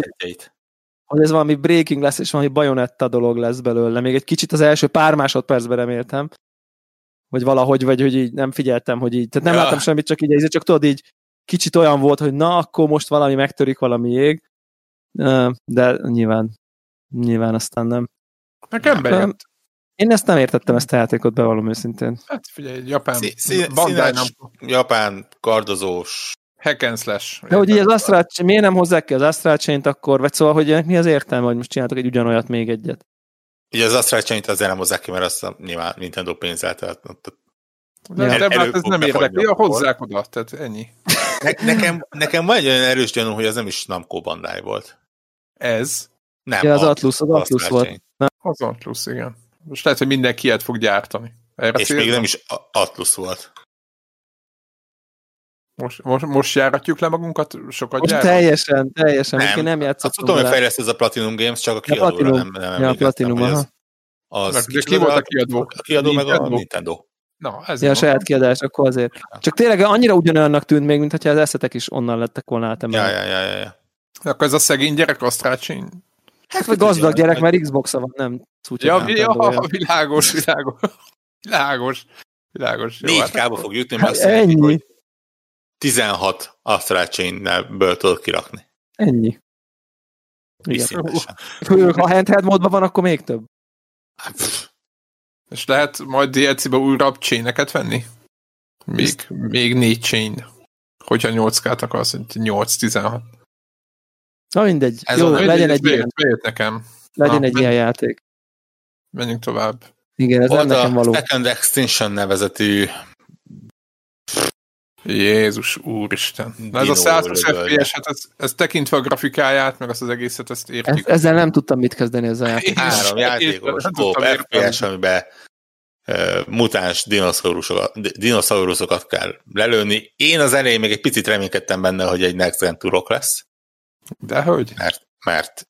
hogy ez valami breaking lesz, és valami bajonetta dolog lesz belőle. Még egy kicsit az első pár másodpercben reméltem, hogy valahogy, vagy hogy így nem figyeltem, hogy így, tehát nem Ja. láttam semmit, csak így, csak tudod így, kicsit olyan volt, hogy na, akkor most valami megtörik, valami ég, Ö, de nyilván, nyilván aztán nem. Nekem bejött. Én ezt nem értettem, ezt a játékot, bevallom őszintén. Hát figyelj, egy japán... Szí- szí- Bandai színes, nem... japán, kardozós. Hack slash. De hogy így az Astral Chain, miért nem hozzák ki az Astral Chain-t akkor, vagy szóval, hogy ennek mi az értelme, hogy most csináltak egy ugyanolyat még egyet? Ugye az Astral Chain-t azért nem hozzák ki, mert azt a, nyilván Nintendo pénzzel, tehát De, Ja. de, de hát ez nem érdekli, ja, akkor. hozzák oda, tehát ennyi. ne, nekem, nekem van egy olyan erős gyanú, hogy az nem is Namco Bandai volt. Ez. Nem, Ja, az a- Atlus, az Atlus volt. Chain. Az Atlus, igen. Most lehet, hogy mindenki ilyet fog gyártani. Erre És még nem is a- Atlus volt. Most, most, most járatjuk le magunkat, sokat Most gyártunk? teljesen, teljesen, Nem. nem, nem Azt játszottam tudom, hogy fejleszt ez a Platinum Games, csak a Ja, kiadóra Platinum. nem, nem Ja, emlékeztem, Platinum, aha. az, az de ki volt a kiadó? A kiadó meg a Nintendo? Nintendo. Na, ez Ja, a saját kiadás, akkor azért. Csak tényleg annyira ugyanolyannak tűnt még, mintha az eszetek is onnan lettek volna Ja, átemelve. ja, ja, ja, ja. Akkor ez a szegény gyerek Astral Chain? Hát vagy gazdag gyerek, mert Xbox-a van, nem cucca. Ja, nem ja, világos, világos. Világos. Világos. Jó, hát 4K-ba fog jutni, mert azt Hát jelenti, ennyi, hogy 16 Astral Chain-ből tudod kirakni. ennyi. Igen. Ha handheld módban van, akkor még több. Hát, És lehet majd DLC-be újra chaineket venni? Még, még négy chain. Hogyha 8K-t akarsz, 8-16. Na mindegy, Ez jó, a- legyen egy, bejött, ilyen, bejött nekem. legyen Na, egy ilyen játék. Menjünk tovább. Igen, ez nem Volt nekem a való. Second Extinction nevezetű Jézus úristen. Na ez a Dino 120 lövölge. FPS, hát ez, ez tekintve a grafikáját, meg azt az egészet, ezt Ez, értjük. ezzel nem tudtam mit kezdeni ezzel a [laughs] játék. három játékos kóp nem FPS, amiben uh, mutáns dinoszauruszokat, di- dinoszauruszokat kell lelőni. Én az elején még egy picit reménykedtem benne, hogy egy Next Gen turok lesz, De hogy? mert, mert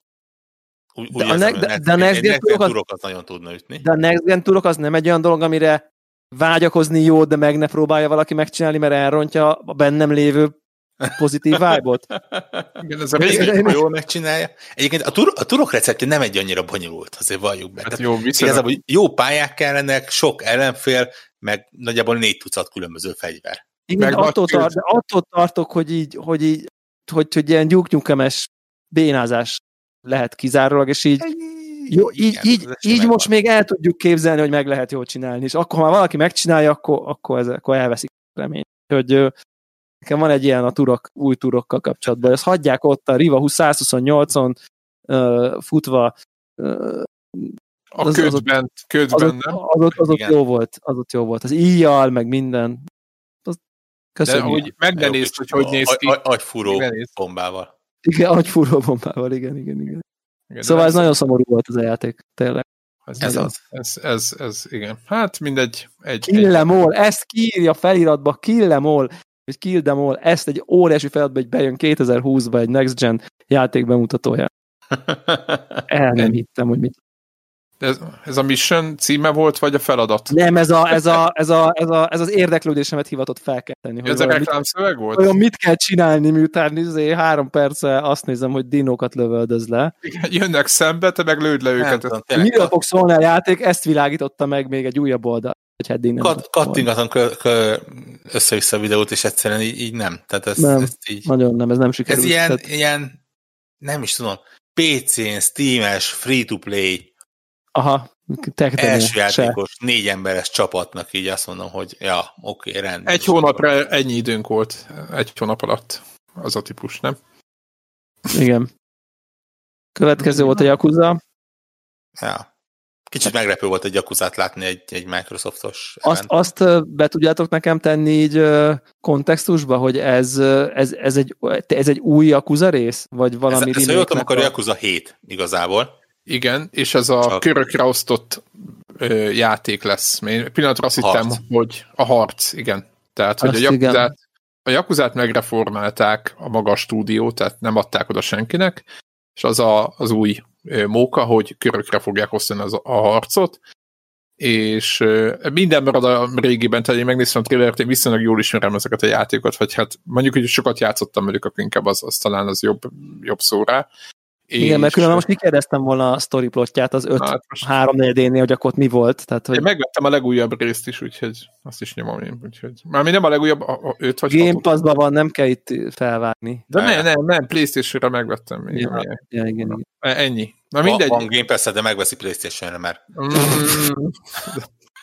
úgy, De úgy a ne- de- Next- de a egy Next Gen turokat nagyon tudna ütni. De a Next Gen Turok az nem egy olyan dolog, amire vágyakozni jó, de meg ne próbálja valaki megcsinálni, mert elrontja a bennem lévő pozitív vibe-ot. [laughs] Igen, ez a egy jól megcsinálja. Egyébként a, tur, a turok receptje nem egy annyira bonyolult, azért valljuk be. hát Tehát jó, viszont Igazából jó pályák kellenek, sok ellenfél, meg nagyjából négy tucat különböző fegyver. Igen, Meg de attól, tart, de attól tartok, hogy így, hogy így, hogy, hogy ilyen gyúknyukemes bénázás lehet kizárólag, és így, jó, így, Igen, így, így most még el tudjuk képzelni, hogy meg lehet jól csinálni, és akkor, ha valaki megcsinálja, akkor, akkor, ez, akkor elveszik a remény. Hogy nekem van egy ilyen a turok, új turokkal kapcsolatban, ezt hagyják ott a Riva 128-on ö, futva, ö, a az- az- ködben, az, ködben ott, nem. az, ott, az ott jó volt, az ott jó volt. Az íjjal, meg minden. Az, De köszönjük. hogy megnenézd, hogy hogy néz ki. Agy, agyfúró bombával. Igen, agyfúró bombával, igen, igen, igen. Igen, Szóval ez nagyon szomorú volt az a játék, tényleg. ez, Ez ez, az. ez, ez, ez, igen. Hát mindegy. Egy, egy, Kill them all, ezt kiírja feliratba, kill them all, vagy kill them all, ezt egy óriási feliratba, hogy bejön 2020-ba egy Next Gen játék bemutatója. [laughs] El nem hittem, hogy mit. Ez, ez a mission címe volt, vagy a feladat? Nem, ez, a, ez, a, ez, a, ez, a, ez az érdeklődésemet hivatott felkelteni. Ez a reklámszöveg volt? vajon mit kell csinálni, miután izé, három perce azt nézem, hogy dinókat lövöldöz le. Igen, Jönnek szembe, te meg lőd le Nem őket. Miről fog szólni a játék, ezt világította meg még egy újabb oldal. Hogy hát nem kat- kattingatom kö- kö- össze-vissza a videót, és egyszerűen így, így nem. Tehát ez, Nem. ez így. Nagyon nem, ez nem Ez sikerült. ilyen, Tehát, ilyen, nem is tudom, PC-n, Steam-es, free-to-play, aha, első se. játékos, négy emberes csapatnak így azt mondom, hogy ja, oké, rendben. Egy hónapra ennyi időnk volt. Egy hónap alatt. az a típus, nem? Igen. Következő volt a Yakuza. Ja. Kicsit meglepő volt egy Yakuzát látni egy, egy Microsoftos Azt, event. azt be tudjátok nekem tenni így kontextusba, hogy ez, ez, ez, egy, ez egy új Yakuza rész? Vagy valami ez, ez, ha jól tudom, akkor a- Yakuza 7 igazából. Igen, és ez a Csak- körökre osztott ö, játék lesz. Én pillanatra azt Harc. hittem, hogy a harc, igen. Tehát, hogy Azt a igen. Yakuzát, a Yakuzát megreformálták a maga stúdió, tehát nem adták oda senkinek, és az a, az új ö, móka, hogy körökre fogják osztani az, a harcot, és ö, minden marad a régiben, tehát én megnéztem a trailert, én viszonylag jól ismerem ezeket a játékokat, vagy hát mondjuk, hogy sokat játszottam velük, akkor inkább az, az talán az jobb, jobb szó rá. Igen, mert különben most kikérdeztem volna a story plotját az 5 Na, hát most- 3 4 nél hogy akkor ott mi volt. Tehát, hogy Én megvettem a legújabb részt is, úgyhogy azt is nyomom én. Úgyhogy, már nem a legújabb, a, a öt vagy Game. Pass-ban van, nem kell itt felvárni. De nem, nem, nem, Playstation-ra megvettem. Még, Ja. Ja, igen, igen. Ennyi. Na Mindegy. Van Game Pass, de megveszi Playstation-re, mert Mm,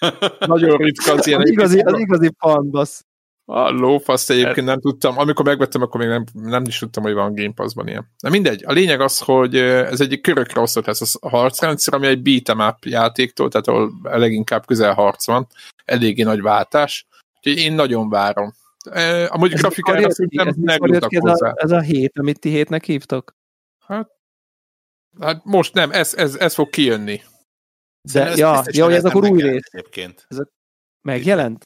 [laughs] nagyon ritka az ilyen. Az igazi, az igazi fan, bassz. A lófaszt egyébként nem tudtam. Amikor megvettem, akkor még nem, nem is tudtam, hogy van Game Pass-ban ilyen. Na mindegy. A lényeg az, hogy ez egy körökre osztott lesz a harcrendszer, ami egy beat'em up játéktól, tehát ahol leginkább közel harc van. Eléggé nagy váltás. Úgyhogy én nagyon várom. Amúgy Ez grafikára szerintem Ez megjutak ki ez hozzá. a, ez a hét, amit ti hétnek hívtok? Hát most nem, ez, ez, ez fog kijönni. De, ja, PlayStation ja, hogy ez nem akkor új rész. Egyébként. Megjelent?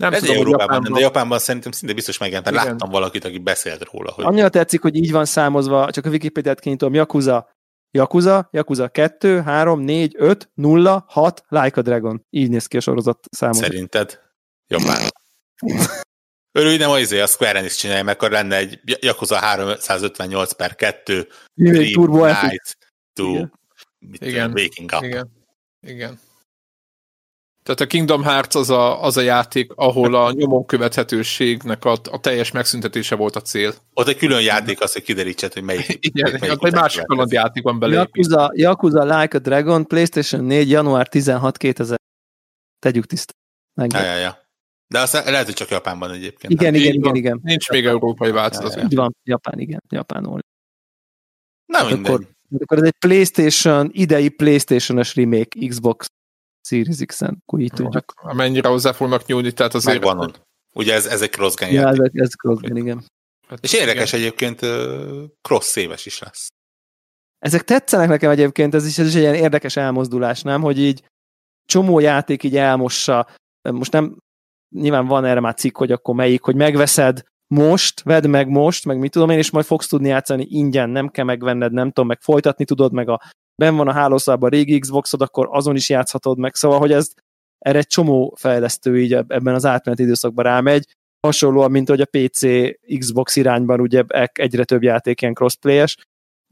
Nem Ez tudom, Európában nem, Japánban. de Japánban szerintem szinte biztos megjelent, mert Igen. láttam valakit, aki beszélt róla, hogy Annyira tetszik, hogy így van számozva, csak a Wikipédiát kinyitom, Yakuza, Yakuza, Yakuza 2, 3, 4, 5, 0, 6, Like a Dragon. Így néz ki a sorozat számozva. szerinted Japán. Örülj, nem az a Square Enix csinálja, mert akkor lenne egy Yakuza 358 per 2 Jaj, Dream Turbo. Night to Igen. mit Igen. Waking Up. Igen. Igen. Tehát a Kingdom Hearts az a, az a játék, ahol a nyomon követhetőségnek a, a teljes megszüntetése volt a cél. Ott egy külön játék az, hogy kiderítsed, hogy melyik. [laughs] Igen, melyik ott egy másik kalandjáték van beleépítve. Yakuza, Yakuza Like a Dragon, PlayStation 4, január 16, 2000. Tegyük tiszta. Ja, ja, ja. De azt lehet, hogy csak Japánban egyébként. Igen, Így igen, igen, van. igen. Nincs még európai változat. Ja, Így van, Japán, igen, Japánul. Na Hát mindegy. akkor, hát akkor ez egy PlayStation, idei PlayStation-os remake Xbox Series X-en, akkor így tudjuk. Amennyire hozzá fognak nyúlni, tehát azért... Megvan on. Ugye ez, ez egy cross-gen Ja, játék. ez, ez crossgen, igen. Hát És érdekes egyébként ö, cross éves is lesz. Ezek tetszenek nekem egyébként, ez is, ez is egy ilyen érdekes elmozdulás, nem? Hogy így csomó játék így elmossa. Most nem, nyilván van erre már cikk, hogy akkor melyik, hogy megveszed most, vedd meg most, meg mit tudom én, és majd fogsz tudni játszani ingyen, nem kell megvenned, nem tudom, meg folytatni tudod, meg a ben van a hálószában a régi Xboxod, akkor azon is játszhatod meg, szóval, hogy ez erre egy csomó fejlesztő így eb- ebben az átmeneti időszakban rámegy, hasonlóan, mint hogy a PC Xbox irányban ugye egyre több játék ilyen crossplayes,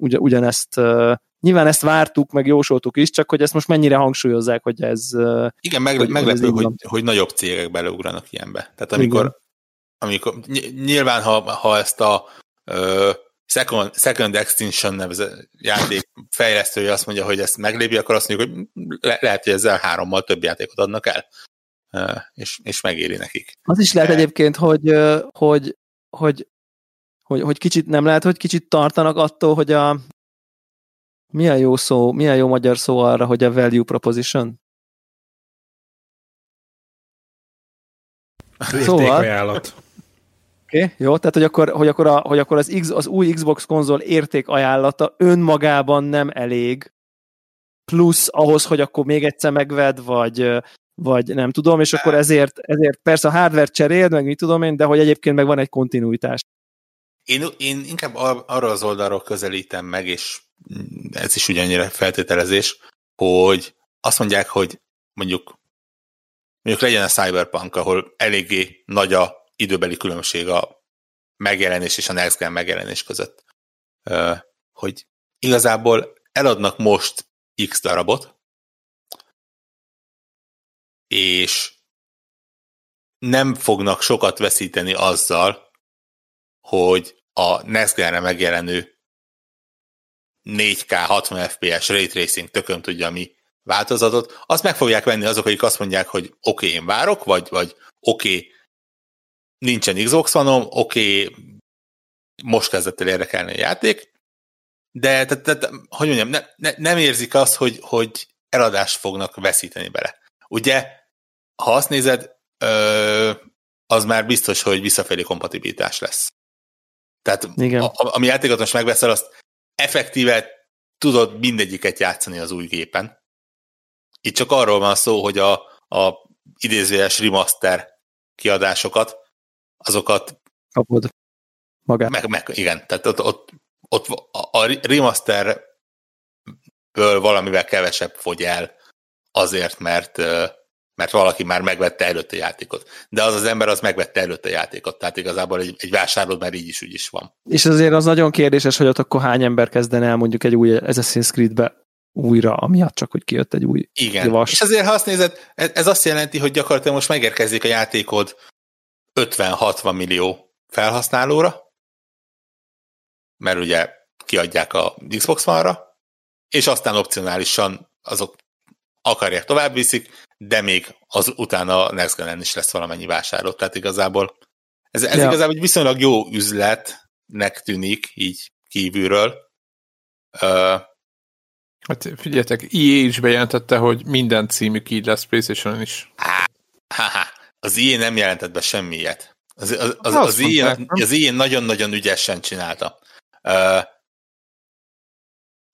Ugy, ugyanezt uh, nyilván ezt vártuk, meg jósoltuk is, csak hogy ezt most mennyire hangsúlyozzák, hogy ez Igen, meg, Hogy- meglepő, hogy ez hogy, van. hogy nagyobb cégek beleugranak ilyenbe. Tehát amikor, Igen. amikor ny- nyilván, ha, ha ezt a ö, Second, Second Extinction nevezett játék fejlesztője azt mondja, hogy ezt meglépi, akkor azt mondjuk, hogy le, lehet, hogy ezzel hárommal több játékot adnak el. És, és megéri nekik. Az is lehet De- egyébként, hogy, hogy, hogy, hogy, hogy kicsit nem lehet, hogy kicsit tartanak attól, hogy a milyen jó szó, milyen jó magyar szó arra, hogy a value proposition? Szóval- Értékajánlat. Okay, jó, tehát hogy akkor, hogy akkor, a, hogy akkor az, X, az új Xbox konzol érték ajánlata önmagában nem elég, plusz ahhoz, hogy akkor még egyszer megved, vagy, vagy nem tudom, és akkor ezért, ezért persze a hardware cseréld, meg mit tudom én, de hogy egyébként meg van egy kontinuitás. Én, én inkább ar- arra az oldalról közelítem meg, és ez is ugyannyire feltételezés, hogy azt mondják, hogy mondjuk mondjuk legyen a Cyberpunk, ahol eléggé nagy a időbeli különbség a megjelenés és a Next Gen megjelenés között. Hogy igazából eladnak most X darabot, és nem fognak sokat veszíteni azzal, hogy a Next Gen-re megjelenő 4K 60 FPS Ray Tracing tököm tudja mi változatot, azt meg fogják venni azok, akik azt mondják, hogy oké, okay, én várok, vagy, vagy oké, okay, nincsen Xbox One-om, oké, okay, most kezdett el érdekelni a játék, de tehát, tehát, hogy mondjam, ne, ne, nem érzik azt, hogy, hogy eladást fognak veszíteni bele. Ugye, ha azt nézed, ö, az már biztos, hogy visszafelé kompatibilitás lesz. Tehát Igen. A, ami játékot most megveszel, azt effektíve tudod mindegyiket játszani az új gépen. Itt csak arról van szó, hogy a, a idézőjes remaster kiadásokat, azokat Kapod magát. meg, meg igen, tehát ott, ott, ott a, remasterből valamivel kevesebb fogy el azért, mert mert valaki már megvette előtte a játékot. De az az ember az megvette előtte a játékot, tehát igazából egy, egy vásárlód már így is úgy is van. És azért az nagyon kérdéses, hogy ott akkor hány ember kezdene el mondjuk egy új Assassin's Creed-be újra, amiatt csak, hogy kijött egy új Igen, Javas. és azért, ha azt nézed, ez, ez azt jelenti, hogy gyakorlatilag most megérkezik a játékod 50-60 millió felhasználóra, mert ugye kiadják a Xbox One-ra, és aztán opcionálisan azok akarják tovább viszik, de még az utána a Next Gen-en is lesz valamennyi vásárló. Tehát igazából ez, ez Ja. igazából egy viszonylag jó üzletnek tűnik így kívülről. Ö, Hát figyeljetek, EA is bejelentette, hogy minden címük így lesz playstation is. Haha, az ilyen nem jelentett be semmi ilyet. Az, az, az, az, ilyen, az ilyen nagyon-nagyon ügyesen csinálta. Uh,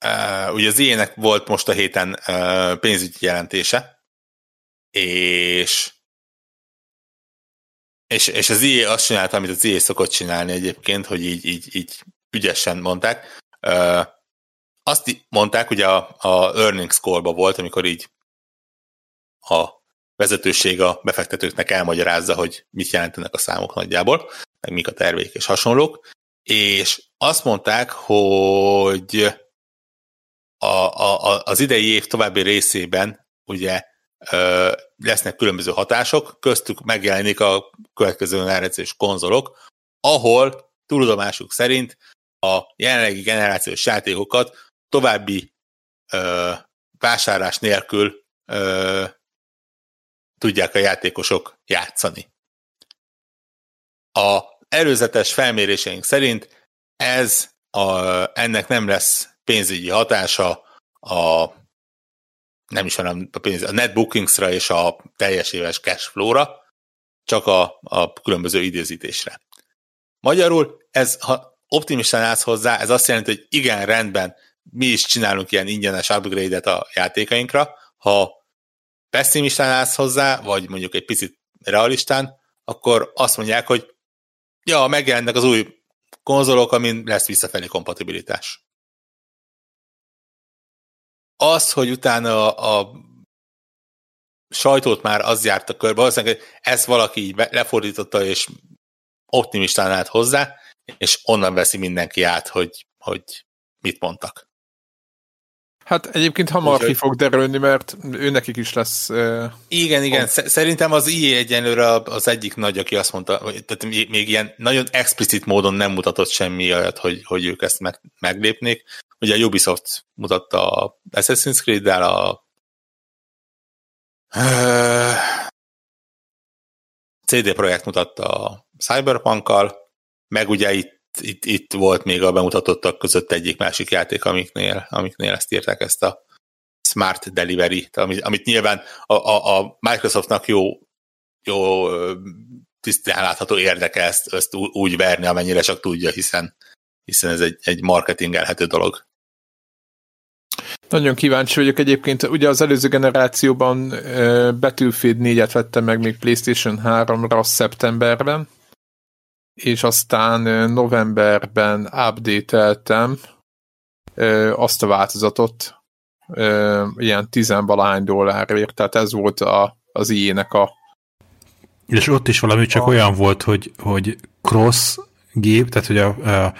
uh, ugye az ilyenek volt most a héten uh, pénzügyi jelentése, és és, és az IE azt csinálta, amit az IE szokott csinálni egyébként, hogy így, így, így ügyesen mondták. Uh, azt mondták, ugye a, a earnings call volt, amikor így a vezetőség a befektetőknek elmagyarázza, hogy mit jelentenek a számok nagyjából, meg mik a tervék és hasonlók, és azt mondták, hogy a, a, az idei év további részében ugye ö, lesznek különböző hatások, köztük megjelenik a következő generációs konzolok, ahol tudomásuk szerint a jelenlegi generációs játékokat további ö, vásárlás nélkül ö, tudják a játékosok játszani. A előzetes felméréseink szerint ez a, ennek nem lesz pénzügyi hatása a nem is hanem a, pénz, a netbookingsra és a teljes éves cash flow-ra, csak a, a különböző időzítésre. Magyarul ez, ha optimistán állsz hozzá, ez azt jelenti, hogy igen, rendben, mi is csinálunk ilyen ingyenes upgrade-et a játékainkra, ha pessimistán állsz hozzá, vagy mondjuk egy picit realistán, akkor azt mondják, hogy ja, megjelennek az új konzolok, amin lesz visszafelé kompatibilitás. Az, hogy utána a, a sajtót már az járta körbe, valószínűleg ezt valaki így lefordította, és optimistán állt hozzá, és onnan veszi mindenki át, hogy, hogy mit mondtak. Hát egyébként hamar Úgyhogy- ki fog derülni, mert ő nekik is lesz uh, Igen, igen, sz- szerintem az IE egyenlőre az egyik nagy, aki azt mondta, hogy tehát még, ilyen nagyon explicit módon nem mutatott semmi olyat, hogy, hogy ők ezt meg, meglépnék. Ugye a Ubisoft mutatta a Assassin's Creed-del a CD Projekt mutatta a Cyberpunk-kal, meg ugye itt, itt, itt volt még a bemutatottak között egyik másik játék, amiknél, amiknél ezt írták, ezt a Smart Delivery, amit, amit nyilván a, a, a Microsoftnak jó, jó tisztán látható érdeke ezt, ezt úgy verni, amennyire csak tudja, hiszen, hiszen ez egy, egy marketingelhető dolog. Nagyon kíváncsi vagyok egyébként. Ugye az előző generációban uh, Battlefield 4-et vettem meg még PlayStation 3-ra szeptemberben, és aztán novemberben update-eltem azt a változatot ilyen tizenvalahány dollárért, tehát ez volt a, az IE-nek a És ott is valami csak A- olyan volt, hogy, hogy cross gép, tehát hogy a, a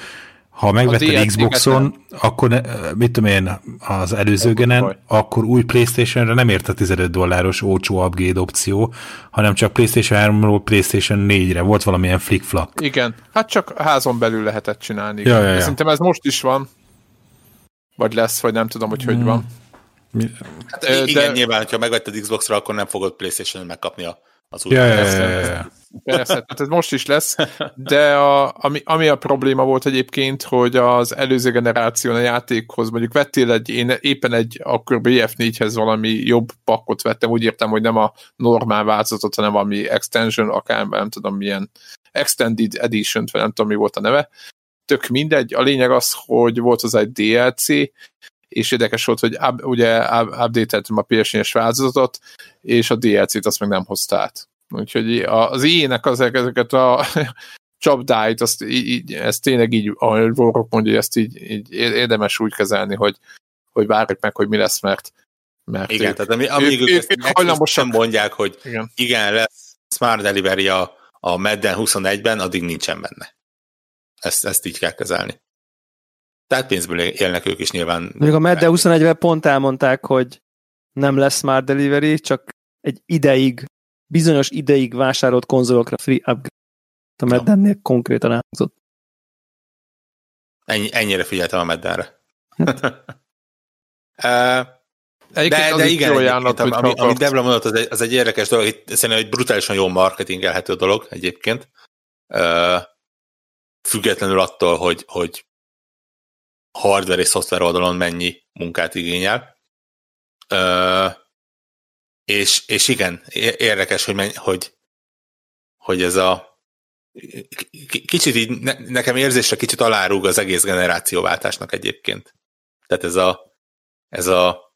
ha megvetted DLC-ket Xboxon, akkor ne, mit tudom én, az előző genen, akkor új Playstation-re nem ért a 15 dolláros olcsó upgrade opció, hanem csak Playstation 3-ról Playstation 4-re. Volt valamilyen flick-flak. Igen, hát csak házon belül lehetett csinálni. Ja, ja, ja. Szerintem ez most is van. Vagy lesz, vagy nem tudom, hogy hogy Hmm. van. Hát Ö, igen, de- nyilván, hogyha megvetted Xbox-ra, akkor nem fogod PlayStation-on megkapni a, az új Ja, ja, ja, ja, ja. Persze, tehát ez most is lesz, de a, ami, ami a probléma volt egyébként, hogy az előző generáción a játékhoz mondjuk vettél egy, én éppen egy akkor BF4-hez valami jobb pakkot vettem, úgy értem, hogy nem a normál változatot, hanem valami extension, akár nem tudom milyen extended edition vagy nem tudom mi volt a neve, tök mindegy, a lényeg az, hogy volt az egy DLC, és érdekes volt, hogy up, ugye update-eltem a ps változatot, és a DLC-t azt meg nem hozta át. Úgyhogy az ilyenek az ezeket a [laughs] csapdáit, azt így, ezt tényleg így, ahogy Vorok mondja, ezt így, így érdemes úgy kezelni, hogy, hogy várjuk meg, hogy mi lesz, mert, mert igen, ők, tehát ami, amíg ők, ők, ők hajlamosan mondják, hogy igen. igen, lesz Smart Delivery a, a Madden 21-ben, addig nincsen benne. Ezt, ezt így kell kezelni. Tehát pénzből élnek ők is nyilván. Még a Madden 21-ben pont elmondták, hogy nem lesz Smart Delivery, csak egy ideig bizonyos ideig vásárolt konzolokra free upgrade. A Meddennél konkrétan elhangzott. Ennyi, ennyire figyeltem a Meddenre. [laughs] de, de igen, ajánlat, ami, ami, amit Debla mondott, az egy, az egy érdekes dolog, itt szerintem egy brutálisan jó marketingelhető dolog egyébként. Uh, függetlenül attól, hogy, hogy hardware és szoftver oldalon mennyi munkát igényel. Uh, és, és igen, érdekes, hogy, menj, hogy, hogy ez a kicsit így, ne, nekem érzésre kicsit alárúg az egész generációváltásnak egyébként. Tehát ez a, ez a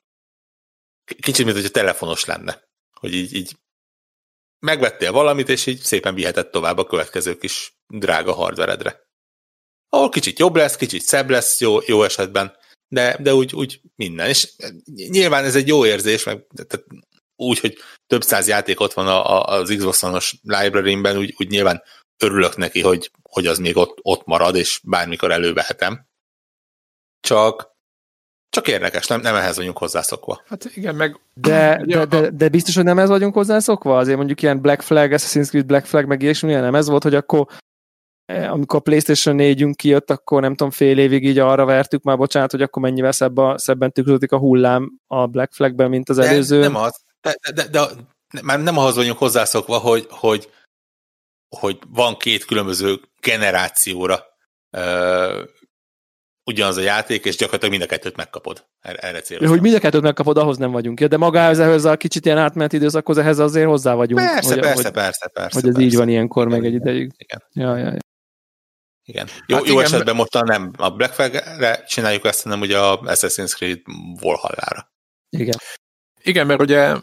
kicsit, mint hogy a telefonos lenne. Hogy így, így megvettél valamit, és így szépen vihetett tovább a következő kis drága hardveredre. Ahol kicsit jobb lesz, kicsit szebb lesz jó, jó esetben, de, de úgy, úgy minden. És nyilván ez egy jó érzés, meg tehát úgy, hogy több száz játék ott van a, a, az Xbox One-os library-ben, úgy, úgy nyilván örülök neki, hogy, hogy az még ott, ott marad, és bármikor elővehetem. Csak csak érdekes, nem, nem ehhez vagyunk hozzászokva. Hát igen, meg... De, de, de, de biztos, hogy nem ez vagyunk hozzászokva? Azért mondjuk ilyen Black Flag, Assassin's Creed Black Flag, meg ilyesmi, nem ez volt, hogy akkor eh, amikor a PlayStation 4 kijött, akkor nem tudom, fél évig így arra vertük már, bocsánat, hogy akkor mennyivel szebb a, szebben tükröződik a hullám a Black Flagben, mint az de előző. Nem az, de, de, de, de már nem ahhoz vagyunk hozzászokva, hogy, hogy, hogy van két különböző generációra uh, ugyanaz a játék, és gyakorlatilag mind a kettőt megkapod. Erre célozom. Hogy mind a kettőt megkapod, ahhoz nem vagyunk. De magához ehhez a kicsit ilyen átmeneti időszakhoz, ehhez azért hozzá vagyunk. Persze, hogy, persze, hogy, persze, persze. Hogy ez persze. így van ilyenkor igen, meg egy ideig. Igen. Ja, ja, ja. Igen. Jó, hát jó igen, esetben most nem a Black Flag-re csináljuk ezt, hanem ugye a Assassin's Creed Valhalla-ra. Igen. Igen, mert ugye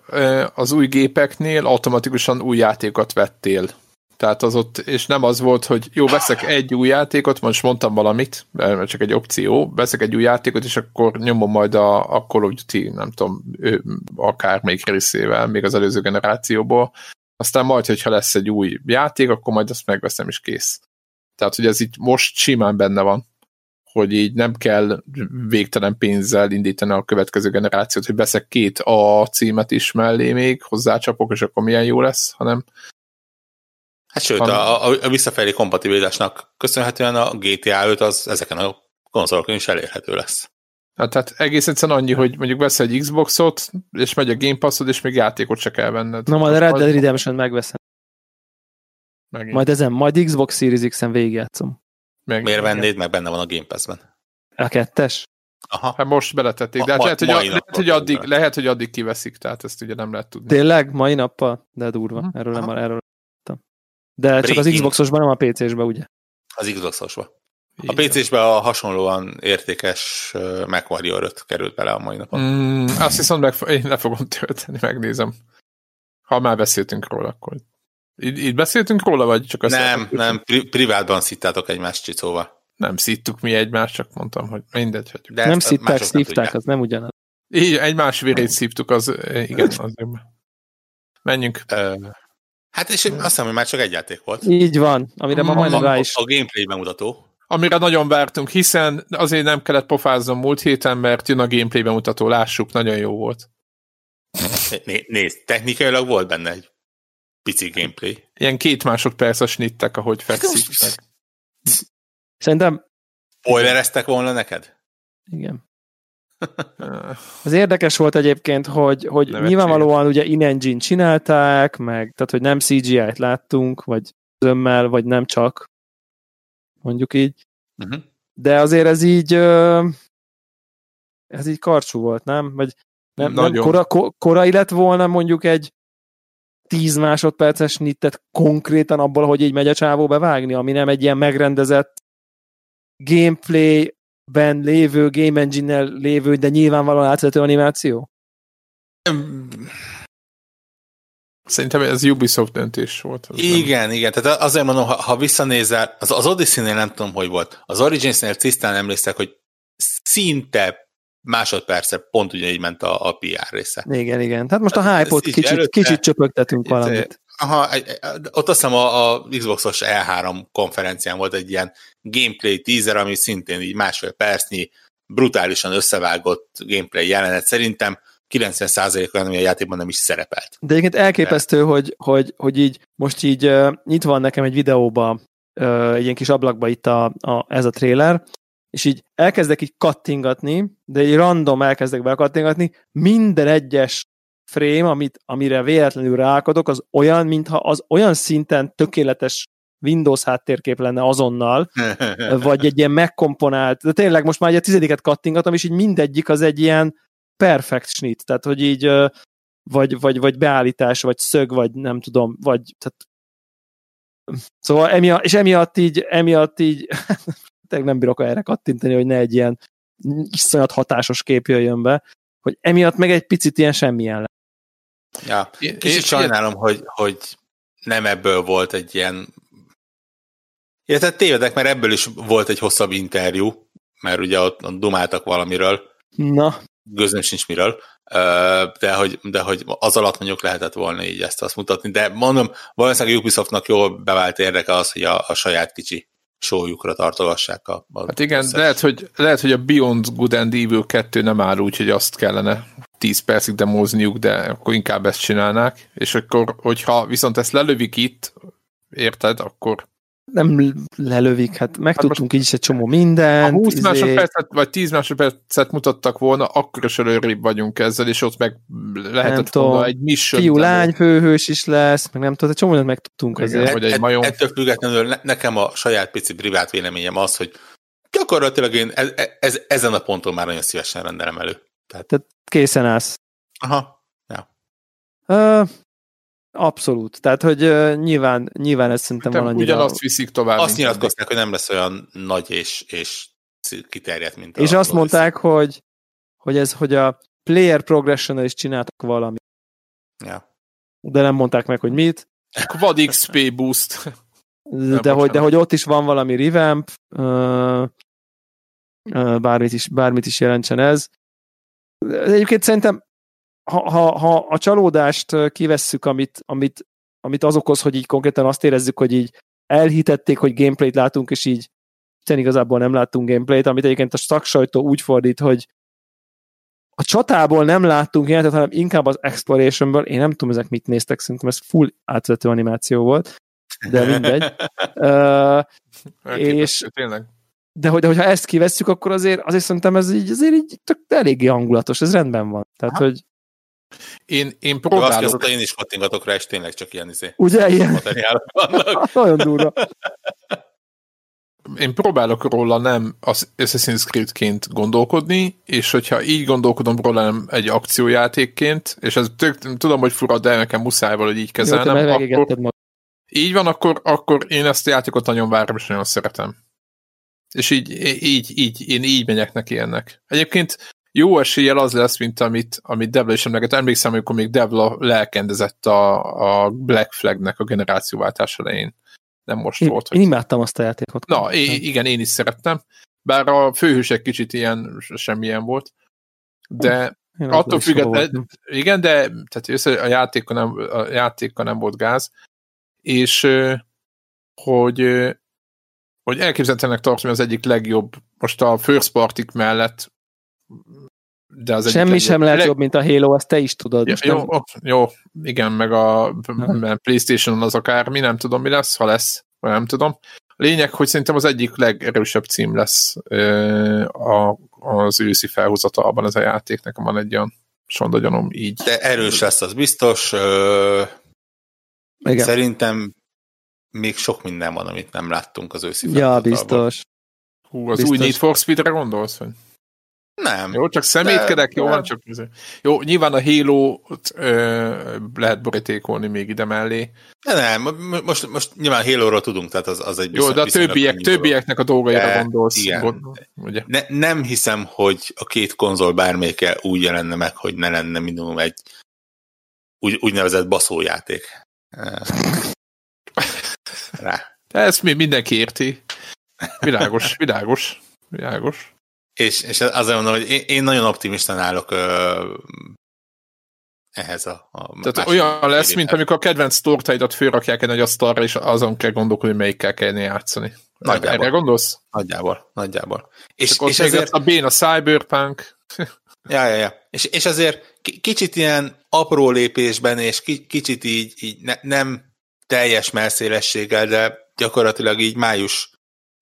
az új gépeknél automatikusan új játékot vettél. Tehát az ott, és nem az volt, hogy jó, veszek egy új játékot, most mondtam valamit, mert csak egy opció, veszek egy új játékot, és akkor nyomom majd a, a Call of Duty, nem tudom, ő, akár még részével, még az előző generációból. Aztán majd, hogyha lesz egy új játék, akkor majd azt megveszem, és kész. Tehát, hogy ez itt most simán benne van hogy így nem kell végtelen pénzzel indítani a következő generációt, hogy veszek két A címet is mellé még, hozzácsapok, és akkor milyen jó lesz, hanem Hát sőt, a, a, a visszafelé kompatibilitásnak köszönhetően a GTA 5 az ezeken a konzolokon is elérhető lesz. Hát, tehát egész egyszerűen annyi, hogy mondjuk vesz egy Xboxot, és megy a Game Passod, és még játékot se kell venned. Na majd a Red Dead Redemption megveszem. Megint. Majd ezen, majd Xbox Series X-en végigjátszom. Meg, Miért vennéd, meg benne van a Game Pass-ben? A kettes? Aha. Hát most beletették, de hát ma, lehet, hogy, a, lehet, hogy addig, lehet, hogy addig kiveszik, tehát ezt ugye nem lehet tudni. Tényleg? Mai nappal? De durva. Uh-huh. Erről nem, erről De Breaking. csak az Xboxosban, nem a PC-sben, ugye? Az Xboxosban. A PC-sben a hasonlóan értékes Mac Warrior 5 került bele a mai napon. Mm, azt hiszem, meg, én le fogom tölteni, megnézem. Ha már beszéltünk róla, akkor így, így beszéltünk róla, vagy csak azt Nem, mondtam, nem, pri- privátban szittátok egymást csicóval. Nem szittuk mi egymást, csak mondtam, hogy mindegy. Hogy... De nem szitták, szívták, az nem ugyanaz. Így, egymás vérét szívtuk, az igen, azért. Menjünk. Uh, hát és azt hiszem, hogy már csak egy játék volt. Így van, amire ma majdnem rá is. A, a gameplay bemutató. Amire nagyon vártunk, hiszen azért nem kellett pofáznom múlt héten, mert jön a gameplay bemutató, lássuk, nagyon jó volt. Né, nézd, technikailag volt benne egy pici gameplay. Ilyen két másodperces snittek, ahogy fekszik. Szerintem... Spoilereztek volna neked? Igen. Az érdekes volt egyébként, hogy, hogy nyilvánvalóan ugye in-engine csinálták, meg tehát, hogy nem CGI-t láttunk, vagy zömmel, vagy nem csak, mondjuk így. Uh-huh. De azért ez így ez így karcsú volt, nem? Vagy nem, nem kora, korai lett volna mondjuk egy 10 másodperces nittet konkrétan abból, hogy így megy a csávó bevágni, ami nem egy ilyen megrendezett gameplay-ben lévő, game engine-nel lévő, de nyilvánvalóan átvezető animáció? Szerintem ez Ubisoft döntés volt. Igen, nem. igen. Tehát azért mondom, ha, ha visszanézel, az, az Odyssey-nél nem tudom, hogy volt. Az Origins-nél tisztán emlékszek, hogy szinte másodperce pont ugyanígy ment a, a PR része. Igen, igen. Tehát most a hype-ot kicsit, előtte, kicsit csöpögtetünk valamit. Aha, ott azt hiszem a, a Xbox-os E3 konferencián volt egy ilyen gameplay teaser, ami szintén így másfél percnyi, brutálisan összevágott gameplay jelenet. Szerintem 90%-a ami a játékban nem is szerepelt. De egyébként elképesztő, De... hogy, hogy, hogy így most így uh, nyitva van nekem egy videóba, uh, egy ilyen kis ablakba itt a, a, ez a trailer, és így elkezdek így kattingatni, de egy random elkezdek bekattingatni, minden egyes frame, amit, amire véletlenül ráakadok, az olyan, mintha az olyan szinten tökéletes Windows háttérkép lenne azonnal, [laughs] vagy egy ilyen megkomponált, de tényleg most már egy tizediket kattingatom, és így mindegyik az egy ilyen perfect snit, tehát hogy így vagy, vagy, vagy beállítás, vagy szög, vagy nem tudom, vagy tehát Szóval emiatt, és emiatt így, emiatt így [laughs] tényleg nem bírok erre kattintani, hogy ne egy ilyen iszonyat hatásos kép jöjjön be, hogy emiatt meg egy picit ilyen semmilyen lesz. Ja, kicsit és sajnálom, hogy, hogy nem ebből volt egy ilyen illetve tévedek, mert ebből is volt egy hosszabb interjú, mert ugye ott, dumáltak valamiről. Na. Gőzöm sincs miről, de hogy, de hogy az alatt mondjuk lehetett volna így ezt azt mutatni, de mondom, valószínűleg Ubisoftnak jól bevált érdeke az, hogy a, a saját kicsi sójukra tartogassák a, a Hát igen, lehet hogy, lehet, hogy a Beyond Good and Evil 2 nem áll úgy, hogy azt kellene 10 percig demózniuk, de akkor inkább ezt csinálnák, és akkor, hogyha viszont ezt lelövik itt, érted, akkor nem lelövik, hát megtudtunk hát így is egy csomó mindent. Ha 20 izé... másodpercet, vagy 10 másodpercet mutattak volna, akkor is előrébb vagyunk ezzel, és ott meg lehetett nem volna egy mission. Fiú, lány, főhős is lesz, meg nem tudom, egy csomó mindent megtudtunk azért. Hogy egy majom... Ettől függetlenül ne, nekem a saját pici privát véleményem az, hogy gyakorlatilag én ez, ez, ezen a ponton már nagyon szívesen rendelem elő. Tehát, Tehát készen állsz. Aha. Ja. Uh, Abszolút. Tehát, hogy uh, nyilván, nyilván ez szerintem van annyira... Ugyanazt viszik tovább. Azt nyilatkozták, hogy nem lesz olyan nagy és, és kiterjedt, mint És a azt mondták, hogy, hogy ez, hogy a player progression is csináltak valami. Ja. De nem mondták meg, hogy mit. Quad XP boost. De, de hogy, de hogy ott is van valami revamp, uh, uh, bármit, is, bármit is jelentsen ez. Egyébként szerintem ha, ha, ha a csalódást kivesszük, amit, amit, amit az okoz, hogy így konkrétan azt érezzük, hogy így elhitették, hogy gameplayt látunk, és így hiszen igazából nem láttunk gameplayt, amit egyébként a szaksajtó úgy fordít, hogy a csatából nem láttunk ilyenet, hanem inkább az explorationből, én nem tudom, ezek mit néztek, szerintem ez full átvezető animáció volt, de mindegy. [laughs] uh, és, tényleg. De, hogy, de hogyha ezt kivesszük, akkor azért, azért szerintem ez így, azért így tök eléggé hangulatos, ez rendben van. Tehát, Aha. hogy én, én próbálok... Azóta én is kattingatok rá, és tényleg csak ilyen izé. Ugye, ilyen? vannak. [laughs] Nagyon durva. Én próbálok róla nem az Assassin's Creed-ként gondolkodni, és hogyha így gondolkodom róla nem egy akciójátékként, és ez tök, tudom, hogy fura, de nekem muszáj hogy így kezelnem, Jó, akkor, így van, akkor, akkor én ezt a játékot nagyon várom, és nagyon szeretem. És így, így, így, én így megyek neki ennek. Egyébként jó eséllyel az lesz, mint amit, amit Devla is emleget. Emlékszem, amikor még Devla lelkendezett a, a Black Flagnek a generációváltás elején. Nem most én, volt. Hogy... Én imádtam azt a játékot. Na, é, igen, én is szerettem. Bár a főhősek kicsit ilyen, semmilyen volt. De én attól függetlenül, igen, de tehát össze, a játéka nem, a játéka nem volt gáz, és hogy hogy elképzelhetőnek tartom, az egyik legjobb, most a First Party mellett de az Semmi sem lehet leg... jobb, mint a Halo, ezt te is tudod. Ja, jó, nem... jó, igen, meg a Playstation-on az akármi, nem tudom mi lesz, ha lesz, vagy nem tudom. Lényeg, hogy szerintem az egyik legerősebb cím lesz ö, a, az őszi felhozatalban ez a játék. Nekem van egy olyan sondagyanom így. De erős lesz, az biztos. Ö, Igen. Szerintem még sok minden van, amit nem láttunk az őszi Ja, biztos. Hú, az Biztos. új Need for Speed-re gondolsz? Vagy? Nem. Jó, csak szemétkedek, De- jó, van csak... Jó, nyilván a halo lehet borítékolni még ide mellé. De nem, mo- most, most nyilván Halo-ról tudunk, tehát az, az egy Jó, de a többiek, többieknek a dolgaira De, gondolsz. igen. Gond, ugye? Ne, nem hiszem, hogy a két konzol bármelyike úgy jelenne meg, hogy ne lenne minimum egy úgy, úgynevezett baszójáték. Rá. De ezt mi mindenki érti. Világos, világos, világos. És, és azért mondom, hogy én, én nagyon optimistán állok ö, ehhez a, a Tehát olyan lesz, félében. mint amikor a kedvenc tortaidat fölrakják egy nagy asztalra, és azon kell gondolkodni, hogy melyikkel kellene játszani. Nagyjából. Erre gondolsz? Nagyjából, nagyjából. És, És, és, ezért, a bén a Cyberpunk. [laughs] ja, ja, ja. És, és azért ki- kicsit ilyen apró lépésben, és ki, kicsit így, így ne, nem teljes melszélességgel, de gyakorlatilag így május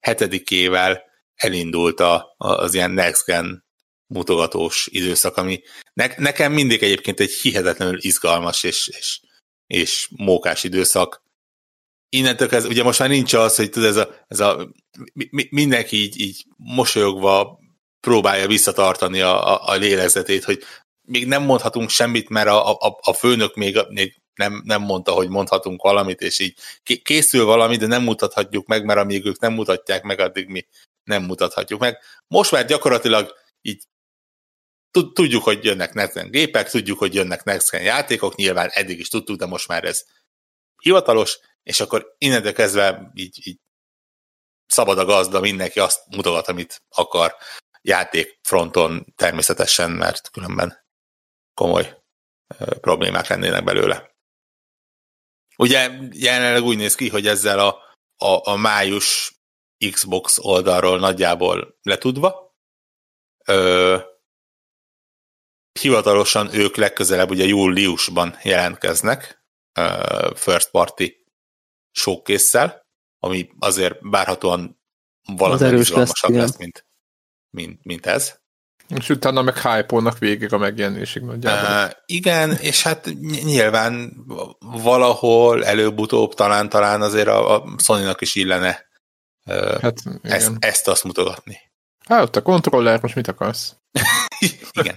7-ével elindult a, az ilyen next gen mutogatós időszak, ami ne, nekem mindig egyébként egy hihetetlenül izgalmas és, és, és mókás időszak. Innentől ez ugye most már nincs az, hogy tudod, ez a, ez a mi, mi, mindenki így, így mosolyogva próbálja visszatartani a, a, a lélegzetét, hogy még nem mondhatunk semmit, mert a, a, a főnök még, még nem, nem mondta, hogy mondhatunk valamit, és így ké- készül valami, de nem mutathatjuk meg, mert amíg ők nem mutatják meg, addig mi nem mutathatjuk meg. Most már gyakorlatilag így tud- tudjuk, hogy jönnek next gépek, tudjuk, hogy jönnek next játékok, nyilván eddig is tudtuk, de most már ez hivatalos, és akkor innentől kezdve így, így szabad a gazda, mindenki azt mutogat, amit akar játék fronton természetesen, mert különben komoly problémák lennének belőle. Ugye jelenleg úgy néz ki, hogy ezzel a, a, a május Xbox oldalról nagyjából letudva, ö, hivatalosan ők legközelebb ugye júliusban jelentkeznek ö, first party showcase ami azért bárhatóan valami erős lesz, lesz, mint, mint, mint ez. És utána meg hype végig a megjelenésig nagyjából. Uh, igen, és hát ny- nyilván valahol előbb-utóbb talán talán azért a, a Sony-nak is illene uh, Hát ezt, igen. ezt azt mutogatni. Hát ott a kontroller, most mit akarsz? [laughs] igen.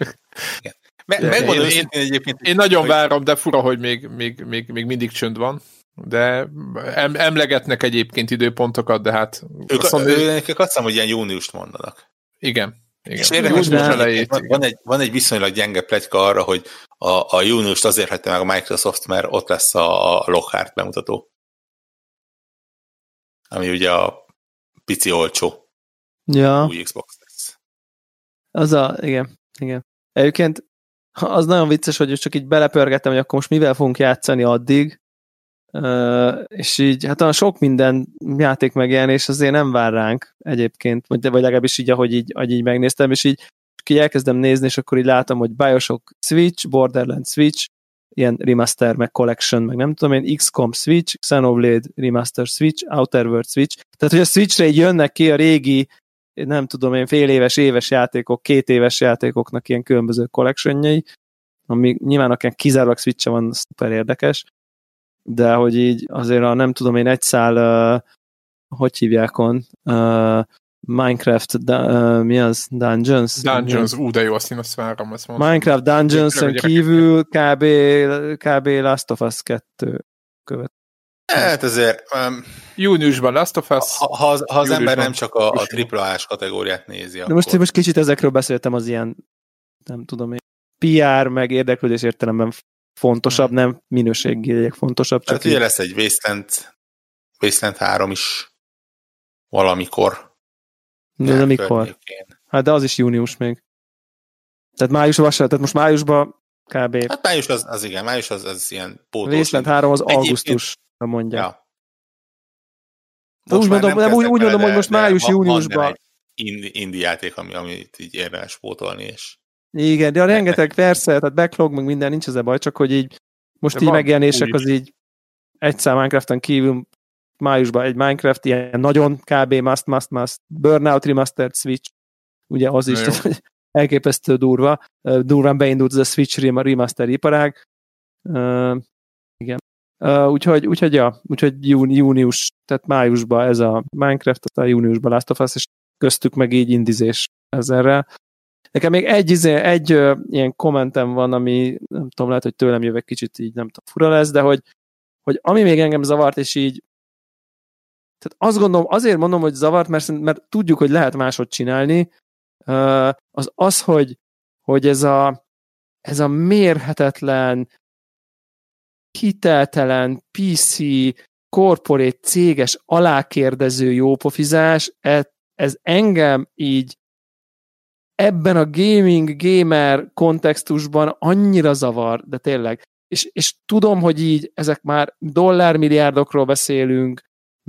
igen. Me, De megmondom én- őszintén egyébként, Én nagyon hogy- várom, de fura, hogy még, még, még, még mindig csönd van. De em, emlegetnek egyébként időpontokat, de hát ők, azt mondom, ő, ők azt hiszem, hogy ilyen júniust mondanak. igen. igen. És érdekes, elejét, van, van, egy, van egy viszonylag gyenge pletyka arra, hogy a, a júniust azért hagyta meg a Microsoft, mert ott lesz a, a Lockhart bemutató. Ami ugye a pici olcsó Ja, új Xbox lesz. az a, igen, igen. Egyébként az nagyon vicces, hogy csak így belepörgettem, hogy akkor most mivel fogunk játszani addig, Uh, és így, hát olyan sok minden játék megjelenés azért nem vár ránk egyébként, vagy, vagy legalábbis így, ahogy így, ahogy így megnéztem, és így, így elkezdem nézni, és akkor így látom, hogy Bioshock Switch, Borderlands Switch, ilyen remaster, meg collection, meg nem tudom én, XCOM Switch, Xenoblade Remaster Switch, Outer World Switch. Tehát, hogy a Switchre jönnek ki a régi, nem tudom én, fél éves, éves játékok, két éves játékoknak ilyen különböző collectionjai, ami nyilván akár kizárólag switch van, szuper érdekes, de hogy így azért a nem tudom én egy szál, uh, hogy hívják on, uh, Minecraft, da, uh, mi az? Dungeons? Dungeons, ú, de jó, azt én azt várom, ezt mondom. Minecraft Dungeons-on kívül kb. kb. Last of Us 2 követ. Hát azért, um, Júniusban Last of Us, ha, ha, az, ha az ember nem csak a, a. AAA-s kategóriát nézi, De most, akkor... most kicsit ezekről beszéltem az ilyen, nem tudom én, PR, meg érdeklődés értelemben fontosabb, nem minőségileg fontosabb, csak Tehát ugye így, lesz egy Wasteland, Wasteland 3 is valamikor. De nyár mikor? környékén. Hát de az is június még. Tehát májusban, se- tehát most májusban kb. Hát május az, az igen, május az, az ilyen pótós. Wasteland 3 az Egyébként- augusztusra mondja. Ja. De úgy mondom- nem de úgy- úgy mondom, hogy most de május, van- van júniusban- benne egy Indi, indi játék, ami, amit így érdemes pótolni, és Igen, de a rengeteg persze, tehát backlog, meg minden nincs ezzel baj, csak hogy így most De így megjelenések az így egy szám Minecrafton kívül májusban egy Minecraft, ilyen nagyon kb. must, must, must, Burnout Remastered Switch, ugye az is, tehát, [laughs] elképesztő durva, durván beindult ez a Switch Remaster iparág, uh, igen. Uh, úgyhogy, úgyhogy, ja, úgyhogy júni, június, tehát májusban ez a Minecraft, aztán júniusban Last of Us, és köztük meg így indizés ezerrel. Nekem még egy, izé, egy ö, ilyen kommentem van, ami nem tudom, lehet, hogy tőlem jövök kicsit így nem tudom, fura lesz, de hogy, hogy ami még engem zavart, és így tehát azt gondolom, azért mondom, hogy zavart, mert, mert tudjuk, hogy lehet máshogy csinálni, az az, hogy, hogy ez a, ez a mérhetetlen, hiteltelen, PC, korporét, céges, alákérdező jópofizás, ez, ez engem így ebben a gaming, gamer kontextusban annyira zavar, de tényleg. És, és tudom, hogy így ezek már dollármilliárdokról beszélünk,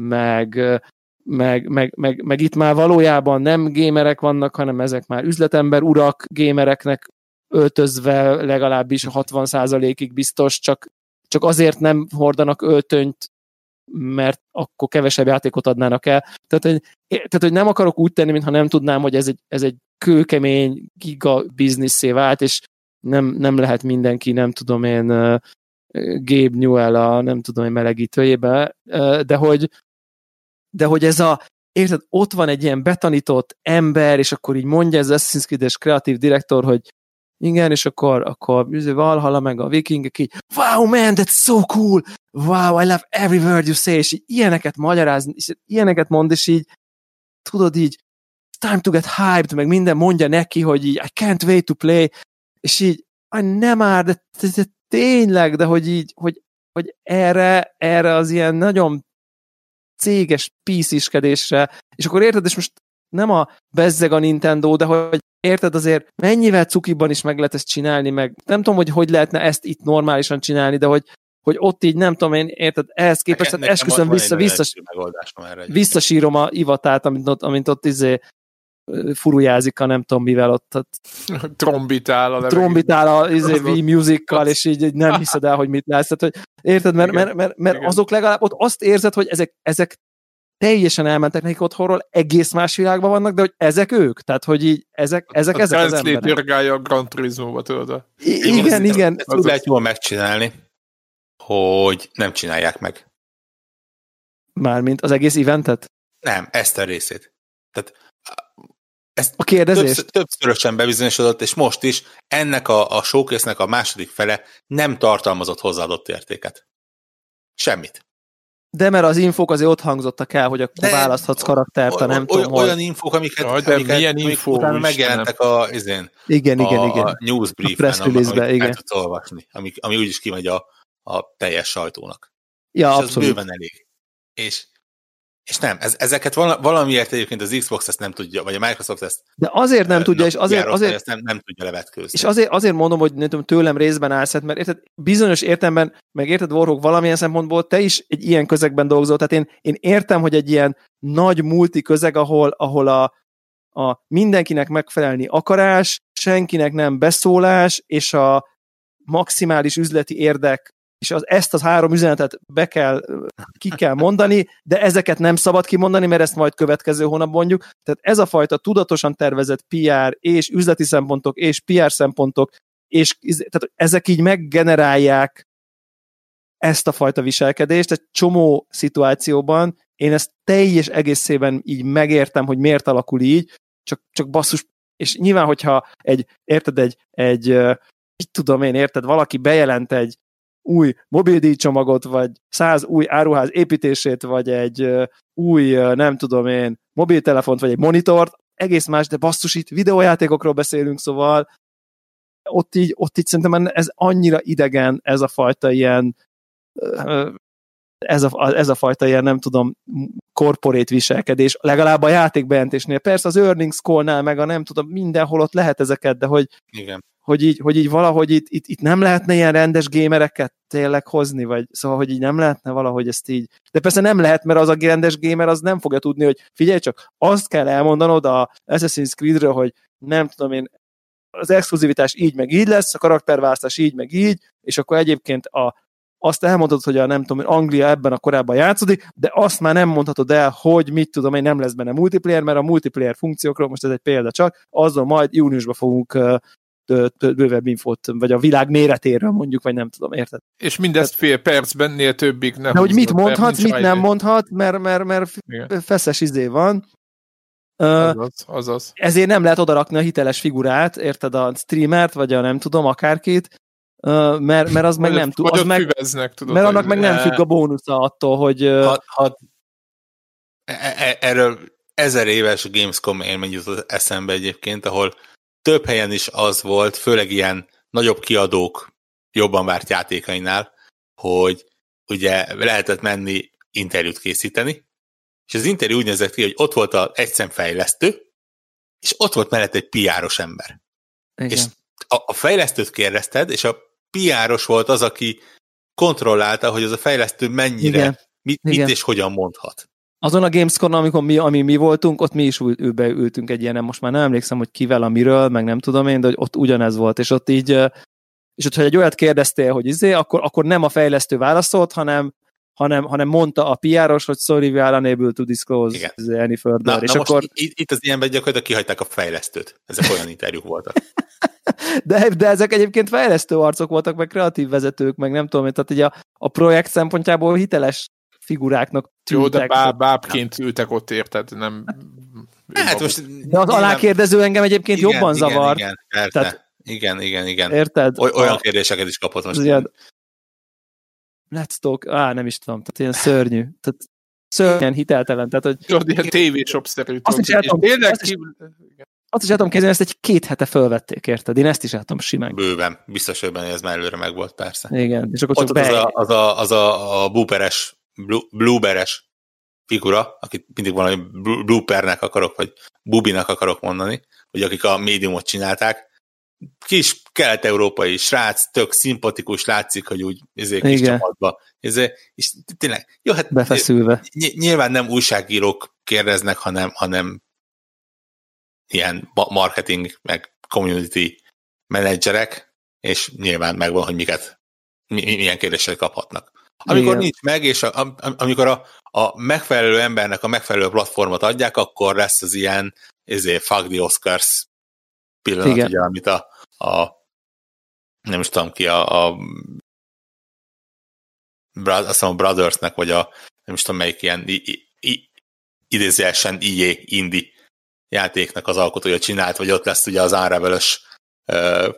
meg, meg, meg, meg, meg itt már valójában nem gémerek vannak, hanem ezek már üzletember urak gémereknek öltözve legalábbis 60%-ig biztos, csak, csak azért nem hordanak öltönyt, mert akkor kevesebb játékot adnának el. Tehát, hogy, tehát, hogy nem akarok úgy tenni, mintha nem tudnám, hogy ez egy, ez egy kőkemény giga bizniszé vált, és nem, nem lehet mindenki, nem tudom én, Gabe Newell a nem tudom én melegítőjébe, de hogy, de hogy ez a, érted, ott van egy ilyen betanított ember, és akkor így mondja ez Assassin's Creed-es kreatív direktor, hogy igen, és akkor, akkor Valhalla meg a vikingek így, wow man, that's so cool, wow, I love every word you say, és így ilyeneket magyarázni, és ilyeneket mond, és így tudod így, time to get hyped, meg minden mondja neki, hogy így, I can't wait to play, és így, nem már, de, de, de tényleg, de hogy így, hogy, hogy erre, erre az ilyen nagyon céges písziskedésre, és akkor érted, és most nem a bezzeg a Nintendo, de hogy érted azért mennyivel cukiban is meg lehet ezt csinálni, meg nem tudom, hogy hogy lehetne ezt itt normálisan csinálni, de hogy, hogy ott így nem tudom én, érted, ehhez képest, nekem, esküszöm vissza, vissza, visszasírom a ivatát, amint ott, amint ott izé furujázik a nem tudom mivel ott. ott trombitál a Trombitál a izé, V-musical, és így nem hiszed el, hogy mit látsz. Tehát, hogy, érted, mert, mert, mert, mert azok legalább ott azt érzed, hogy ezek, ezek teljesen elmentek nekik otthonról, egész más világban vannak, de hogy ezek ők? Tehát, hogy így ezek, ezek, a ezek az emberek. a Grand Turismo-ba, tudod? I- igen, igen. Ezt úgy lehet jól megcsinálni, hogy nem csinálják meg. Mármint az egész eventet? Nem, ezt a részét. Tehát ezt a kérdezést? Többször, többszörösen bebizonyosodott, és most is ennek a, a showcase a második fele nem tartalmazott hozzáadott értéket. Semmit. De mert az infók azért ott hangzottak el, hogy akkor de választhatsz karaktert, nem olyan, tudom, Olyan infók, amiket, Jaj, de amiket milyen infó utána megjelentek a, izén, igen, igen, a, igen. a newsbrief-en, amit igen. tudsz olvasni, ami, ami úgyis kimegy a, a teljes sajtónak. Ja, és abszolút. ez bőven elég. És és nem, ez, ezeket valamiért egyébként az Xbox ezt nem tudja, vagy a Microsoft ezt... De azért nem tudja, és azért... azért ezt nem, nem tudja levetkőzni. És azért, azért mondom, hogy nem tudom, tőlem részben állsz, hát, mert érted, bizonyos értemben, meg érted, Warhawk valamilyen szempontból te is egy ilyen közegben dolgozol, tehát én, én értem, hogy egy ilyen nagy multi közeg, ahol, ahol a, a mindenkinek megfelelni akarás, senkinek nem beszólás, és a maximális üzleti érdek és az, ezt az három üzenetet be kell, ki kell mondani, de ezeket nem szabad kimondani, mert ezt majd következő hónap mondjuk. Tehát ez a fajta tudatosan tervezett PR és üzleti szempontok és PR szempontok, és tehát ezek így meggenerálják ezt a fajta viselkedést, egy csomó szituációban én ezt teljes egészében így megértem, hogy miért alakul így, csak, csak basszus, és nyilván, hogyha egy, érted, egy, egy, így tudom én, érted, valaki bejelent egy új mobildíjcsomagot, vagy száz új áruház építését, vagy egy új, nem tudom én, mobiltelefont, vagy egy monitort, egész más, de basszus, itt videójátékokról beszélünk, szóval ott így, ott így szerintem ez annyira idegen, ez a fajta ilyen ez a, ez a fajta ilyen, nem tudom, korporét viselkedés, legalább a játékbejelentésnél. Persze az earnings call-nál, meg a nem tudom, mindenhol ott lehet ezeket, de hogy, Igen hogy így, hogy így valahogy itt, itt, itt nem lehetne ilyen rendes gémereket tényleg hozni, vagy szóval, hogy így nem lehetne valahogy ezt így. De persze nem lehet, mert az a rendes gamer az nem fogja tudni, hogy figyelj csak, azt kell elmondanod a Assassin's Creed-ről, hogy nem tudom én, az exkluzivitás így meg így lesz, a karakterválasztás így meg így, és akkor egyébként a azt elmondhatod, hogy a nem tudom, Anglia ebben a korában játszódik, de azt már nem mondhatod el, hogy mit tudom én, nem lesz benne multiplayer, mert a multiplayer funkciókról, most ez egy példa csak, azon majd júniusban fogunk bővebb infót, vagy a világ méretéről mondjuk, vagy nem tudom, érted? És mindezt fél percben, nél többig nem. De hogy mit mondhat, mit nem mondhat, mert, mert, mert feszes izé van. Azaz, azaz. Ezért nem lehet odarakni a hiteles figurát, érted, a streamert, vagy a nem tudom, akárkit, mert, mert az meg nem tud. Az meg, tudod, mert annak meg nem függ a bónusza attól, hogy... Ha, ha, e, e, erről ezer éves Gamescom élmény jutott eszembe egyébként, ahol több helyen is az volt, főleg ilyen nagyobb kiadók jobban várt játékainál, hogy ugye lehetett menni interjút készíteni, és az interjú úgy nézett ki, hogy ott volt a egy fejlesztő, és ott volt mellett egy piáros ember. Igen. És a, a fejlesztőt kérdezted, és a piáros volt az, aki kontrollálta, hogy az a fejlesztő mennyire, Igen. mit, mit Igen. és hogyan mondhat. Azon a Gamescom, amikor mi, ami mi voltunk, ott mi is ül, ültünk egy ilyen, most már nem emlékszem, hogy kivel, amiről, meg nem tudom én, de hogy ott ugyanez volt, és ott így, és ott, ha egy olyat kérdeztél, hogy izé, akkor, akkor nem a fejlesztő válaszolt, hanem hanem, hanem mondta a PR-os, hogy sorry, we are unable to disclose Igen. any further. Na, és na akkor... most itt, itt az ilyenben gyakorlatilag kihagyták a fejlesztőt. Ezek olyan interjúk voltak. [laughs] de, de ezek egyébként fejlesztő arcok voltak, meg kreatív vezetők, meg nem tudom, tehát ugye a, a projekt szempontjából hiteles figuráknak tűntek. Jó, de bá, bábként ültek ott, érted? Nem... Hát most... De az alákérdező engem egyébként igen, jobban igen, zavart. Igen, igen, tehát, igen, igen, igen. Érted? Oly, olyan kérdéseket is kapott most. Ilyen, let's talk, á, nem is tudom, tehát ilyen szörnyű. Tehát szörnyen hiteltelen. Tehát, hogy... Tudod, ilyen tévésop-szerű. Azt is el tudom, azt is, azt is el tudom kezdeni, ezt egy két hete fölvették, érted? Én ezt is el tudom simán. Bőven, biztos, hogy benne ez már előre meg volt, persze. Igen, és akkor csak az, a, az, a, az a, a blueberes, blueberes figura, akit mindig valami bloopernek akarok, vagy bubinak akarok mondani, hogy akik a médiumot csinálták, kis kelet-európai srác, tök szimpatikus, látszik, hogy úgy ezért kis Igen. csapatba. Ezért, és tényleg, jó, hát Befeszülve. nyilván nem újságírók kérdeznek, hanem, hanem ilyen marketing, meg community menedzserek, és nyilván megvan, hogy miket, milyen kérdéseket kaphatnak. Amikor Igen. nincs meg, és a, amikor a, a megfelelő embernek a megfelelő platformot adják, akkor lesz az ilyen ezért fuck the Oscars pillanat, Igen. ugye, amit a, a nem is tudom ki, a, a azt hiszem a Brothersnek, vagy a nem is tudom melyik ilyen idézőesen IE Indi játéknak az alkotója csinált, vagy ott lesz ugye az unravel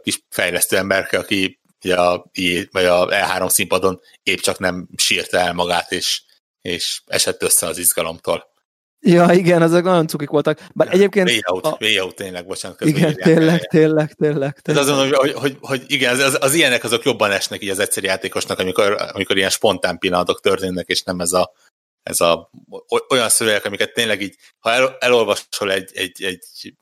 kis fejlesztő emberke, aki ugye a, IE, vagy a E3 színpadon épp csak nem sírta el magát, és, és esett össze az izgalomtól. Ja, igen, ezek nagyon cukik voltak. Bár ja, egyébként... Way out, a... way out, tényleg, bocsánat. Igen, tényleg, tényleg, tényleg, tényleg. Ez azon, hogy, hogy, hogy igen, az, az, az, ilyenek azok jobban esnek így az egyszerű játékosnak, amikor, amikor ilyen spontán pillanatok történnek, és nem ez a, ez a olyan szövegek, amiket tényleg így, ha el, elolvasol egy, egy, egy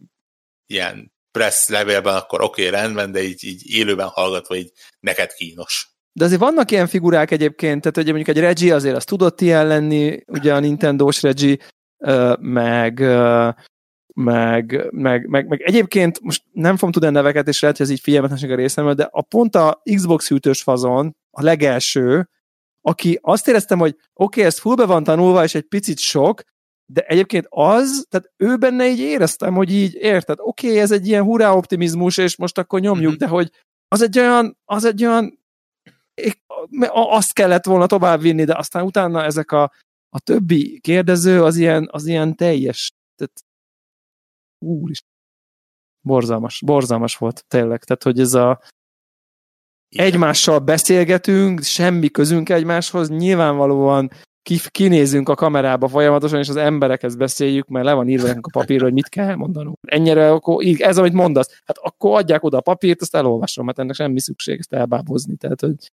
ilyen press levélben, akkor oké, okay, rendben, de így, így élőben hallgatva így neked kínos. De azért vannak ilyen figurák egyébként, tehát hogy mondjuk egy Reggie azért az tudott ilyen lenni, ugye a Nintendo-s Reggie, meg, meg, meg, meg, meg egyébként most nem fogom tudni a neveket, és lehet, hogy ez így figyelmetlenség a részemről, de a pont a Xbox hűtős fazon, a legelső, aki azt éreztem, hogy oké, okay, ez fullbe van tanulva, és egy picit sok, de egyébként az, tehát ő benne így éreztem, hogy így érted, oké, okay, ez egy ilyen hurrá optimizmus, és most akkor nyomjuk, mm-hmm. de hogy az egy olyan, az egy olyan azt kellett volna tovább vinni, de aztán utána ezek a a többi kérdező az ilyen, az ilyen teljes, tehát úr is, borzalmas, borzalmas volt tényleg, tehát hogy ez a egymással beszélgetünk, semmi közünk egymáshoz, nyilvánvalóan kinézünk a kamerába folyamatosan, és az emberekhez beszéljük, mert le van írva a papírra, hogy mit kell mondanunk. Ennyire, akkor ez, amit mondasz, hát akkor adják oda a papírt, azt elolvasom, mert ennek semmi szükség ezt elbábozni. Tehát, hogy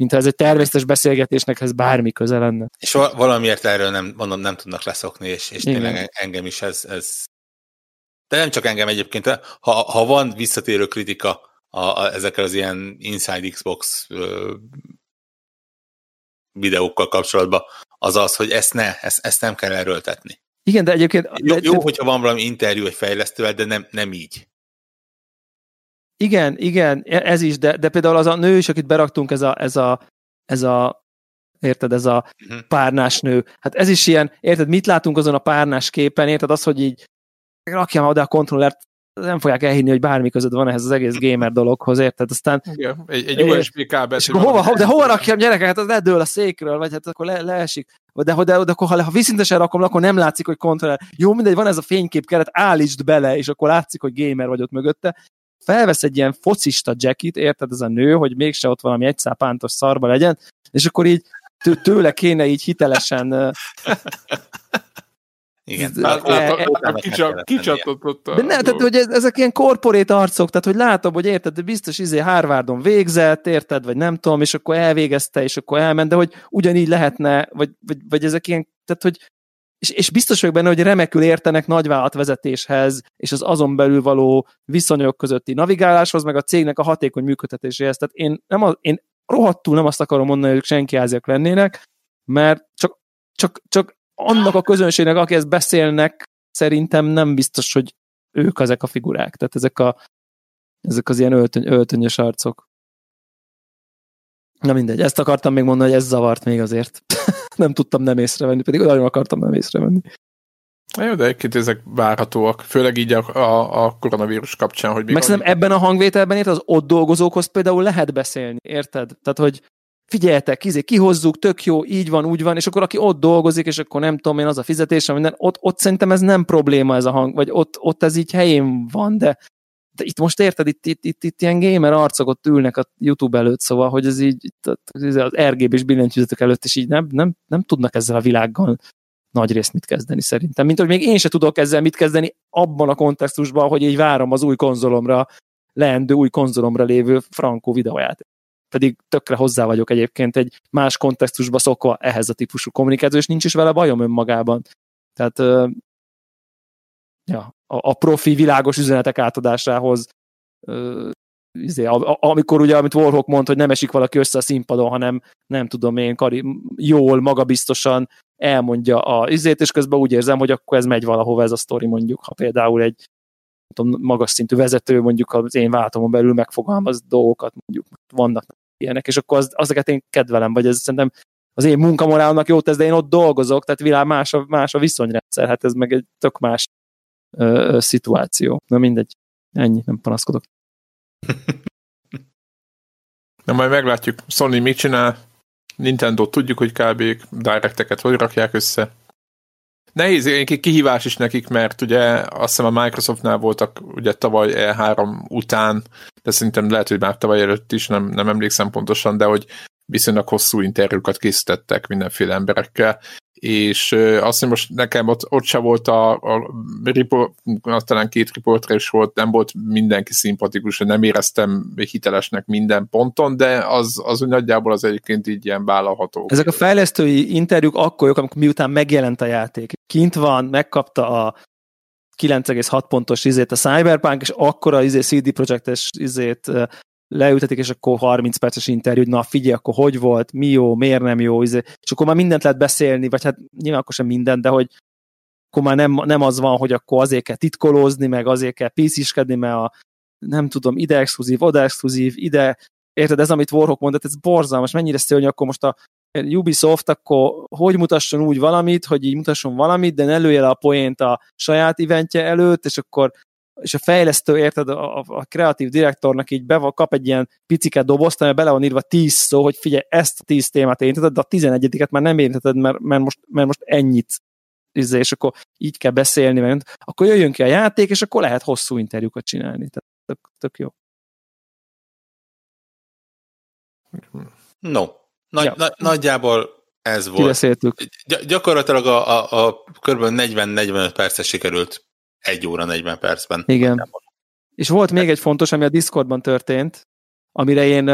mintha ez egy természetes beszélgetésnek ez bármi köze lenne. És valamiért erről nem, mondom, nem tudnak leszokni, és, és tényleg engem is ez, ez... De nem csak engem egyébként, ha, ha van visszatérő kritika a, a, ezekkel az ilyen Inside Xbox ö, videókkal kapcsolatban, az az, hogy ezt ne, ezt, ezt nem kell erőltetni. Igen, de egyébként... Jó, de, jó hogyha van valami interjú egy fejlesztővel, de nem, nem így. Igen, igen, ez is, de, de például az a nő is, akit beraktunk, ez a, ez a ez a érted, ez a Mhm. párnás nő. Hát ez is ilyen, érted, mit látunk azon a párnás képen, érted, az, hogy így rakjam oda a kontrollert, nem fogják elhinni, hogy bármi között van ehhez az egész gamer dologhoz, érted? Aztán, Igen, egy, egy USB kábelt. és akkor hova, de hova rakjam gyerekek? Hát az ledől a székről, vagy hát akkor le, leesik. De, de, de, de akkor, ha, ha viszintesen rakom, akkor nem látszik, hogy kontroller. Jó, mindegy, van ez a fénykép keret, állítsd bele, és akkor látszik, hogy gamer vagy ott mögötte. Felvesz egy ilyen focista jackit, érted, ez a nő, hogy mégse ott valami egyszápántos szarba legyen, és akkor így tő- tőle kéne így hitelesen Igen. Ez- Hát, e- hát, e- hát, kicsa- Kicsatott a De ne, tehát, hogy ez, ezek ilyen korporét arcok, tehát, hogy látom, hogy érted, de biztos izé Harvardon végzett, érted, vagy nem tudom, és akkor elvégezte, és akkor elment, de hogy ugyanígy lehetne, vagy, vagy, vagy ezek ilyen, tehát, hogy és, és biztos vagyok benne, hogy remekül értenek nagyvállalatvezetéshez, és az azon belül való viszonyok közötti navigáláshoz, meg a cégnek a hatékony működtetéséhez. Tehát én, nem a, én rohadtul nem azt akarom mondani, hogy senki háziak lennének, mert csak, csak, csak annak a közönségnek, aki ezt beszélnek, szerintem nem biztos, hogy ők ezek a figurák. Tehát ezek, a, ezek az ilyen öltöny, öltönyös arcok. Na mindegy, ezt akartam még mondani, hogy ez zavart még azért. [laughs] nem tudtam nem észrevenni, pedig nagyon akartam nem észrevenni. Na Jó, de egyébként ezek várhatóak, főleg így a, a, a koronavírus kapcsán, hogy még Meg szerintem ebben a hangvételben érted, az ott dolgozókhoz például lehet beszélni, érted? Tehát, hogy figyeljetek, izé, kihozzuk, tök jó, így van, úgy van, és akkor aki ott dolgozik, és akkor nem tudom én, az a fizetése, minden, ott, ott szerintem ez nem probléma ez a hang, vagy ott, ott ez így helyén van, de, de itt most érted, itt, itt, itt, itt ilyen gamer arcok ott ülnek a YouTube előtt, szóval, hogy ez így az RGB-s billentyűzetek előtt, és így nem, nem, nem tudnak ezzel a világgal nagy részt mit kezdeni szerintem. Mint hogy még én se tudok ezzel mit kezdeni abban a kontextusban, hogy így várom az új konzolomra, leendő új konzolomra lévő frankó videóját. Pedig tökre hozzá vagyok egyébként egy más kontextusba szokva ehhez a típusú kommunikáció, és nincs is vele bajom önmagában. Tehát ja, a, a profi világos üzenetek átadásához izé, a, a, amikor ugye, amit Warhawk mond, hogy nem esik valaki össze a színpadon, hanem nem tudom én, kari, jól, magabiztosan elmondja a izét, és közben úgy érzem, hogy akkor ez megy valahova ez a sztori mondjuk, ha például egy tudom, magas szintű vezető mondjuk az én váltomon belül megfogalmaz dolgokat, mondjuk vannak ilyenek, és akkor az, azokat én kedvelem, vagy ez szerintem az én munkamorálnak jót tesz, de én ott dolgozok, tehát világ más a, más a viszonyrendszer, hát ez meg egy tök más ö, szituáció. Na mindegy, ennyi, nem panaszkodok. [laughs] Na majd meglátjuk, Sony mit csinál, Nintendo tudjuk, hogy kb. directeket hogy rakják össze. Nehéz, egyébként kihívás is nekik, mert ugye azt hiszem a Microsoftnál voltak ugye tavaly E3 után, de szerintem lehet, hogy már tavaly előtt is, nem, nem emlékszem pontosan, de hogy viszonylag hosszú interjúkat készítettek mindenféle emberekkel, és azt hiszem most nekem ott, ott se volt a, a report, talán két riportra is volt, nem volt mindenki szimpatikus, nem éreztem hitelesnek minden ponton, de az, az nagyjából az egyébként így ilyen vállalható. Ezek a fejlesztői interjúk akkor jók, amikor miután megjelent a játék. Kint van, megkapta a 9,6 pontos izét a Cyberpunk, és akkor a izé CD Projektes izét ö, leültetik, és akkor 30 perces interjú, hogy na figyelj, akkor hogy volt, mi jó, miért nem jó, izé. és akkor már mindent lehet beszélni, vagy hát nyilván akkor sem minden, de hogy akkor már nem, nem az van, hogy akkor azért kell titkolózni, meg azért kell písziskedni, mert a nem tudom, ide exkluzív, oda exkluzív, ide, érted, ez, amit Warhawk mondott, ez borzalmas, mennyire szörnyű, akkor most a Ubisoft akkor hogy mutasson úgy valamit, hogy így mutasson valamit, de ne lője le a poént a saját eventje előtt, és akkor és a fejlesztő, érted, a, a, a kreatív direktornak így be, kap egy ilyen picike dobozt, amiben bele van írva tíz szó, hogy figyelj, ezt a tíz témát érintetted, de a tizenegyediket már nem érintetted, mert, mert, most, mert most ennyit izé, és akkor így kell beszélni, mert akkor jöjjön ki a játék, és akkor lehet hosszú interjúkat csinálni. Tehát tök, tök jó. No, nagy, Ja. na, nagyjából ez volt. Kibeszéltük. Gy- gyakorlatilag a, a, a kb. 40-45 perces sikerült egy óra 40 percben. Igen. Nagyjából. És volt még egy fontos, ami a Discordban történt, amire én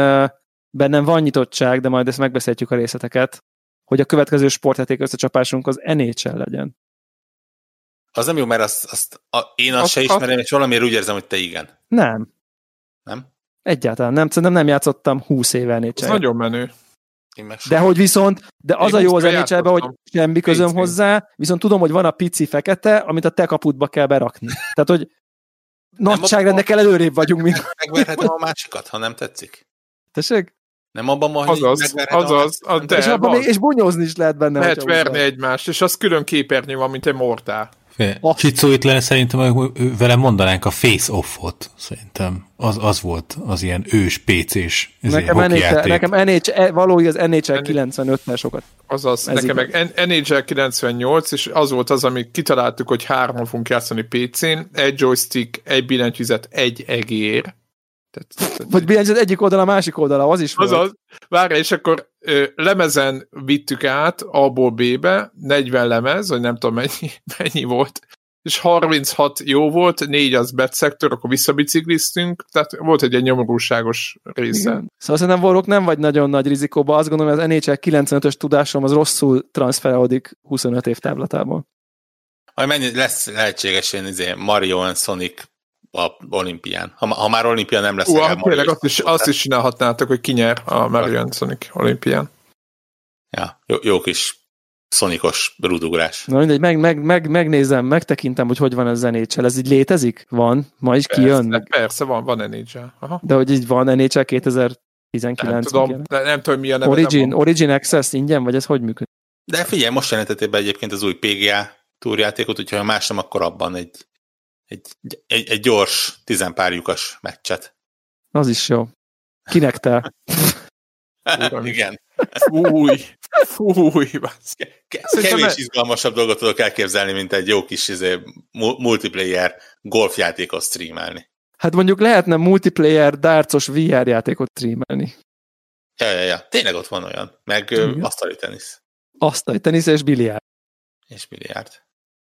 bennem van nyitottság, de majd ezt megbeszéltjük a részleteket, hogy a következő sportjáték összecsapásunk az NHL legyen. Az nem jó, mert azt, azt a, én azt Azt- se ismerem, és valamiért úgy érzem, hogy te igen. Nem. Nem? Egyáltalán nem. Szerintem nem játszottam 20 éve Ez NHL. nagyon menő. De hogy viszont, de az Én a jó az nhl hogy semmi közöm hozzá, viszont tudom, hogy van a pici fekete, amit a te kaputba kell berakni. Tehát, hogy nagyságrendekkel előrébb vagyunk, mint... Megverhetem a másikat, ha nem tetszik. Tessék? Nem abban van, hogy Azaz, megverhetem a azaz, az, és, de abban még, és bunyózni is lehet benne. lehet verni egymást, és az külön képernyő van, mint egy mortál. Azt- Csicó itt lenne szerintem, hogy vele mondanánk a face-offot, szerintem. Az, az volt az ilyen ős PC-s Nekem, NHL, nekem NHL, való igaz, NHL 95-tel sokat. Azaz, Ez nekem igaz. meg NHL 98, és az volt az, amit kitaláltuk, hogy hárman fogunk játszani PC-n, egy joystick, egy billentyűzet, egy egér. Tehát, Vagy billentyűzet egyik oldala, a másik oldala, az is volt. Azaz, várj, és akkor ö, lemezen vittük át A-ból B-be, 40 lemez, vagy nem tudom mennyi, [laughs] mennyi volt, és 36 jó volt, 4 az bad sector, akkor visszabicikliztünk, tehát volt egy ilyen nyomorúságos része. Igen. Szóval szerintem Warlock nem vagy nagyon nagy rizikóba. Azt gondolom, hogy az NHL 95-ös tudásom az rosszul transferolódik 25 év táblatából. Majd mennyi lesz lehetséges ilyen izé, Mario and Sonic a olimpián. Ha, ha már olimpia nem lesz. Ú, legalább hát tényleg azt is, azt is csinálhatnátok, hogy kinyer a Marion Sonic olimpián. Ja, jó, jó kis szonikos rudugrás. Na mindegy, meg, meg, meg, megnézem, megtekintem, hogy hogy van ez NHL. Ez így létezik? Van? Ma is kijön? Persze, Meg, persze van, van NHL. Aha. de hogy így van NHL Nem 2019 tudom, igen. ne, nem tudom, mi a neve. Origin, nem Origin Access ingyen, vagy ez hogy működik? De figyelj, most jelentették be egyébként az új PGA túrjátékot, úgyhogy ha más nem, akkor abban egy, egy, egy, egy gyors, tizenpárjukas meccset. Az is jó. Kinek te? [laughs] Igen. Fúj, fúj, basz. Ke- Szerintem Kevés e- izgalmasabb dolgot tudok elképzelni, mint egy jó kis izé, mu- multiplayer golfjátékot streamelni. Hát mondjuk lehetne multiplayer dartsos VR játékot streamelni. Ja, ja, ja. Tényleg ott van olyan. Meg Igen. asztali tenisz. Azt a tenisz és biliárd. És milliárd.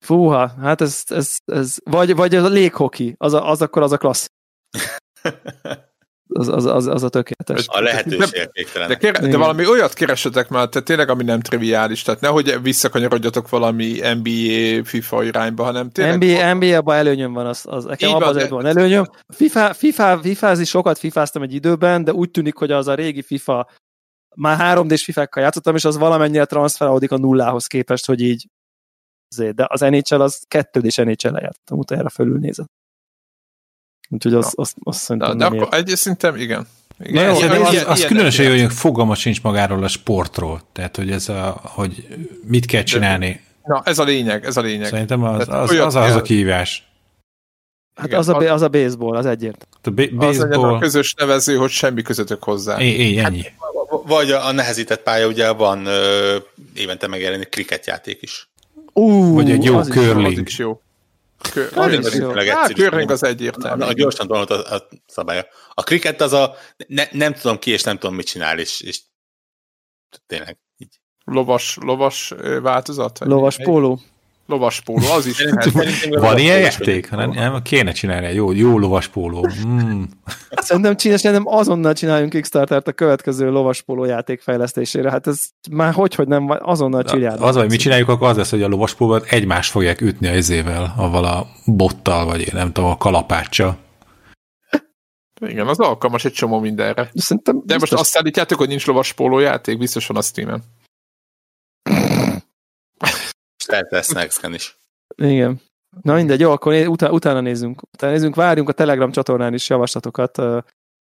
Fúha, hát ez, ez, ez vagy, vagy ez a léghoki, az, a, az akkor az a klassz. [laughs] Az, az, az, az a tökéletes. A lehetőségek De, végtelenek. kere, de Igen. valami olyat keresetek már, tehát tényleg, ami nem triviális, tehát nehogy visszakanyarodjatok valami NBA, FIFA irányba, hanem tényleg... NBA, NBA-ban előnyöm van, az, az nekem abban van, az de- van előnyöm. FIFA, FIFA, fifázni sokat fifáztam egy időben, de úgy tűnik, hogy az a régi FIFA, már 3D-s fifákkal játszottam, és az valamennyire transferálódik a nullához képest, hogy így de az NHL az kettődés NHL-el játszottam, utána fölülnézett. Úgyhogy az, az, az De, szerintem de nem akkor egy szintem igen. Na igen. jó, Szerintem az, ilyen- az ilyen különösen jó, hogy fogalma sincs magáról a sportról. Tehát, hogy ez a, hogy mit kell csinálni. Na, ez a lényeg, ez a lényeg. Szerintem az, Tehát az, az, az, kell- a kihívás. Hát Igen, az a, az a baseball, az egyért. A ba- Az legyen a baseball, közös nevező, hogy semmi közöttök hozzá. é, é, ennyi. Vagy a, a nehezített pálya, ugye van ö, évente megjelenik kriketjáték is. Ú, Vagy egy jó az is kör- Az curling. is jó. Kö- Curling az is jó. Á, egyszerű. curling az egyértelmű. Na, a gyorsan tanult a, a szabálya. A kriket az a ne, nem tudom ki, és nem tudom mit csinál, és, és tényleg így. Lovas, lovas változat? Lovas póló. Lovas póló, az is. Szerintem Van ilyen játék? Nem, nem, kéne csinálni egy jó, jó lovas póló. Mm. Szerintem csinos, nem azonnal csináljunk Kickstartert a következő lovaspóló játék fejlesztésére. Hát ez már hogy, hogy nem, azonnal csináljuk. Az, hogy mit csináljuk, akkor az lesz, hogy a lovaspólót egymást fogják ütni a izével, avval a bottal, vagy én nem tudom, a kalapáccsal. Igen, az alkalmas egy csomó mindenre. Szerintem De most biztos- azt állítjátok, hogy nincs lovas póló játék, biztos van a Steam-en. És lehet lesz next is. Igen. Na mindegy, jó, akkor né- utána, utána nézzünk. Utána nézzünk, várjunk a Telegram csatornán is javaslatokat,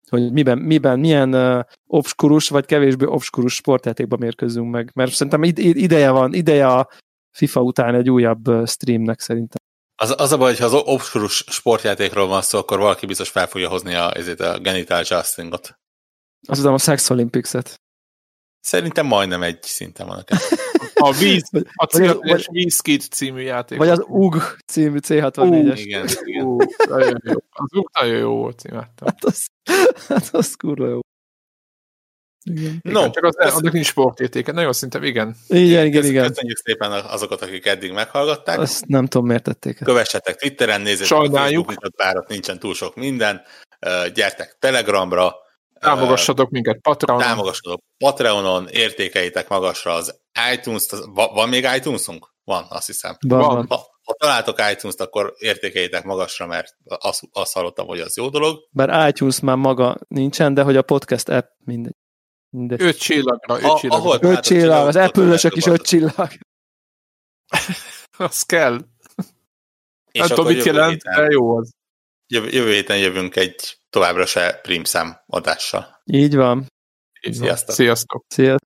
hogy miben, miben milyen uh, obskurus vagy kevésbé obskurus sportjátékban mérkőzzünk meg. Mert szerintem id- id- ideje van, ideje a FIFA után egy újabb streamnek szerintem. Az, az a baj, hogy ha az obskurus sportjátékról van szó, akkor valaki biztos fel fogja hozni a, ezért a genital justingot. Azután a Sex Olympics-et. Szerintem majdnem egy szinten van a. [laughs] A víz, a Vagy- címetes Vízkit című játék. Vagy az UG című C64-es. Igen, igen. Ú, nagyon jó. Az ú, nagyon jó volt, imádtam. Hát az, hát az kurva jó. Igen. No, Igen, csak az, annak nincs sportértéke. Nagyon szerintem igen. Igen, igen, igen. Köszönjük szépen azokat, akik eddig meghallgatták. Azt nem tudom, miért tették. Kövessetek Twitteren, nézzétek Sajnáljuk. a ott nincsen túl sok minden. Gyertek Telegramra, Támogassatok minket Patreonon. támogassatok Patreonon, értékeitek magasra az va- Van még iTunes-unk? Van, azt hiszem. Van, Van. Ha, ha találtok iTunes-t, akkor értékeitek magasra, mert azt, azt hallottam, hogy az jó dolog. Bár iTunes már maga nincsen, de hogy a podcast app mindegy. mindegy. Öt csillagra, öt A- csillagra. ahol- Öt csillag, az Apple-ösök is öt csillag. [laughs] Az kell. És Nem tudom, mit jelent, héten- de jó az. Jövő, jövő héten jövünk egy továbbra se prímszám adással. Így van. Így van. Sziasztok. Sziasztok. Szia.